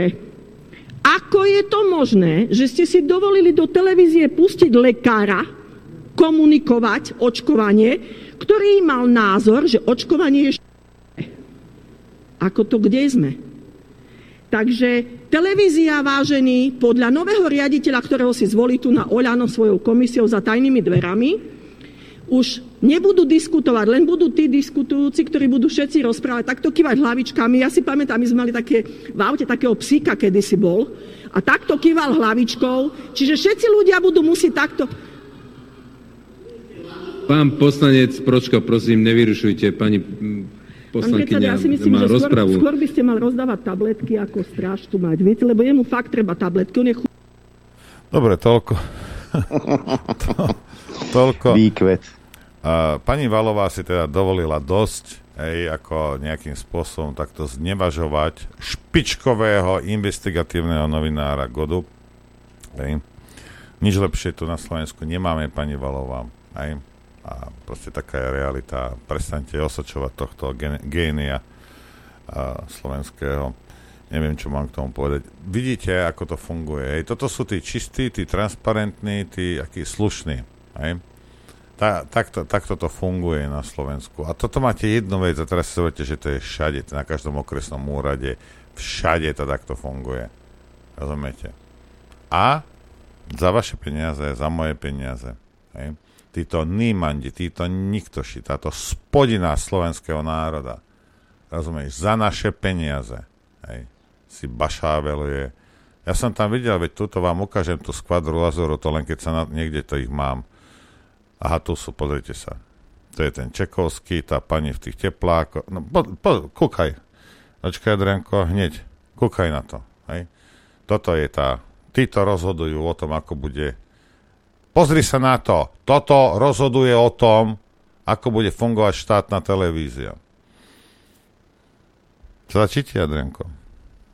ako je to možné, že ste si dovolili do televízie pustiť lekára komunikovať očkovanie, ktorý mal názor, že očkovanie je ako to kde sme? Takže televízia, vážený, podľa nového riaditeľa, ktorého si zvolí tu na Oľano svojou komisiou za tajnými dverami, už nebudú diskutovať, len budú tí diskutujúci, ktorí budú všetci rozprávať, takto kývať hlavičkami. Ja si pamätám, my sme mali také, v aute takého psíka kedysi bol a takto kýval hlavičkou. Čiže všetci ľudia budú musieť takto... Pán poslanec Pročko, prosím, nevyrušujte pani poslankyňa ja si myslím, má že skôr, rozpravu. skôr by ste mal rozdávať tabletky, ako stráž tu mať. Viete, lebo jemu fakt treba tabletky. On je chu... Dobre, toľko. to, toľko. Výkvet. Uh, pani Valová si teda dovolila dosť, hej, ako nejakým spôsobom takto znevažovať špičkového investigatívneho novinára Godu. Hej. Nič lepšie tu na Slovensku nemáme, pani Valová. Hej. A proste taká je realita. Prestaňte osočovať tohto gen- génia a, slovenského. Neviem, čo mám k tomu povedať. Vidíte, ako to funguje. Hej. Toto sú tí čistí, tí transparentní, tí akí slušní. Hej. Ta, takto, takto to funguje na Slovensku. A toto máte jednu vec, a teraz si zoberte, že to je všade, na každom okresnom úrade, všade to takto funguje. Rozumiete? A za vaše peniaze, za moje peniaze. Hej títo nímandi, títo niktoši, táto spodina slovenského národa, rozumieš, za naše peniaze, hej, si bašáveluje. Ja som tam videl, veď tuto vám ukážem tú skvadru Lazoru, to len keď sa na, niekde to ich mám. Aha, tu sú, pozrite sa. To je ten Čekovský, tá pani v tých teplákoch. No, po, po, kúkaj. Počkaj, Adrianko, hneď. Kúkaj na to. Hej. Toto je tá... Títo rozhodujú o tom, ako bude Pozri sa na to. Toto rozhoduje o tom, ako bude fungovať štátna televízia. Stačí ti, Adrianko?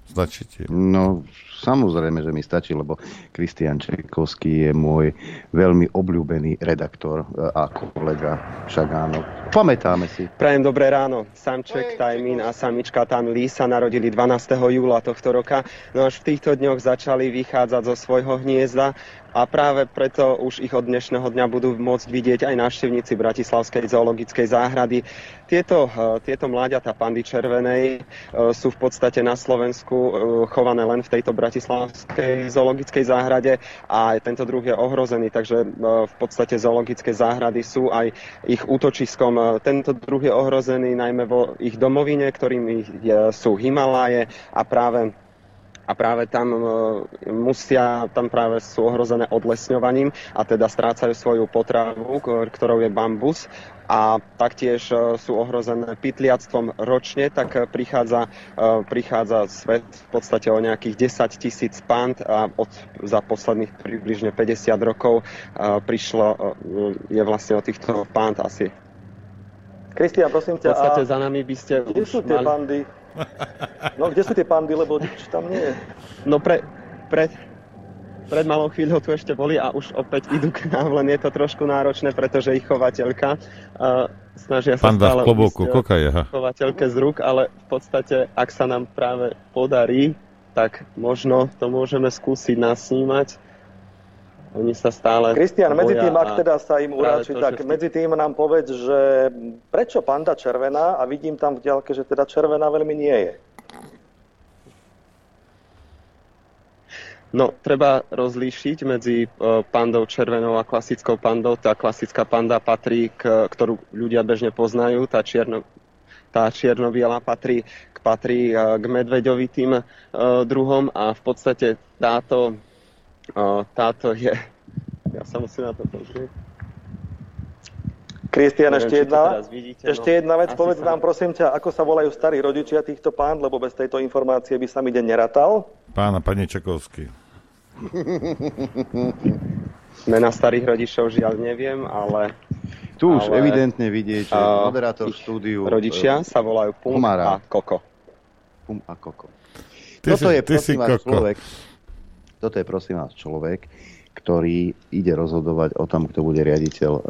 Stačí ti? No, samozrejme, že mi stačí, lebo Kristian Čekovský je môj veľmi obľúbený redaktor e, a kolega však áno. Pamätáme si. Prajem dobré ráno. Samček, Tajmin a samička Tan Lee sa narodili 12. júla tohto roka, no až v týchto dňoch začali vychádzať zo svojho hniezda a práve preto už ich od dnešného dňa budú môcť vidieť aj návštevníci Bratislavskej zoologickej záhrady. Tieto, eh, tieto mláďata pandy červenej eh, sú v podstate na Slovensku eh, chované len v tejto Bratislavskej zoologickej záhrade a tento druh je ohrozený, takže v podstate zoologické záhrady sú aj ich útočiskom. Tento druh je ohrozený najmä vo ich domovine, ktorými sú Himaláje a práve a práve tam e, musia, tam práve sú ohrozené odlesňovaním a teda strácajú svoju potravu, ktorou je bambus a taktiež e, sú ohrozené pytliactvom ročne, tak prichádza, e, prichádza svet v podstate o nejakých 10 tisíc pand a od, za posledných približne 50 rokov prišlo, je vlastne o týchto pand asi Kristian, prosím ťa. V podstate a za nami by ste kde už sú tie mali... pandy? No, kde sú tie pandy, lebo nič tam nie je. No pre, pred, pred malou chvíľou tu ešte boli a už opäť idú k nám, len je to trošku náročné, pretože ich chovateľka uh, snažia sa Panda stále v aha. chovateľke z rúk, ale v podstate, ak sa nám práve podarí, tak možno to môžeme skúsiť nasnímať. Oni sa stále Kristian, medzi tým, ak teda sa im uráči, to, tak medzi tým nám povedz, že prečo panda červená a vidím tam v ďalke, že teda červená veľmi nie je. No, treba rozlíšiť medzi e, pandou červenou a klasickou pandou. Tá klasická panda patrí, k, ktorú ľudia bežne poznajú, tá, čierno, tá čierno-biela patrí, patrí e, k medveďovitým uh, druhom a v podstate táto, táto je... Ja sa musím na to pozrieť. Kristian, ešte jedna, vidíte, ešte no. jedna vec, povedz sa nám prosím ťa, ako sa volajú starí rodičia týchto pán, lebo bez tejto informácie by sa mi deň neratal. Pána pani Čekovský. Mena starých rodičov žiaľ neviem, ale... Tu už ale, evidentne vidieť, že a, moderátor štúdiu... Rodičia e, sa volajú Pum Humara. a Koko. Pum a Koko. Ty toto si- je ty si prosím vás koko. človek, toto je prosím vás človek, ktorý ide rozhodovať o tom, kto bude riaditeľ uh,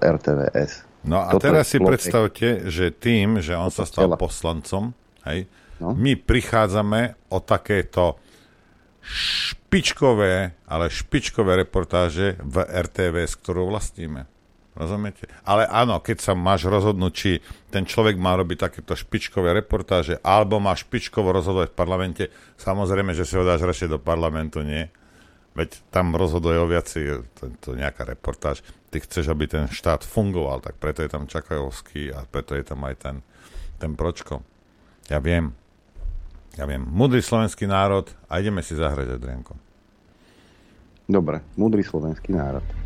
RTVS. No a Toto teraz si človek. predstavte, že tým, že on sa stal poslancom, hej, no. my prichádzame o takéto špičkové, ale špičkové reportáže v RTVS, ktorú vlastníme. Rozumiete? Ale áno, keď sa máš rozhodnúť, či ten človek má robiť takéto špičkové reportáže, alebo má špičkovo rozhodovať v parlamente, samozrejme, že si ho dáš radšej do parlamentu, nie? Veď tam rozhoduje o viaci, to, to nejaká reportáž. Ty chceš, aby ten štát fungoval, tak preto je tam Čakajovský a preto je tam aj ten, ten Pročko. Ja viem. Ja viem. Mudrý slovenský národ a ideme si zahrať, Adrianko. Dobre, múdry slovenský národ.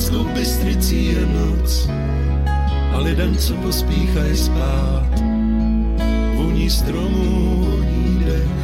Nad Bánskou Bystricí je noc, a lidem, co pospíchají spát, voní stromů, voní dech.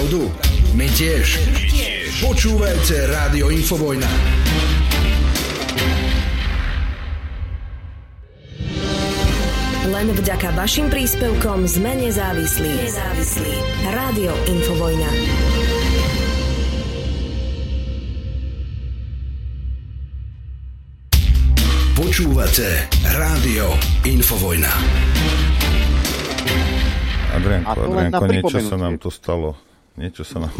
Pravdu? My tiež. Počúvajte Rádio Infovojna. Len vďaka vašim príspevkom sme nezávislí. Nezávislí. Rádio Infovojna. Počúvate Rádio Infovojna. Adrianko, Adrianko, niečo sa nám tu stalo. Niečo sa nám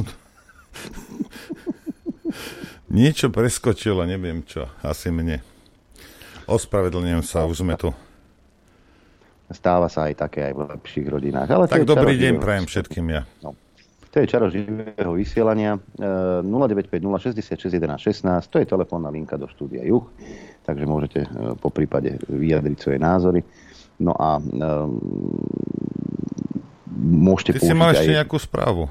niečo preskočilo, neviem čo. Asi mne. Ospravedlňujem sa, už sme tu. Stáva sa aj také aj v lepších rodinách. Ale Tak dobrý deň prajem všetkým ja. No. To je čaro živého vysielania. E, 0950 66 11 16, to je telefónna linka do štúdia Juch, takže môžete e, po prípade vyjadriť svoje názory. No a e, môžete Ty si mal ešte aj... nejakú správu.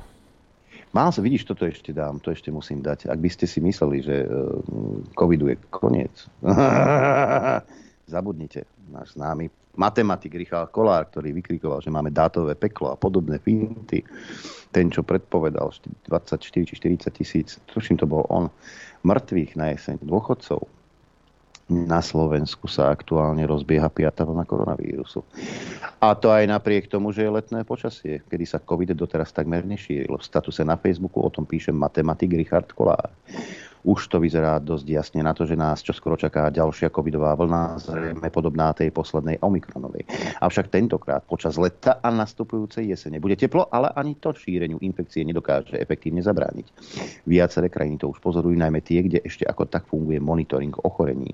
Som, vidíš, toto ešte dám, to ešte musím dať. Ak by ste si mysleli, že e, covidu je koniec, zabudnite. Náš známy matematik Richard Kolár, ktorý vykrikoval, že máme dátové peklo a podobné finty. Ten, čo predpovedal 24 či 40 tisíc, tuším, to bol on, mŕtvych na jeseň, dôchodcov. Na Slovensku sa aktuálne rozbieha 5. vlna koronavírusu. A to aj napriek tomu, že je letné počasie, kedy sa COVID doteraz takmer nešíril. V statuse na Facebooku o tom píše matematik Richard Kolár. Už to vyzerá dosť jasne na to, že nás čoskoro čaká ďalšia covidová vlna, zrejme podobná tej poslednej Omikronovej. Avšak tentokrát počas leta a nastupujúcej jesene bude teplo, ale ani to šíreniu infekcie nedokáže efektívne zabrániť. Viaceré krajiny to už pozorujú, najmä tie, kde ešte ako tak funguje monitoring ochorení.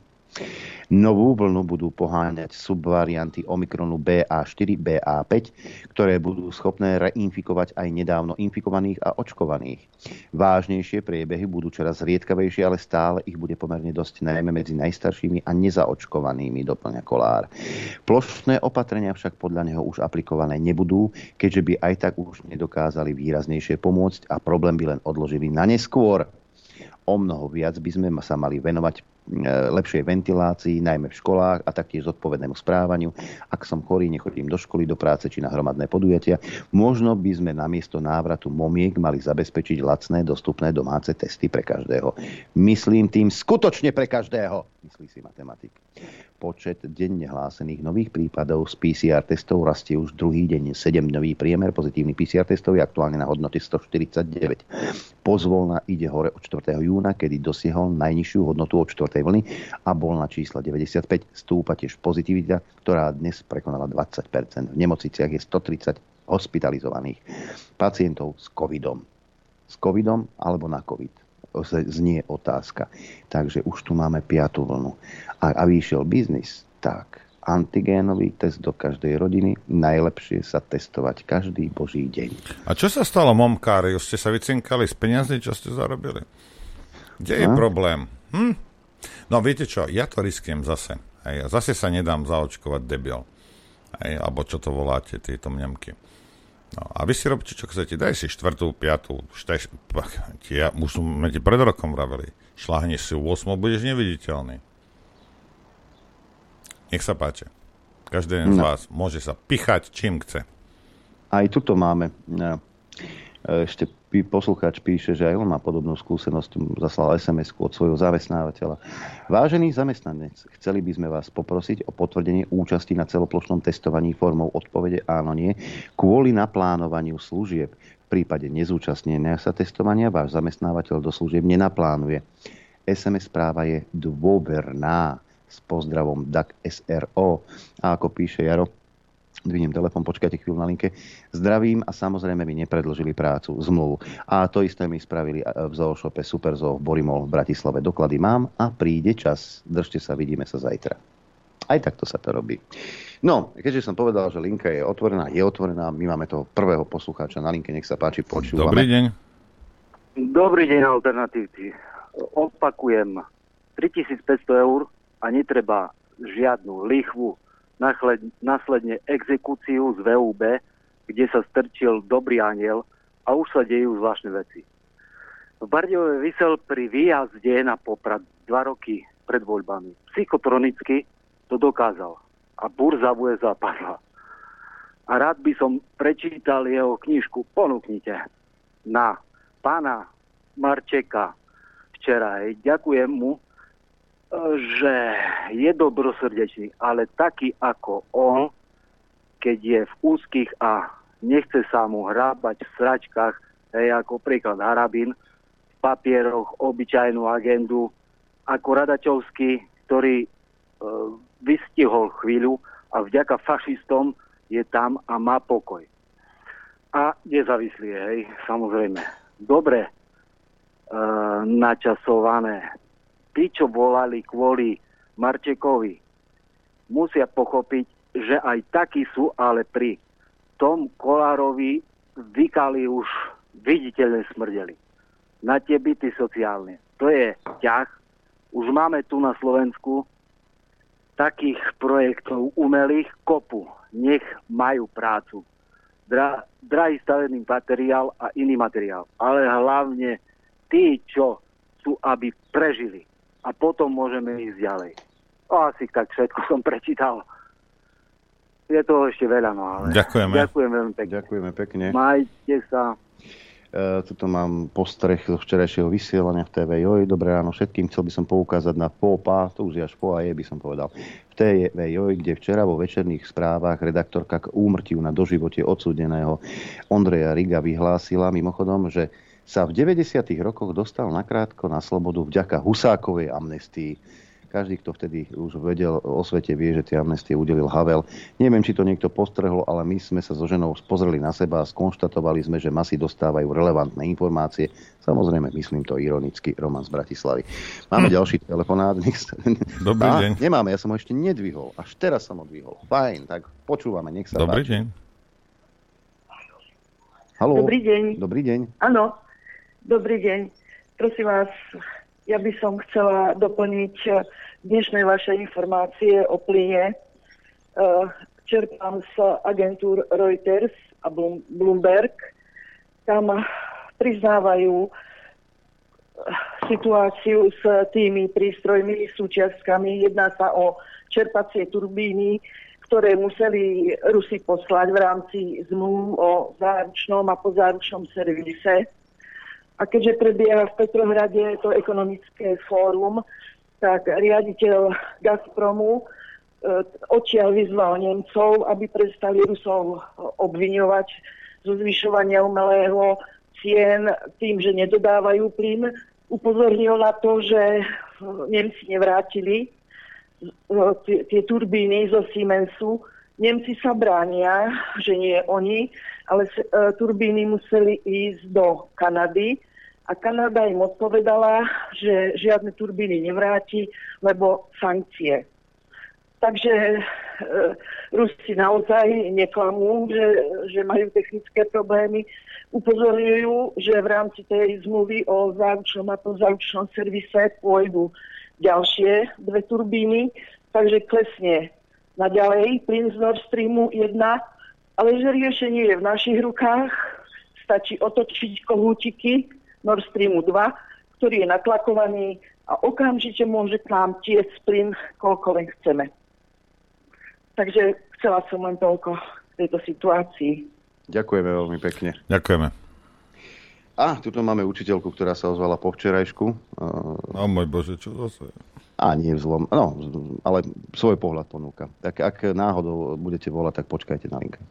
Novú vlnu budú poháňať subvarianty Omikronu BA4, BA5, ktoré budú schopné reinfikovať aj nedávno infikovaných a očkovaných. Vážnejšie priebehy budú čoraz riedkavejšie, ale stále ich bude pomerne dosť najmä medzi najstaršími a nezaočkovanými, doplňa Kolár. Plošné opatrenia však podľa neho už aplikované nebudú, keďže by aj tak už nedokázali výraznejšie pomôcť a problém by len odložili na neskôr o mnoho viac by sme sa mali venovať e, lepšej ventilácii, najmä v školách a taktiež zodpovednému správaniu. Ak som chorý, nechodím do školy, do práce či na hromadné podujatia. Možno by sme namiesto návratu momiek mali zabezpečiť lacné, dostupné domáce testy pre každého. Myslím tým skutočne pre každého, myslí si matematik. Počet denne hlásených nových prípadov z PCR testov rastie už druhý deň. 7-dňový priemer pozitívny PCR testov je aktuálne na hodnote 149. Pozvolna ide hore od 4. júna, kedy dosiahol najnižšiu hodnotu od 4. vlny a bol na čísle 95. Stúpa tiež pozitivita, ktorá dnes prekonala 20% V nemocniciach je 130 hospitalizovaných pacientov s covidom. S covidom alebo na covid znie otázka. Takže už tu máme piatú vlnu. A, a vyšiel biznis, tak antigénový test do každej rodiny. Najlepšie sa testovať každý boží deň. A čo sa stalo, momkári? Už ste sa vycinkali z peniazy, čo ste zarobili? Kde je problém? Hm? No viete čo, ja to riskiem zase. Hej, zase sa nedám zaočkovať debil. Hej, alebo čo to voláte, tieto mňamky. No, a vy si robíte, čo chcete. Daj si štvrtú, piatú, šteš... Ja, už sme ti pred rokom vraveli. Šlahneš si 8, budeš neviditeľný. Nech sa páči. Každý jeden no. z vás môže sa pichať, čím chce. Aj tuto máme. No. Ešte poslucháč píše, že aj on má podobnú skúsenosť, zaslal sms od svojho zamestnávateľa. Vážený zamestnanec, chceli by sme vás poprosiť o potvrdenie účasti na celoplošnom testovaní formou odpovede áno, nie, kvôli naplánovaniu služieb. V prípade nezúčastnenia sa testovania váš zamestnávateľ do služieb nenaplánuje. SMS správa je dôverná s pozdravom DAC SRO. A ako píše Jaro, dvihnem telefon, počkajte chvíľu na linke. Zdravím a samozrejme mi nepredložili prácu, zmluvu. A to isté mi spravili v Zooshope Superzoo v Borimol v Bratislave. Doklady mám a príde čas. Držte sa, vidíme sa zajtra. Aj takto sa to robí. No, keďže som povedal, že linka je otvorená, je otvorená, my máme toho prvého poslucháča na linke, nech sa páči, počúvame. Dobrý deň. Dobrý deň, alternatívci. Opakujem, 3500 eur a netreba žiadnu lichvu, následne exekúciu z VUB, kde sa strčil dobrý aniel a už sa dejú zvláštne veci. V Bardejove vysel pri výjazde na Poprad dva roky pred voľbami. Psychotronicky to dokázal a burza bude zapadla. A rád by som prečítal jeho knižku, ponúknite, na pána Marčeka včera. Ďakujem mu že je dobrosrdečný, ale taký ako on, keď je v úzkých a nechce sa mu hrábať v sračkách, hej, ako príklad Harabin, v papieroch, obyčajnú agendu, ako Radačovský, ktorý e, vystihol chvíľu a vďaka fašistom je tam a má pokoj. A nezávislý, hej, samozrejme. Dobre e, načasované tí, čo volali kvôli Marčekovi, musia pochopiť, že aj takí sú, ale pri tom Kolárovi vykali už viditeľne smrdeli. Na tie byty sociálne. To je ťah. Už máme tu na Slovensku takých projektov umelých kopu. Nech majú prácu. Dra, drahý stavebný materiál a iný materiál. Ale hlavne tí, čo sú, aby prežili a potom môžeme ísť ďalej. O, asi tak všetko som prečítal. Je toho ešte veľa, no ale... Ďakujeme. Ďakujem veľmi pekne. Ďakujeme pekne. Majte sa. E, tuto mám postreh zo včerajšieho vysielania v TV Joj. Dobré ráno všetkým. Chcel by som poukázať na POPA, to už je až po je, by som povedal. V TV Joj, kde včera vo večerných správach redaktorka k úmrtiu na doživote odsúdeného Ondreja Riga vyhlásila mimochodom, že sa v 90. rokoch dostal nakrátko na slobodu vďaka Husákovej amnestii. Každý, kto vtedy už vedel o svete, vie, že tie amnestie udelil Havel. Neviem, či to niekto postrehlo, ale my sme sa so ženou pozreli na seba a skonštatovali sme, že masy dostávajú relevantné informácie. Samozrejme, myslím to ironicky, Roman z Bratislavy. Máme hm. ďalší telefonát. Dobrý a, deň. Nemáme, ja som ho ešte nedvihol. Až teraz som ho dvihol. Fajn, tak počúvame, nech sa Dobrý páči. deň. Haló. Dobrý deň. Dobrý deň. Áno, dobrý deň. Prosím vás, ja by som chcela doplniť eh, dnešné vaše informácie o plyne. Eh, Čerpám z agentúr Reuters a Bloom- Bloomberg. Tam priznávajú eh, situáciu s tými prístrojmi, súčiastkami. Jedná sa o čerpacie turbíny, ktoré museli Rusi poslať v rámci zmluv o záručnom a pozáručnom servise. A keďže prebieha v Petrohrade to ekonomické fórum, tak riaditeľ Gazpromu e, odtiaľ vyzval Nemcov, aby prestali Rusov obviňovať zo zvyšovania umelého cien tým, že nedodávajú plyn. Upozornil na to, že Nemci nevrátili e, tie, tie turbíny zo Siemensu. Nemci sa bránia, že nie oni, ale e, turbíny museli ísť do Kanady a Kanada im odpovedala, že žiadne turbíny nevráti, lebo sankcie. Takže e, Rusi naozaj neklamú, že, že majú technické problémy. Upozorňujú, že v rámci tej zmluvy o záručnom a pozáručnom servise pôjdu ďalšie dve turbíny, takže klesne naďalej plyn z Nord Streamu 1, ale že riešenie je v našich rukách, stačí otočiť kohútiky Nord Streamu 2, ktorý je natlakovaný a okamžite môže k nám tiec plyn, koľko len chceme. Takže chcela som len toľko k tejto situácii. Ďakujeme veľmi pekne. Ďakujeme. A, tuto máme učiteľku, ktorá sa ozvala po včerajšku. O môj Bože, čo zase? A nie v zlom, no, ale svoj pohľad ponúka. Tak ak náhodou budete volať, tak počkajte na linke.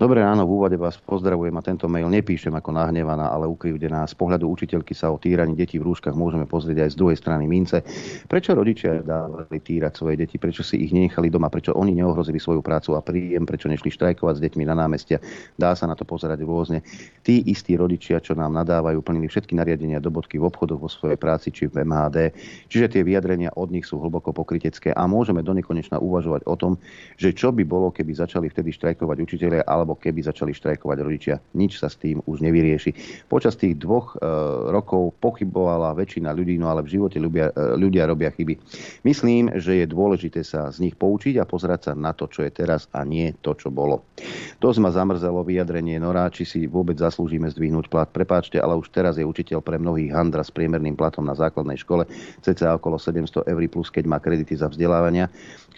Dobré ráno, v úvode vás pozdravujem a tento mail nepíšem ako nahnevaná, ale ukrivdená. Z pohľadu učiteľky sa o týraní detí v rúškach môžeme pozrieť aj z druhej strany mince. Prečo rodičia dávali týrať svoje deti? Prečo si ich nenechali doma? Prečo oni neohrozili svoju prácu a príjem? Prečo nešli štrajkovať s deťmi na námestia? Dá sa na to pozerať rôzne. Tí istí rodičia, čo nám nadávajú, plnili všetky nariadenia do bodky v obchodoch vo svojej práci či v MHD. Čiže tie vyjadrenia od nich sú hlboko pokrytecké a môžeme do nekonečna uvažovať o tom, že čo by bolo, keby začali vtedy štrajkovať učitelia alebo keby začali štrajkovať rodičia. Nič sa s tým už nevyrieši. Počas tých dvoch e, rokov pochybovala väčšina ľudí, no ale v živote ľudia, e, ľudia robia chyby. Myslím, že je dôležité sa z nich poučiť a pozerať sa na to, čo je teraz a nie to, čo bolo. Dosť ma zamrzelo vyjadrenie Nora, či si vôbec zaslúžime zdvihnúť plat. Prepáčte, ale už teraz je učiteľ pre mnohých handra s priemerný platom na základnej škole cca okolo 700 eur plus, keď má kredity za vzdelávania,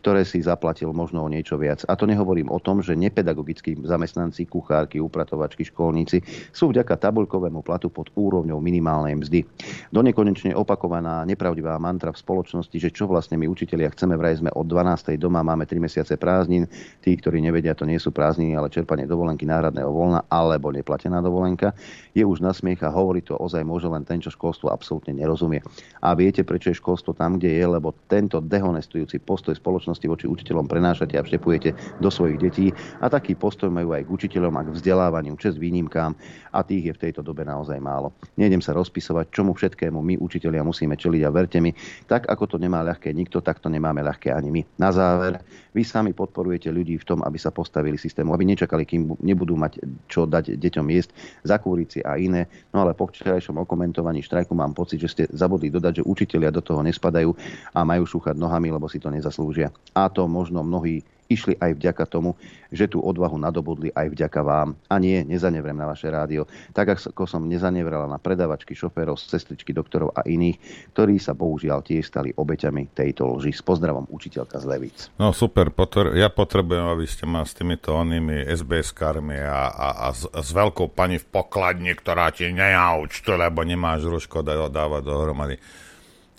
ktoré si zaplatil možno o niečo viac. A to nehovorím o tom, že nepedagogickí zamestnanci, kuchárky, upratovačky, školníci sú vďaka tabuľkovému platu pod úrovňou minimálnej mzdy. Do nekonečne opakovaná nepravdivá mantra v spoločnosti, že čo vlastne my učitelia chceme, vraj sme od 12. doma, máme 3 mesiace prázdnin. Tí, ktorí nevedia, to nie sú prázdniny, ale čerpanie dovolenky náhradného voľna alebo neplatená dovolenka, je už na smiech a hovorí to ozaj môže len ten, čo školstvo absolútne nerozumie. A viete, prečo je školstvo tam, kde lebo tento dehonestujúci postoj spoločnosti voči učiteľom prenášate a vštepujete do svojich detí a taký postoj majú aj k učiteľom a k vzdelávaniu, čest výnimkám a tých je v tejto dobe naozaj málo. Nejdem sa rozpisovať, čomu všetkému my učitelia musíme čeliť a verte mi, tak ako to nemá ľahké nikto, tak to nemáme ľahké ani my. Na záver, vy sami podporujete ľudí v tom, aby sa postavili systému, aby nečakali, kým nebudú mať čo dať deťom jesť, zakúriť si a iné. No ale po včerajšom okomentovaní štrajku mám pocit, že ste zabudli dodať, že učitelia do toho nespadajú a majú šúchať nohami, lebo si to nezaslúžia. A to možno mnohí išli aj vďaka tomu, že tú odvahu nadobudli aj vďaka vám. A nie, nezanevrem na vaše rádio. Tak ako som nezanevrala na predavačky, šoférov, sestričky, doktorov a iných, ktorí sa bohužiaľ tiež stali obeťami tejto lži. S pozdravom, učiteľka z Levíc. No super, potr- ja potrebujem, aby ste ma s týmito onými SBS-kármi a, a, a s, s veľkou pani v pokladni, ktorá ti nejaučte, lebo nemáš rúško dá- dávať dohromady.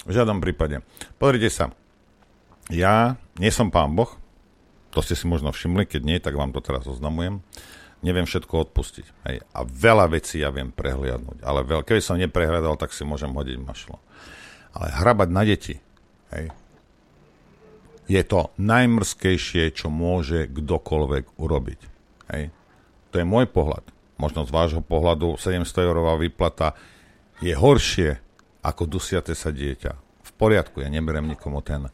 V žiadnom prípade. Pozrite sa, ja nie som pán Boh, to ste si možno všimli, keď nie, tak vám to teraz oznamujem. neviem všetko odpustiť. Hej. A veľa vecí ja viem prehliadnúť. Ale veľ, keby som neprehľadal, tak si môžem hodiť mašlo. Ale hrabať na deti, hej, je to najmrskejšie, čo môže kdokoľvek urobiť. Hej. To je môj pohľad. Možno z vášho pohľadu 700 eurová výplata je horšie ako dusiate sa dieťa. V poriadku, ja neberem nikomu ten,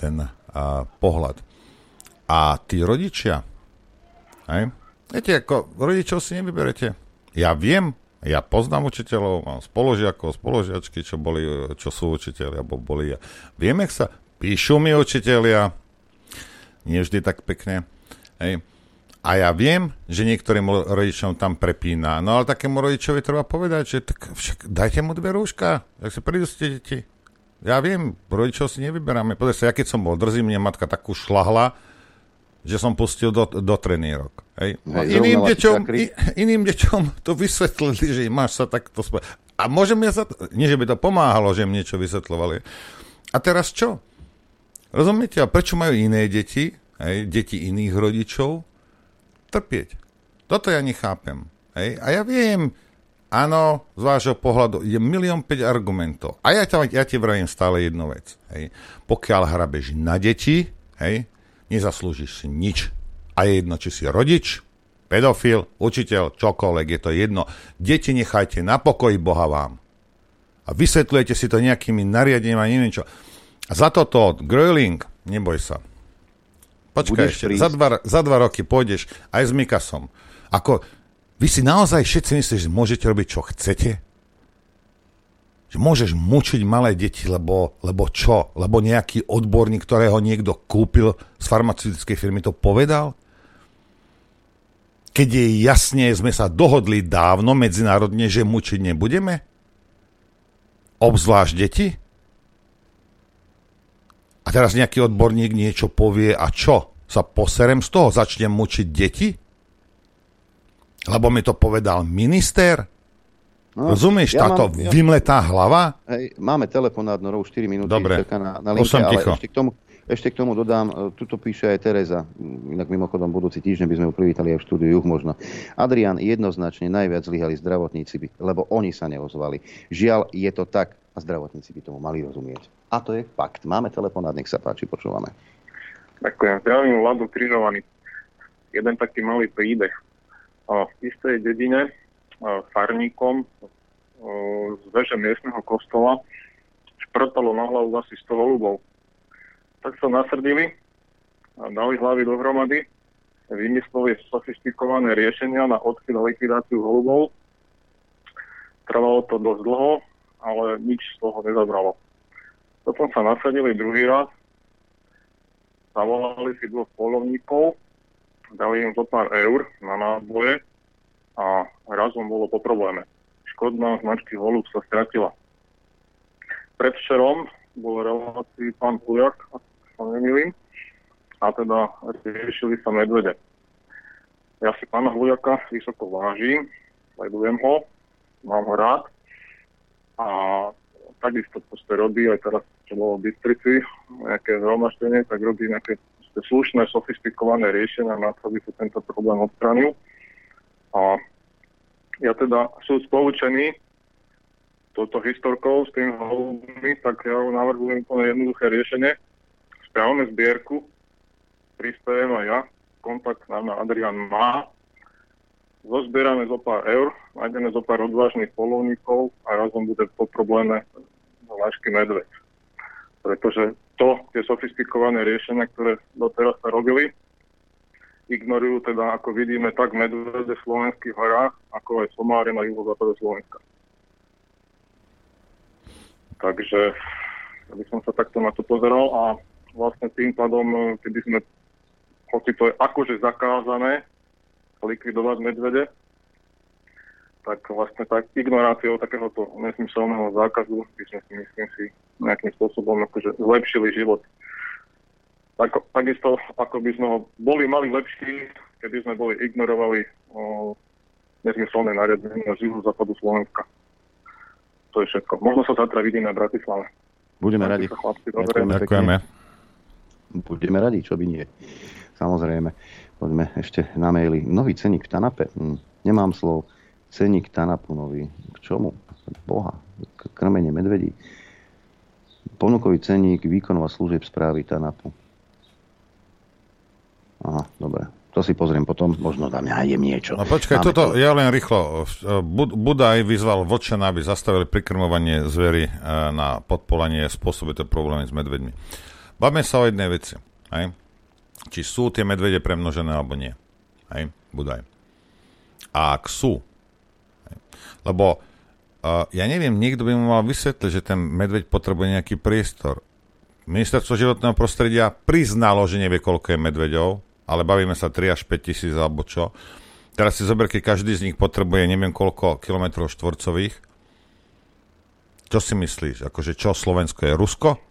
ten uh, pohľad. A tí rodičia, hej, viete, ako rodičov si nevyberete. Ja viem, ja poznám učiteľov, mám spoložiakov, spoložiačky, čo, boli, čo sú učiteľi, alebo boli. Viem, jak sa píšu mi učiteľia, nie vždy tak pekne. Hej. A ja viem, že niektorým rodičom tam prepína. No ale takému rodičovi treba povedať, že tak však dajte mu dve rúška, tak si prídu ste deti. Ja viem, rodičov si nevyberáme. Pozri sa, ja keď som bol drzý, mne matka takú šlahla, že som pustil do, do trenírok. Hej. Hej, iným, deťom, iným deťom to vysvetlili, že máš sa takto spať. A môžem ja sa... Nie, že by to pomáhalo, že im niečo vysvetľovali. A teraz čo? Rozumiete? A prečo majú iné deti, hej, deti iných rodičov, trpieť? Toto ja nechápem. Hej? A ja viem, áno, z vášho pohľadu je milión 5 argumentov. A ja, ťa, ja ti vravím stále jednu vec. Hej? Pokiaľ hrabeš na deti, hej, nezaslúžiš si nič. A je jedno, či si rodič, pedofil, učiteľ, čokoľvek, je to jedno. Deti nechajte na pokoji Boha vám. A vysvetľujete si to nejakými nariadeniami a neviem čo. A za toto, Gröling, neboj sa. Počkaj ešte, prísť. za dva, za dva roky pôjdeš aj s Mikasom. Ako, vy si naozaj všetci myslíte, že môžete robiť, čo chcete? Že môžeš mučiť malé deti, lebo, lebo čo? Lebo nejaký odborník, ktorého niekto kúpil z farmaceutickej firmy, to povedal? Keď je jasne, sme sa dohodli dávno medzinárodne, že mučiť nebudeme? Obzvlášť deti? A teraz nejaký odborník niečo povie a čo? Sa poserem z toho? Začnem mučiť deti? Lebo mi to povedal minister? No, Rozumieš, ja táto mám- ja- vymletá hlava? Hej, máme telefonát, no už 4 minúty Dobre. na, na linke, ale ticho. ešte k, tomu, ešte k tomu dodám, e, tuto píše aj Tereza, inak mimochodom budúci týždeň by sme ju privítali aj v štúdiu Juh možno. Adrian, jednoznačne najviac zlyhali zdravotníci, lebo oni sa neozvali. Žiaľ, je to tak a zdravotníci by tomu mali rozumieť. A to je fakt. Máme telefonát, nech sa páči, počúvame. Ďakujem. Zdravím Vladu Križovaný. Jeden taký malý príbeh. V istej dedine farníkom z veže miestneho kostola šprtalo na hlavu asi 100 holubov. Tak sa nasrdili dali hlavy dohromady, vymysleli sofistikované riešenia na odchyt a likvidáciu holubov. Trvalo to dosť dlho, ale nič z toho nezabralo. Potom sa nasadili druhý raz, zavolali si dvoch polovníkov, dali im zo pár eur na náboje a razom bolo po probléme. Škodná značky Holub sa stratila. Predvčerom bol relácii pán Kujak, ak sa nemýlim, a teda riešili sa medvede. Ja si pána Hujaka vysoko vážim, sledujem ho, mám ho rád a takisto proste robí aj teraz, čo bolo v Bystrici, nejaké zhromaždenie, tak robí nejaké slušné, sofistikované riešenia na to, aby sa tento problém odstranil. A ja teda sú spolučení touto historkou s tým holubmi, tak ja navrhujem úplne jednoduché riešenie. Správame zbierku, prispejem aj ja, kontakt mňa Adrian má, zozbierame zo pár eur, nájdeme zo pár odvážnych polovníkov a razom bude po probléme lášky medveď. Pretože to, tie sofistikované riešenia, ktoré doteraz sa robili, ignorujú teda, ako vidíme, tak medvede v slovenských horách, ako aj somáre na juhozápade Slovenska. Takže by som sa takto na to pozeral a vlastne tým pádom, keby sme, hoci to je akože zakázané, likvidovať medvede, tak vlastne tak ignoráciou takéhoto nesmyselného zákazu by sme si, myslím si, nejakým spôsobom akože zlepšili život. Tak, takisto, ako by sme ho boli mali lepší, keby sme boli ignorovali o, nezmyselné nariadenia z juhu západu Slovenska. To je všetko. Možno sa zatra vidíme v Bratislave. Budeme radi. chlapci. Ďakujeme Ďakujeme. Budeme radi, čo by nie. Samozrejme. Poďme ešte na maily. Nový ceník v Tanape. Hm, nemám slov. Ceník Tanapu nový. K čomu? Boha. K krmenie medvedí. Ponukový ceník výkonov a služieb správy Tanapu. Aha, dobre. To si pozriem potom, možno tam nájdem niečo. No počkaj, Máme toto to. ja len rýchlo. Bud- Budaj vyzval vlčana, aby zastavili prikrmovanie zvery e, na podpolanie spôsobuje to problémy s medveďmi. Bavme sa o jednej veci. Hej? Či sú tie medvede premnožené alebo nie. Hej? Budaj. A ak sú, hej? lebo ja neviem, niekto by mu mal vysvetliť, že ten medveď potrebuje nejaký priestor. Ministerstvo životného prostredia priznalo, že nevie, koľko je medveďov, ale bavíme sa 3 až 5 tisíc alebo čo. Teraz si zober, keď každý z nich potrebuje neviem koľko kilometrov štvorcových. Čo si myslíš? Akože čo, Slovensko je Rusko?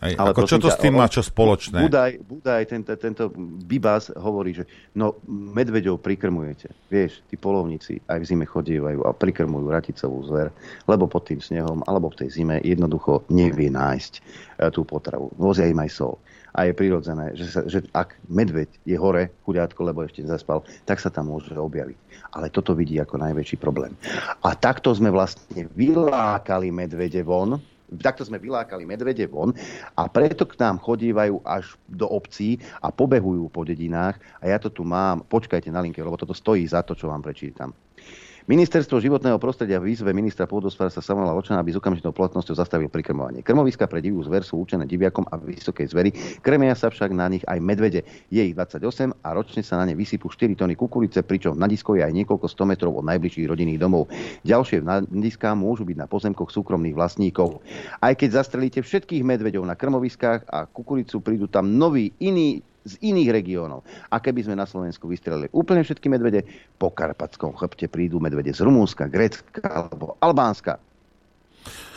Hej, Ale ako čo to s tým má čo spoločné? Budaj, Budaj tento, tento Bibas hovorí, že no medveďov prikrmujete. Vieš, tí polovníci aj v zime chodívajú a prikrmujú raticovú zver, lebo pod tým snehom alebo v tej zime jednoducho nevie nájsť e, tú potravu. Vozia im aj sol. A je prirodzené, že, sa, že ak medveď je hore, chuďátko, lebo ešte nezaspal, tak sa tam môže objaviť. Ale toto vidí ako najväčší problém. A takto sme vlastne vylákali medvede von, takto sme vylákali medvede von a preto k nám chodívajú až do obcí a pobehujú po dedinách a ja to tu mám, počkajte na linke, lebo toto stojí za to, čo vám prečítam. Ministerstvo životného prostredia v výzve ministra pôdospodárstva Samuela Ločana, aby s okamžitou platnosťou zastavil prikrmovanie. Krmoviska pre divú zver sú určené diviakom a vysokej zveri. Krmia sa však na nich aj medvede. Je ich 28 a ročne sa na ne vysypú 4 tony kukurice, pričom na disko je aj niekoľko 100 metrov od najbližších rodinných domov. Ďalšie diská môžu byť na pozemkoch súkromných vlastníkov. Aj keď zastrelíte všetkých medveďov na krmoviskách a kukuricu, prídu tam noví, iní z iných regiónov. A keby sme na Slovensku vystrelili úplne všetky medvede, po Karpatskom chrbte prídu medvede z Rumúnska, Grécka alebo Albánska.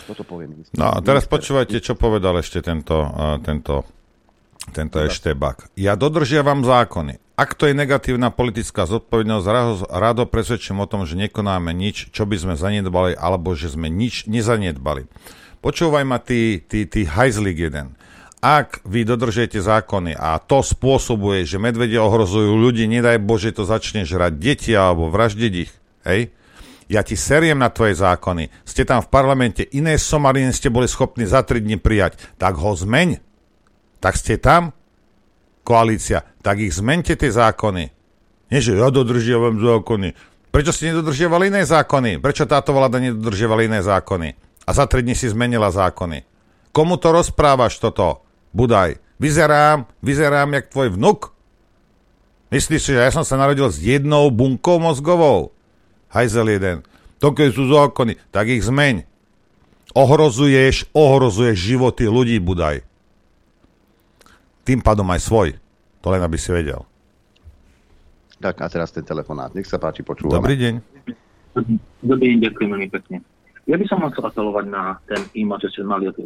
Toto povie minister. No a teraz počúvajte, čo povedal ešte tento, uh, tento, tento eštebak. Ja dodržiavam zákony. Ak to je negatívna politická zodpovednosť, rado, rado presvedčím o tom, že nekonáme nič, čo by sme zanedbali, alebo že sme nič nezanedbali. Počúvaj ma, ty, ty, ty hajzlik jeden. Ak vy dodržujete zákony a to spôsobuje, že medvede ohrozujú ľudí, nedaj Bože, to začne žrať deti alebo vraždiť ich, hej? Ja ti seriem na tvoje zákony. Ste tam v parlamente, iné somariny ste boli schopní za 3 dní prijať. Tak ho zmeň. Tak ste tam, koalícia, tak ich zmente tie zákony. Nie, že ja dodržiavam zákony. Prečo ste nedodržiavali iné zákony? Prečo táto vláda nedodržiavala iné zákony? A za 3 dní si zmenila zákony. Komu to rozprávaš toto? Budaj. Vyzerám, vyzerám jak tvoj vnuk? Myslíš si, že ja som sa narodil s jednou bunkou mozgovou? Hajzel jeden. To keď sú zákony, tak ich zmeň. Ohrozuješ, ohrozuješ životy ľudí, Budaj. Tým pádom aj svoj. To len aby si vedel. Tak a teraz ten telefonát. Nech sa páči, počúvame. Dobrý deň. Dobrý deň, ďakujem veľmi pekne. Ja by som chcel apelovať na ten e-mail, čo ste mali od-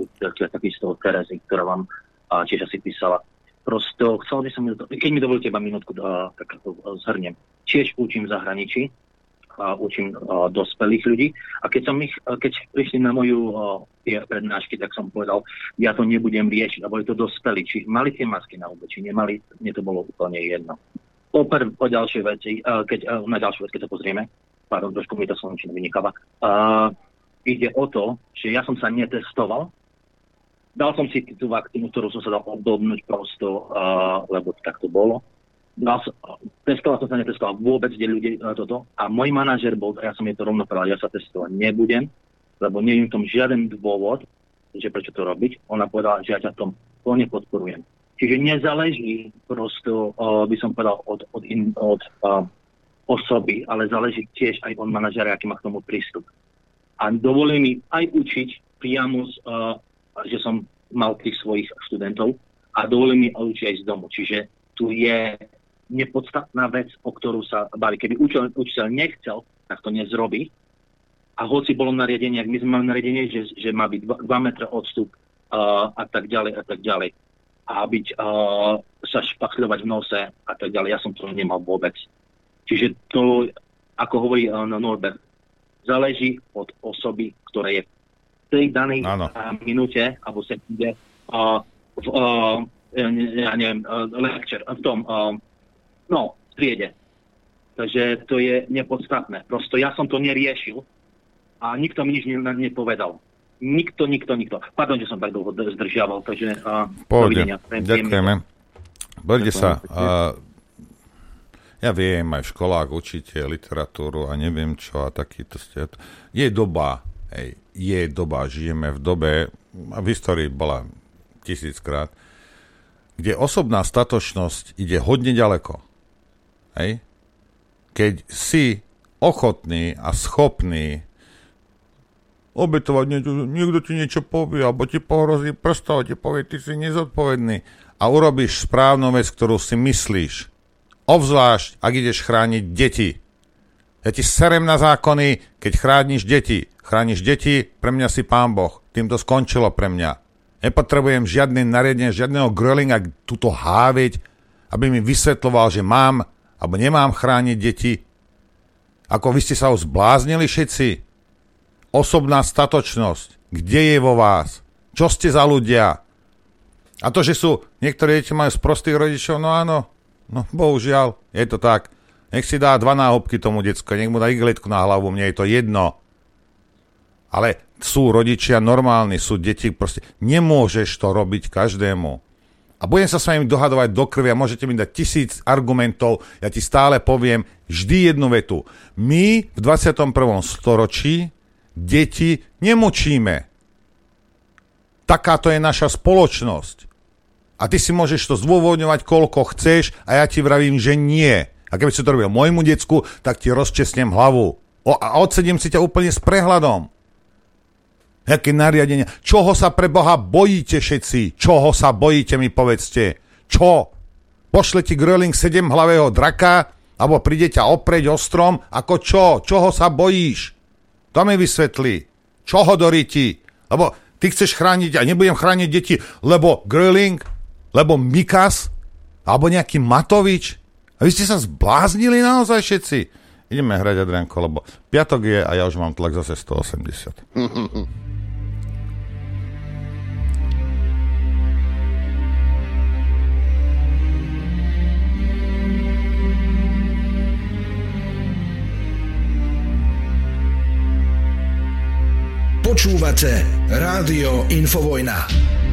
takisto od Terezy, ktorá vám a, tiež asi písala. Prosto chcel by som, keď mi dovolíte iba minútku, a, tak to a, zhrniem. Tiež učím v zahraničí, a učím a, dospelých ľudí. A keď, som ich, a, keď prišli na moju a, prednášky, tak som povedal, ja to nebudem riešiť, a boli to dospelí. Či mali tie masky na obe, či nemali, mne to bolo úplne jedno. O, prv, o ďalšej veci, a, keď, a, na ďalšiu vec, keď to pozrieme, pardon, trošku mi to slovenčina vynikáva, a, ide o to, že ja som sa netestoval, dal som si tú vakcínu, ktorú som sa dal obdobnúť prosto, uh, lebo tak to bolo. Dal som, testoval som sa, netestoval vôbec, kde ľudia uh, toto. A môj manažer bol, ja som jej to rovno povedal, ja sa testovať nebudem, lebo je v tom žiaden dôvod, že prečo to robiť. Ona povedala, že ja ťa tom plne podporujem. Čiže nezáleží prosto, uh, by som povedal, od, od, in, od uh, osoby, ale záleží tiež aj od manažera, aký má k tomu prístup. A dovolí mi aj učiť priamo, z, uh, že som mal tých svojich študentov a dovolí mi aj učiť aj z domu. Čiže tu je nepodstatná vec, o ktorú sa baví. Keby učiteľ, učiteľ nechcel, tak to nezrobí. A hoci bolo nariadenie, ak my sme mali nariadenie, že, že má byť 2 metre odstup uh, a tak ďalej a tak ďalej. A byť, uh, sa špachľovať v nose a tak ďalej. Ja som to nemal vôbec. Čiže to, ako hovorí uh, Norbert, záleží od osoby, ktorá je tej danej uh, minúte alebo sekunde uh, v, uh, ja neviem, uh, lecture, v tom uh, No, v triede. Takže to je nepodstatné. Prosto ja som to neriešil a nikto mi nič ne- nepovedal. Nikto, nikto, nikto. Pardon, že som tak dlho zdržiaval, takže uh, Pohode. Ďakujeme. Bojte sa, a, ja viem, aj v školách učíte literatúru a neviem čo a takýto ste. Je doba, hej, je doba, žijeme v dobe, a v histórii bola tisíckrát, kde osobná statočnosť ide hodne ďaleko. Hej? Keď si ochotný a schopný obetovať, niečo, niekto ti niečo povie, alebo ti pohrozí prstov, ti povie, ty si nezodpovedný a urobíš správnu vec, ktorú si myslíš. Obzvlášť, ak ideš chrániť deti. Ja ti serem na zákony, keď chrániš deti. Chrániš deti, pre mňa si pán Boh. Tým to skončilo pre mňa. Nepotrebujem žiadne nariadenie, žiadneho grillinga tuto háviť, aby mi vysvetloval, že mám alebo nemám chrániť deti. Ako vy ste sa už zbláznili všetci. Osobná statočnosť. Kde je vo vás? Čo ste za ľudia? A to, že sú niektoré deti majú z prostých rodičov, no áno, no bohužiaľ, je to tak. Nech si dá dva náhubky tomu decku, nech mu dá igletku na hlavu, mne je to jedno. Ale sú rodičia normálni, sú deti, proste nemôžeš to robiť každému. A budem sa s vami dohadovať do krvi a môžete mi dať tisíc argumentov, ja ti stále poviem vždy jednu vetu. My v 21. storočí deti nemočíme. Takáto je naša spoločnosť. A ty si môžeš to zdôvodňovať, koľko chceš a ja ti vravím, že nie. A keby si to robil môjmu decku, tak ti rozčesnem hlavu. O, a odsedím si ťa úplne s prehľadom. Jaké nariadenia? Čoho sa pre Boha bojíte všetci? Čoho sa bojíte, mi povedzte? Čo? Pošle ti Gröling sedem hlavého draka? Alebo príde ťa opreť ostrom? Ako čo? Čoho sa bojíš? To mi vysvetli. Čo hodorí ti? Lebo ty chceš chrániť a nebudem chrániť deti, lebo Gröling? Lebo Mikas? Alebo nejaký Matovič? A vy ste sa zbláznili naozaj všetci? Ideme hrať, Adrianko, lebo piatok je a ja už mám tlak zase 180. Počúvate Rádio Infovojna.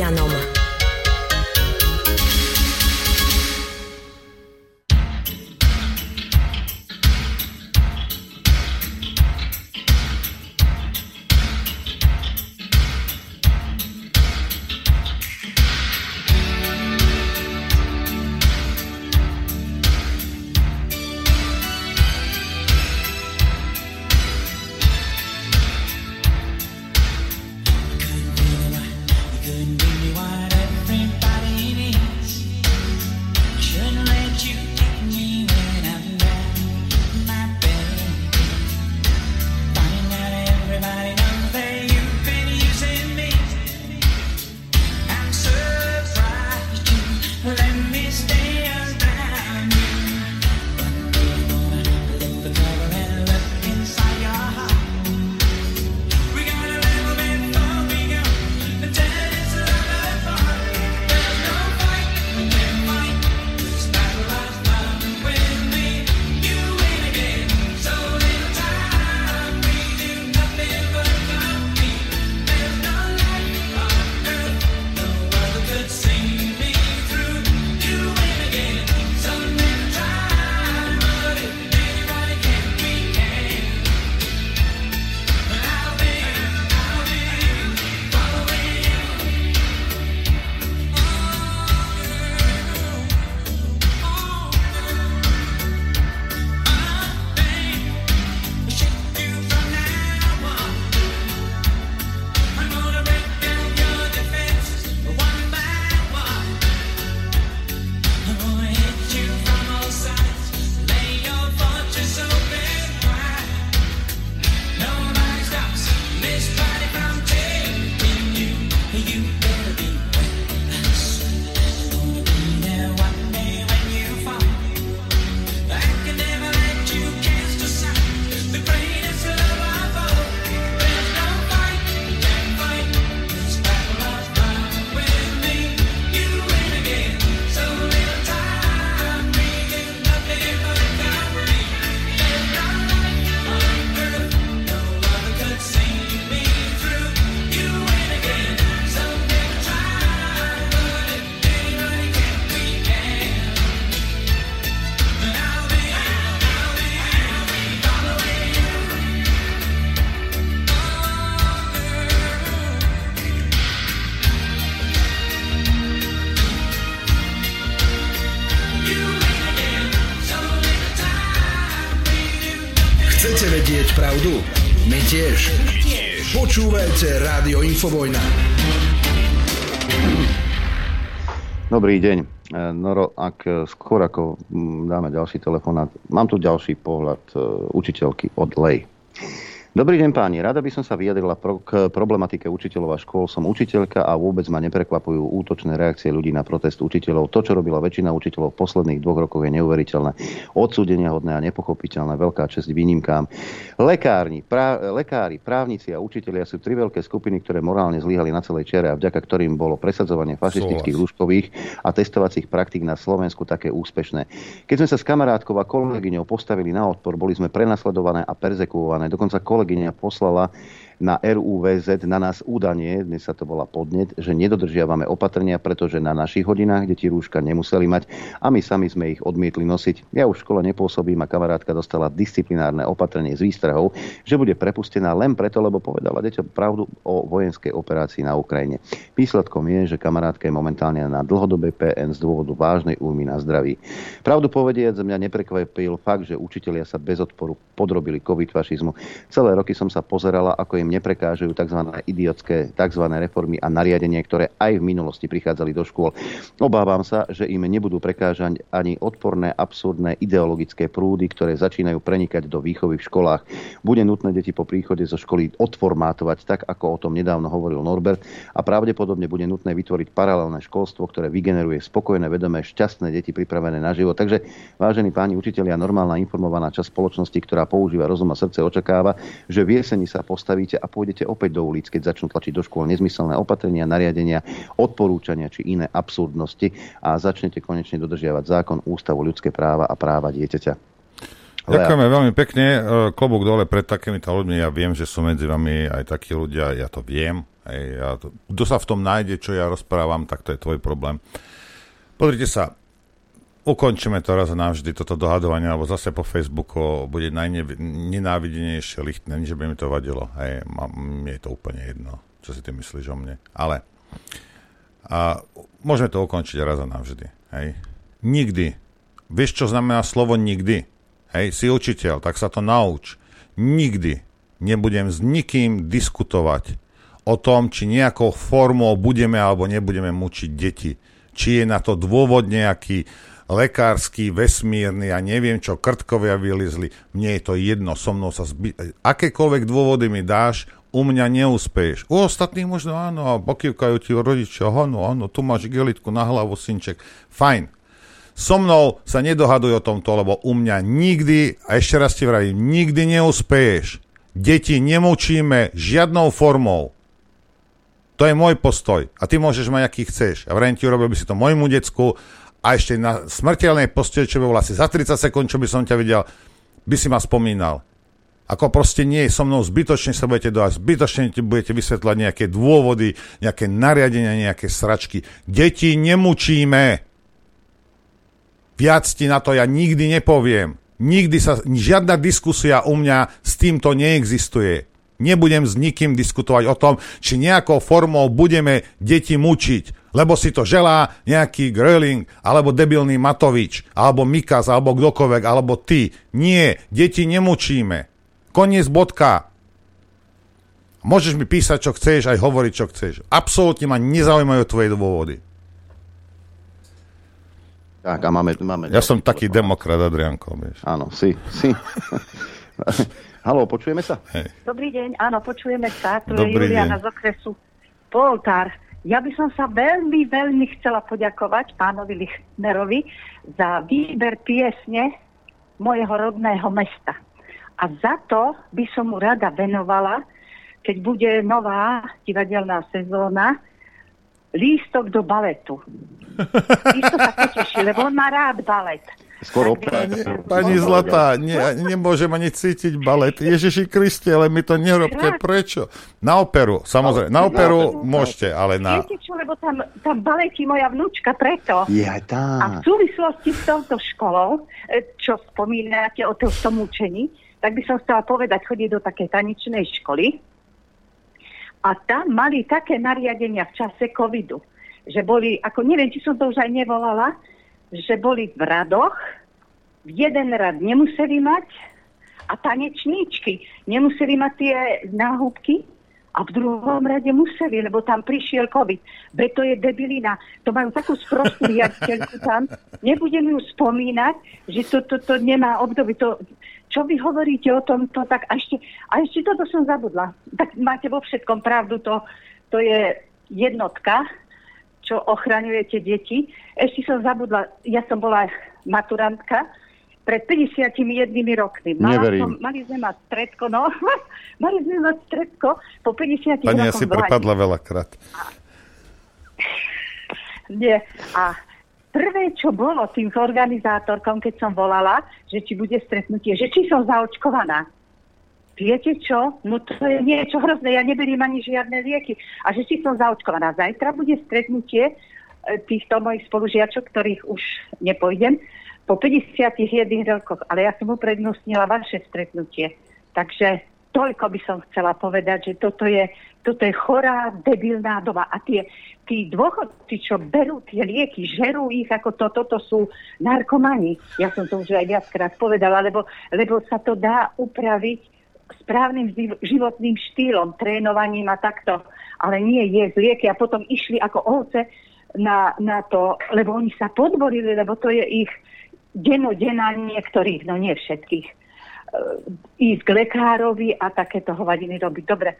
Marianoma. Infovojna. Dobrý deň. E, Noro, ak e, skôr ako dáme ďalší telefonát, mám tu ďalší pohľad e, učiteľky od Lej. Dobrý deň páni, rada by som sa vyjadrila pro, k problematike učiteľov a škôl. Som učiteľka a vôbec ma neprekvapujú útočné reakcie ľudí na protest učiteľov. To, čo robila väčšina učiteľov v posledných dvoch rokoch, je neuveriteľné odsúdenia hodné a nepochopiteľná Veľká čest výnimkám. Lekárni, prá, lekári, právnici a učitelia sú tri veľké skupiny, ktoré morálne zlyhali na celej čiare a vďaka ktorým bolo presadzovanie fašistických lúžkových a testovacích praktík na Slovensku také úspešné. Keď sme sa s kamarátkou a kolegyňou postavili na odpor, boli sme prenasledované a perzekuované. Dokonca kolegyňa poslala na RUVZ na nás údanie, dnes sa to volá podnet, že nedodržiavame opatrenia, pretože na našich hodinách deti rúška nemuseli mať a my sami sme ich odmietli nosiť. Ja už v škole nepôsobím a kamarátka dostala disciplinárne opatrenie s výstrahou, že bude prepustená len preto, lebo povedala deťom pravdu o vojenskej operácii na Ukrajine. Výsledkom je, že kamarátka je momentálne na dlhodobej PN z dôvodu vážnej újmy na zdraví. Pravdu povediac, mňa neprekvapil fakt, že učitelia sa bez odporu podrobili covid fašizmu. Celé roky som sa pozerala, ako im neprekážajú tzv. idiotské tzv. reformy a nariadenia, ktoré aj v minulosti prichádzali do škôl. Obávam sa, že im nebudú prekážať ani odporné, absurdné ideologické prúdy, ktoré začínajú prenikať do výchovy v školách. Bude nutné deti po príchode zo školy odformátovať tak, ako o tom nedávno hovoril Norbert a pravdepodobne bude nutné vytvoriť paralelné školstvo, ktoré vygeneruje spokojné, vedomé, šťastné deti pripravené na život. Takže, vážení páni učitelia, normálna informovaná časť spoločnosti, ktorá používa rozum a srdce, očakáva, že v jeseni sa postavíte a pôjdete opäť do ulic, keď začnú tlačiť do škôl nezmyselné opatrenia, nariadenia, odporúčania či iné absurdnosti a začnete konečne dodržiavať zákon, ústavu, ľudské práva a práva dieťaťa. Ďakujeme veľmi pekne. E, Klobúk dole pred takýmito ľuďmi. Ja viem, že sú medzi vami aj takí ľudia. Ja to viem. Hej, ja to, kto sa v tom nájde, čo ja rozprávam, tak to je tvoj problém. Pozrite sa, ukončíme to raz a navždy, toto dohadovanie, alebo zase po Facebooku bude najnenávidenejšie lichtné, že by mi to vadilo. Hej, mne je to úplne jedno, čo si ty myslíš o mne. Ale a môžeme to ukončiť raz a navždy. Hej. Nikdy. Vieš, čo znamená slovo nikdy? Hej, si učiteľ, tak sa to nauč. Nikdy nebudem s nikým diskutovať o tom, či nejakou formou budeme alebo nebudeme mučiť deti. Či je na to dôvod nejaký lekársky, vesmírny a neviem čo, krtkovia vylizli. Mne je to jedno, so mnou sa zby... Akékoľvek dôvody mi dáš, u mňa neúspeješ. U ostatných možno áno, a pokývkajú ti rodičia, áno, áno, tu máš gelitku na hlavu, synček. Fajn, So mnou sa nedohaduj o tomto, lebo u mňa nikdy, a ešte raz ti vravím, nikdy neúspeješ. Deti nemučíme žiadnou formou. To je môj postoj. A ty môžeš mať, aký chceš. A vrajím ti, urobil by si to môjmu decku a ešte na smrteľnej posteli, čo by bol asi za 30 sekúnd, čo by som ťa videl, by si ma spomínal. Ako proste nie, so mnou zbytočne sa budete dojať, zbytočne budete vysvetľať nejaké dôvody, nejaké nariadenia, nejaké sračky. Deti nemučíme. Viac ti na to ja nikdy nepoviem. Nikdy sa, žiadna diskusia u mňa s týmto neexistuje. Nebudem s nikým diskutovať o tom, či nejakou formou budeme deti mučiť, lebo si to želá nejaký Gröling, alebo debilný Matovič, alebo Mikas, alebo kdokoľvek, alebo ty. Nie, deti nemučíme. Koniec bodka. Môžeš mi písať, čo chceš, aj hovoriť, čo chceš. Absolútne ma nezaujímajú tvoje dôvody. Tak a máme... máme ja som taký demokrat, Adrianko, vieš. Áno, si, si. Halo, počujeme sa? Hej. Dobrý deň, áno, počujeme sa. Tu Dobrý je Juliana deň. z okresu Poltár. Ja by som sa veľmi, veľmi chcela poďakovať pánovi Lichnerovi za výber piesne mojeho rodného mesta. A za to by som mu rada venovala, keď bude nová divadelná sezóna, lístok do baletu. Isto sa poteší, lebo on má rád balet. Skoro Pani, pani Zlatá, ne, nemôžem ani cítiť balet. Ježiši Kriste, ale mi to nerobte. Prečo? Na operu, samozrejme. Na operu môžete, ale na... Viete čo, lebo tam, tam baletí moja vnúčka preto. Je aj tá. A v súvislosti s touto školou, e, čo spomínate o tom učení, tak by som chcela povedať, chodí do takej tanečnej školy a tam mali také nariadenia v čase covidu, že boli, ako neviem, či som to už aj nevolala, že boli v radoch, v jeden rad nemuseli mať a tanečníčky nemuseli mať tie náhubky a v druhom rade museli, lebo tam prišiel COVID. Be to je debilina. To majú takú sprostú riaditeľku tam. Nebudem ju spomínať, že to, to, to nemá obdobie. To, čo vy hovoríte o tomto, tak a ešte, a ešte toto som zabudla. Tak máte vo všetkom pravdu, to, to je jednotka, čo ochraňujete deti. Ešte som zabudla, ja som bola maturantka pred 51 rokmi. Mala Neverím. som, mali sme mať stredko, no, mali sme mať stredko po 50 Pani rokom asi v Lani. prepadla veľakrát. Nie. A prvé, čo bolo tým organizátorkom, keď som volala, že či bude stretnutie, že či som zaočkovaná. Viete čo, no to je niečo hrozné, ja neberiem ani žiadne lieky. A že si som zaočkovaná. Zajtra bude stretnutie e, týchto mojich spolužiačok, ktorých už nepojdem, po 51 rokoch, ale ja som uprednostnila vaše stretnutie. Takže toľko by som chcela povedať, že toto je, toto je chorá, debilná doba. A tie, tí dôchodci, čo berú tie lieky, žerú ich ako to, toto sú narkomani. Ja som to už aj viackrát povedala, lebo, lebo sa to dá upraviť správnym životným štýlom, trénovaním a takto. Ale nie jesť lieky a potom išli ako ovce na, na to, lebo oni sa podborili, lebo to je ich denodenná niektorých, no nie všetkých, e, ísť k lekárovi a takéto hovadiny robiť. Dobre,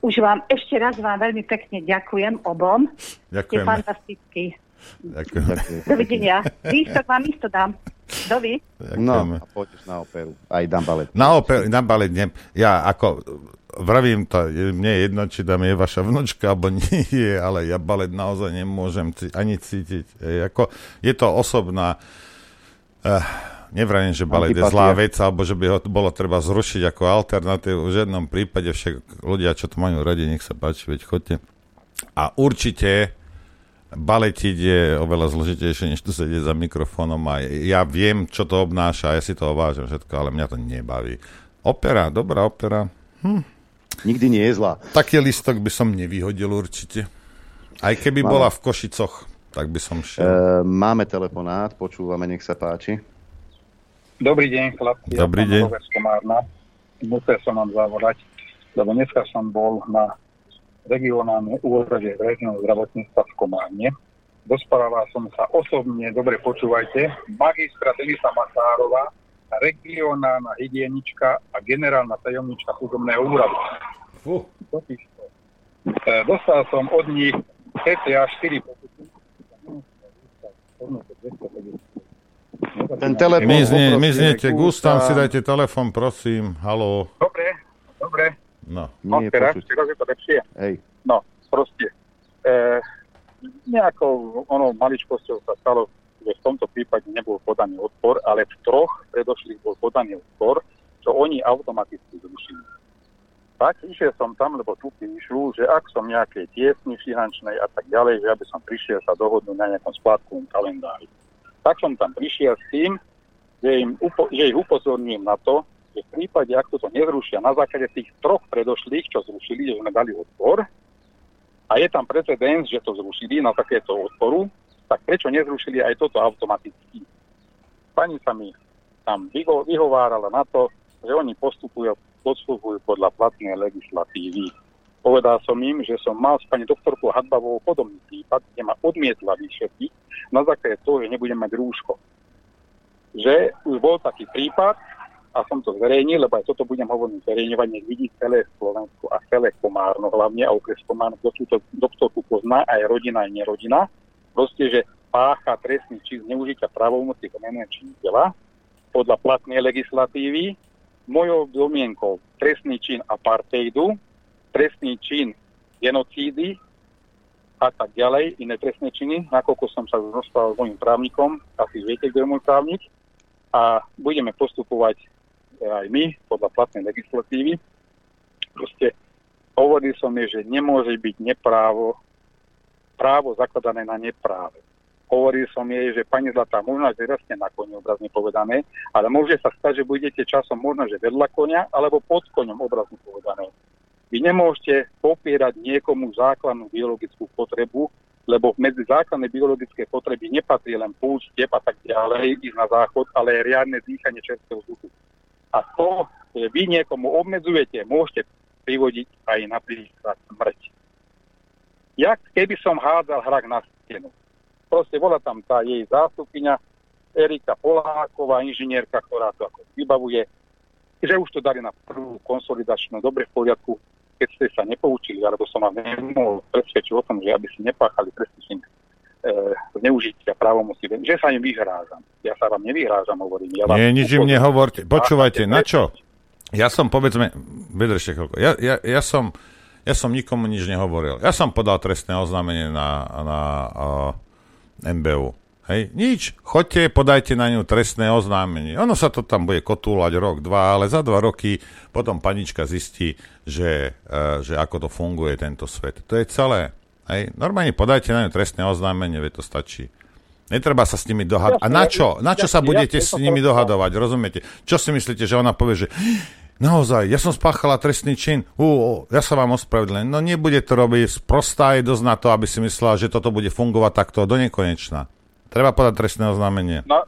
už vám ešte raz vám veľmi pekne ďakujem obom. Ste Ďakujeme. fantastickí. Ďakujem. Dovidenia. Výstok vám isto dám. Dovi. No, a poďš na operu. Aj dám balet. Na, oper, na balet ne, ja ako vravím to, je- mne je jedno, či tam je vaša vnúčka, alebo nie je, ale ja balet naozaj nemôžem ani cítiť. Je, ako, je to osobná, uh, nevrajím, že balet je Antipatia. zlá vec, alebo že by ho bolo treba zrušiť ako alternatívu. V žiadnom prípade však ľudia, čo to majú radi, nech sa páči, veď chodte. A určite baletiť je oveľa zložitejšie, než tu sedieť za mikrofónom a ja viem, čo to obnáša, ja si to ovážam všetko, ale mňa to nebaví. Opera, dobrá opera. Hm. Nikdy nie je zlá. Taký listok by som nevyhodil určite. Aj keby Máme. bola v Košicoch, tak by som šiel. E, máme telefonát, počúvame, nech sa páči. Dobrý deň, chlapci. Dobrý ja deň. Musel som vám zavolať, lebo dneska som bol na regionálnej úrade verejného zdravotníctva v Komárne. Dosprávala som sa osobne, dobre počúvajte, magistra Denisa Masárova, regionálna hygienička a generálna tajomnička súdomného úradu. E, Dostal som od nich cca 4 pokuty. Ten poprosíme miznete k k ústam, ústam. si dajte telefon, prosím. Haló. Dobre, dobre. No. No, Nie je teraz, počuť. teraz je to lepšie. Hej. No, proste. E, nejakou ono maličkosťou sa stalo, že v tomto prípade nebol podaný odpor, ale v troch predošlých bol podaný odpor, čo oni automaticky zrušili. Tak išiel som tam, lebo tu píšu, že ak som nejakej tiesni finančnej a tak ďalej, že aby som prišiel sa dohodnúť na nejakom splátkovom kalendári. Tak som tam prišiel s tým, že, im upo- že ich upozorním na to, že v prípade, ak toto nezrušia na základe tých troch predošlých, čo zrušili, že sme dali odpor, a je tam precedens, že to zrušili na takéto odporu, tak prečo nezrušili aj toto automaticky? Pani sa mi tam vyho- vyhovárala na to, že oni postupujú, postupujú podľa platnej legislatívy. Povedal som im, že som mal s pani doktorkou Hadbavou podobný prípad, kde ma odmietla vyšetriť na základe toho, že nebudem mať rúško. Že už bol taký prípad a som to zverejnil, lebo aj toto budem hovoriť zverejňovať, nech vidí celé Slovensko a celé Komárno, hlavne a okres Komárno, kto túto doktorku pozná, aj rodina, aj nerodina. Proste, že pácha trestný čin zneužitia právomoci komerného činiteľa podľa platnej legislatívy, mojou domienkou trestný čin apartheidu, trestný čin genocídy a tak ďalej, iné trestné činy, nakoľko som sa rozprával s mojim právnikom, asi viete, kto je môj právnik, a budeme postupovať aj my podľa platnej legislatívy. Proste hovoril som jej, že nemôže byť neprávo, právo zakladané na nepráve. Hovoril som jej, že pani Zlatá, možno že rastie na koni, obrazne povedané, ale môže sa stať, že budete časom možno, že vedľa konia, alebo pod koňom, obrazne povedané. Vy nemôžete popierať niekomu základnú biologickú potrebu, lebo medzi základné biologické potreby nepatrí len púšť, tep a tak ďalej, ísť na záchod, ale aj riadne dýchanie čerstvého vzduchu. A to, že vy niekomu obmedzujete, môžete privodiť aj napríklad smrť. Jak keby som hádzal hrak na stenu. Proste bola tam tá jej zástupkynia Erika Poláková, inžinierka, ktorá to ako vybavuje, že už to dali na prvú konsolidačnú, dobre v poriadku, keď ste sa nepoučili, alebo som vám nemohol presvedčiť o tom, že aby si nepáchali trestný zneužitia právomoci, že sa im vyhrážam. Ja sa vám nevyhrážam, hovorím. Ja Nie, nič im nehovorte. Počúvajte, na čo? Ja som, povedzme, vydržte chvíľku, ja, ja, ja, som, ja som nikomu nič nehovoril. Ja som podal trestné oznámenie na, na uh, MBU. Hej, nič. Choďte, podajte na ňu trestné oznámenie. Ono sa to tam bude kotúľať rok, dva, ale za dva roky potom panička zistí, že, uh, že ako to funguje tento svet. To je celé. Hej. Normálne podajte na ňu trestné oznámenie, veď to stačí. Netreba sa s nimi dohadovať. A na čo? Na čo sa budete s nimi dohadovať? Rozumiete? Čo si myslíte, že ona povie, že naozaj, ja som spáchala trestný čin, ú, ja sa vám ospravedlňujem. No nebude to robiť, sprostá je dosť na to, aby si myslela, že toto bude fungovať takto do nekonečna. Treba podať trestné oznámenie. No,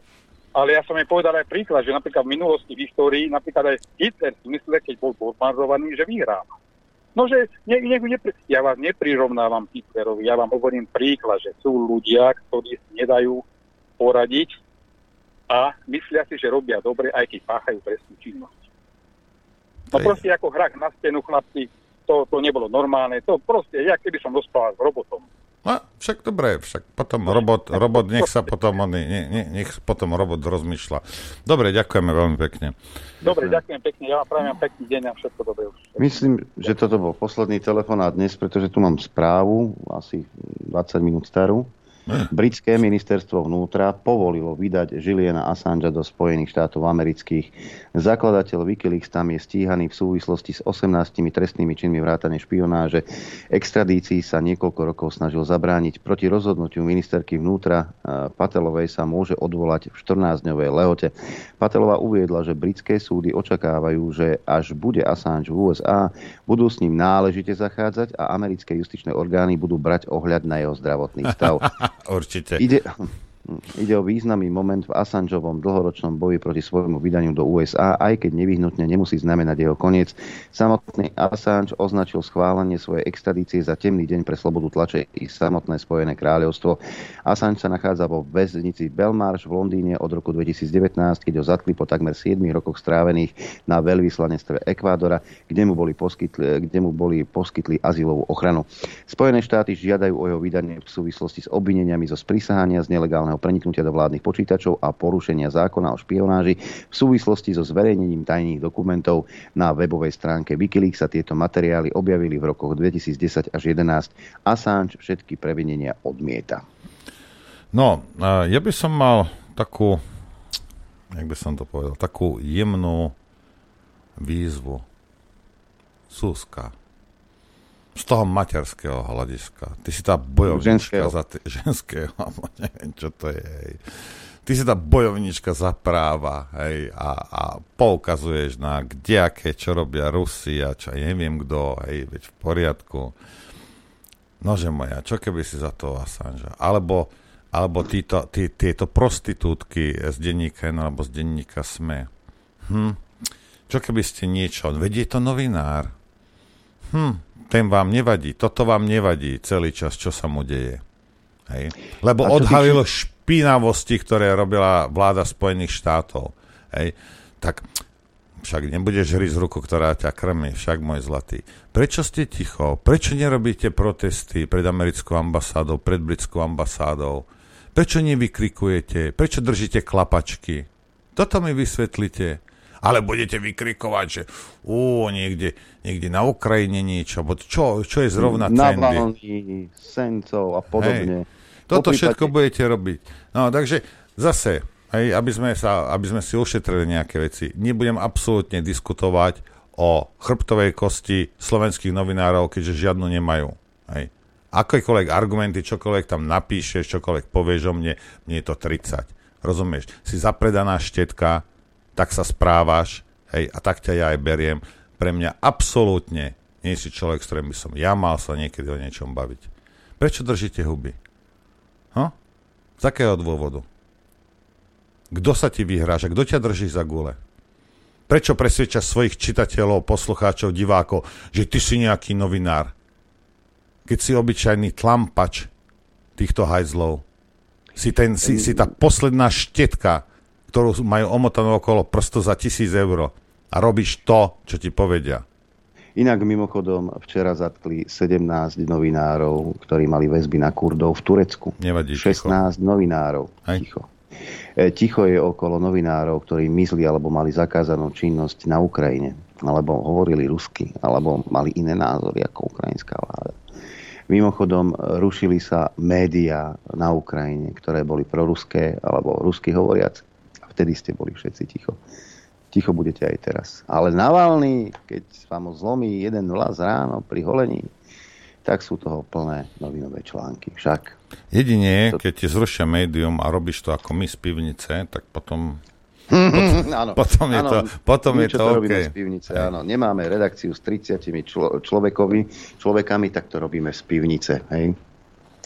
ale ja som jej povedal aj príklad, že napríklad v minulosti, v histórii, napríklad aj Hitler si myslel, keď bol bombardovaný, že vyhrá. No, že ne, ne, nepri, ja vás neprirovnávam Hitlerovi, ja vám hovorím príklad, že sú ľudia, ktorí nedajú poradiť a myslia si, že robia dobre, aj keď páchajú trestnú činnosť. No proste ako hrak na stenu, chlapci, to, to nebolo normálne, to proste, ja keby som rozprával s robotom. No, však dobre, však potom robot, robot nech sa potom, on, ne, ne, nech potom robot rozmýšľa. Dobre, ďakujeme veľmi pekne. Dobre, ďakujem pekne, ja vám prajem pekný deň a všetko dobré už. Myslím, že toto bol posledný telefonát dnes, pretože tu mám správu, asi 20 minút starú. Britské ministerstvo vnútra povolilo vydať Juliana Assangea do Spojených štátov amerických. Zakladateľ Wikileaks tam je stíhaný v súvislosti s 18 trestnými činmi vrátane špionáže. Extradícii sa niekoľko rokov snažil zabrániť. Proti rozhodnutiu ministerky vnútra eh, Patelovej sa môže odvolať v 14-dňovej lehote. Patelová uviedla, že britské súdy očakávajú, že až bude Assange v USA, budú s ním náležite zachádzať a americké justičné orgány budú brať ohľad na jeho zdravotný stav. Určite. Ide, ide o významný moment v Assangeovom dlhoročnom boji proti svojmu vydaniu do USA, aj keď nevyhnutne nemusí znamenať jeho koniec. Samotný Assange označil schválenie svojej extradície za temný deň pre slobodu tlače i samotné Spojené kráľovstvo. Assange sa nachádza vo väznici Belmarsh v Londýne od roku 2019, keď ho zatkli po takmer 7 rokoch strávených na veľvyslanectve Ekvádora, kde mu boli poskytli, kde mu boli poskytli azylovú ochranu. Spojené štáty žiadajú o jeho vydanie v súvislosti s obvineniami zo sprísahania z nelegálneho preniknutia do vládnych počítačov a porušenia zákona o špionáži v súvislosti so zverejnením tajných dokumentov na webovej stránke Wikileaks sa tieto materiály objavili v rokoch 2010 až 2011. Assange všetky previnenia odmieta. No, ja by som mal takú, jak by som to povedal, takú jemnú výzvu. Súska. Z toho materského hľadiska. Ty si tá bojovnička Ženského. za... T- ženského, alebo neviem, čo to je. Hej. Ty si tá bojovnička za práva hej, a, a poukazuješ na kde aké, čo robia Rusi a čo neviem kto, hej, veď v poriadku. Nože moja, čo keby si za to Assange? Alebo, alebo títo, tí, tieto prostitútky z denníka N alebo z denníka SME. Hm. Čo keby ste niečo... Veď je to novinár. Hm. Ten vám nevadí. Toto vám nevadí celý čas, čo sa mu deje. Hej. Lebo odhalil týka- špinavosti, ktoré robila vláda Spojených štátov. Hej. Tak však nebudeš hry z ruku, ktorá ťa krmi, však môj zlatý. Prečo ste ticho? Prečo nerobíte protesty pred americkou ambasádou, pred britskou ambasádou? Prečo nevykrikujete? Prečo držíte klapačky? Toto mi vysvetlite. Ale budete vykrikovať, že ú, niekde, niekde na Ukrajine niečo, bo čo, čo je zrovna trendy? Navalny, Sencov a podobne. Hej. Toto Poprípade- všetko budete robiť. No, takže zase, hej, aby, sme sa, aby sme si ušetrili nejaké veci, nebudem absolútne diskutovať o chrbtovej kosti slovenských novinárov, keďže žiadnu nemajú. Hej. Akékoľvek argumenty, čokoľvek tam napíšeš, čokoľvek povieš o mne, mne je to 30. Rozumieš? Si zapredaná štetka, tak sa správaš, hej, a tak ťa ja aj beriem. Pre mňa absolútne nie si človek, s ktorým by som ja mal sa niekedy o niečom baviť. Prečo držíte huby? Hm? Z akého dôvodu? Kto sa ti vyhráža? Kto ťa drží za gule? Prečo presvedčaš svojich čitateľov, poslucháčov, divákov, že ty si nejaký novinár? Keď si obyčajný tlampač týchto hajzlov, si, ten, si, si tá posledná štetka, ktorú majú omotanú okolo prsto za tisíc eur a robíš to, čo ti povedia. Inak mimochodom včera zatkli 17 novinárov, ktorí mali väzby na Kurdov v Turecku. Nevadí, 16 novinárov. Ticho. E, ticho je okolo novinárov, ktorí myslí alebo mali zakázanú činnosť na Ukrajine, alebo hovorili rusky, alebo mali iné názory ako ukrajinská vláda. Mimochodom, rušili sa médiá na Ukrajine, ktoré boli proruské alebo rusky hovoriac. Vtedy ste boli všetci ticho. Ticho budete aj teraz. Ale Navalny, keď vám zlomí jeden vlas ráno pri holení, tak sú toho plné novinové články. Však. Jedine, keď ti zrušia médium a robíš to ako my z pivnice, tak potom potom, áno, potom je áno, to, potom my, je to OK. robíme z pivnice, áno. Nemáme redakciu s 30 člo, človekovi, človekami, tak to robíme z pivnice. Hej?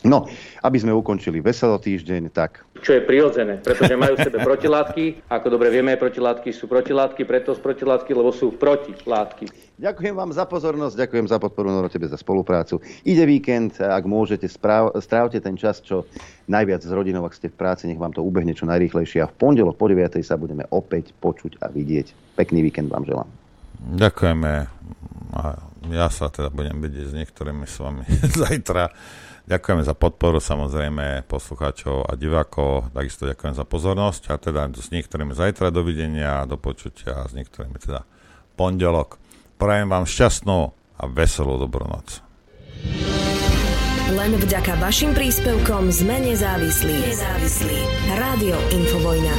No, aby sme ukončili veselo týždeň, tak čo je prirodzené, pretože majú v sebe protilátky. Ako dobre vieme, protilátky sú protilátky, preto z protilátky, lebo sú protilátky. Ďakujem vám za pozornosť, ďakujem za podporu, Noro, tebe za spoluprácu. Ide víkend, ak môžete, správ, strávte ten čas, čo najviac s rodinou, ak ste v práci, nech vám to ubehne čo najrýchlejšie. A v pondelok po 9. sa budeme opäť počuť a vidieť. Pekný víkend vám želám. Ďakujeme. A ja sa teda budem vidieť s niektorými s vami zajtra. Ďakujeme za podporu samozrejme poslucháčov a divákov, takisto ďakujem za pozornosť a teda s niektorými zajtra dovidenia, do počutia a s niektorými teda pondelok. Prajem vám šťastnú a veselú dobrú noc. Len vďaka vašim príspevkom sme nezávislí. Nezávislí. Rádio Infovojna.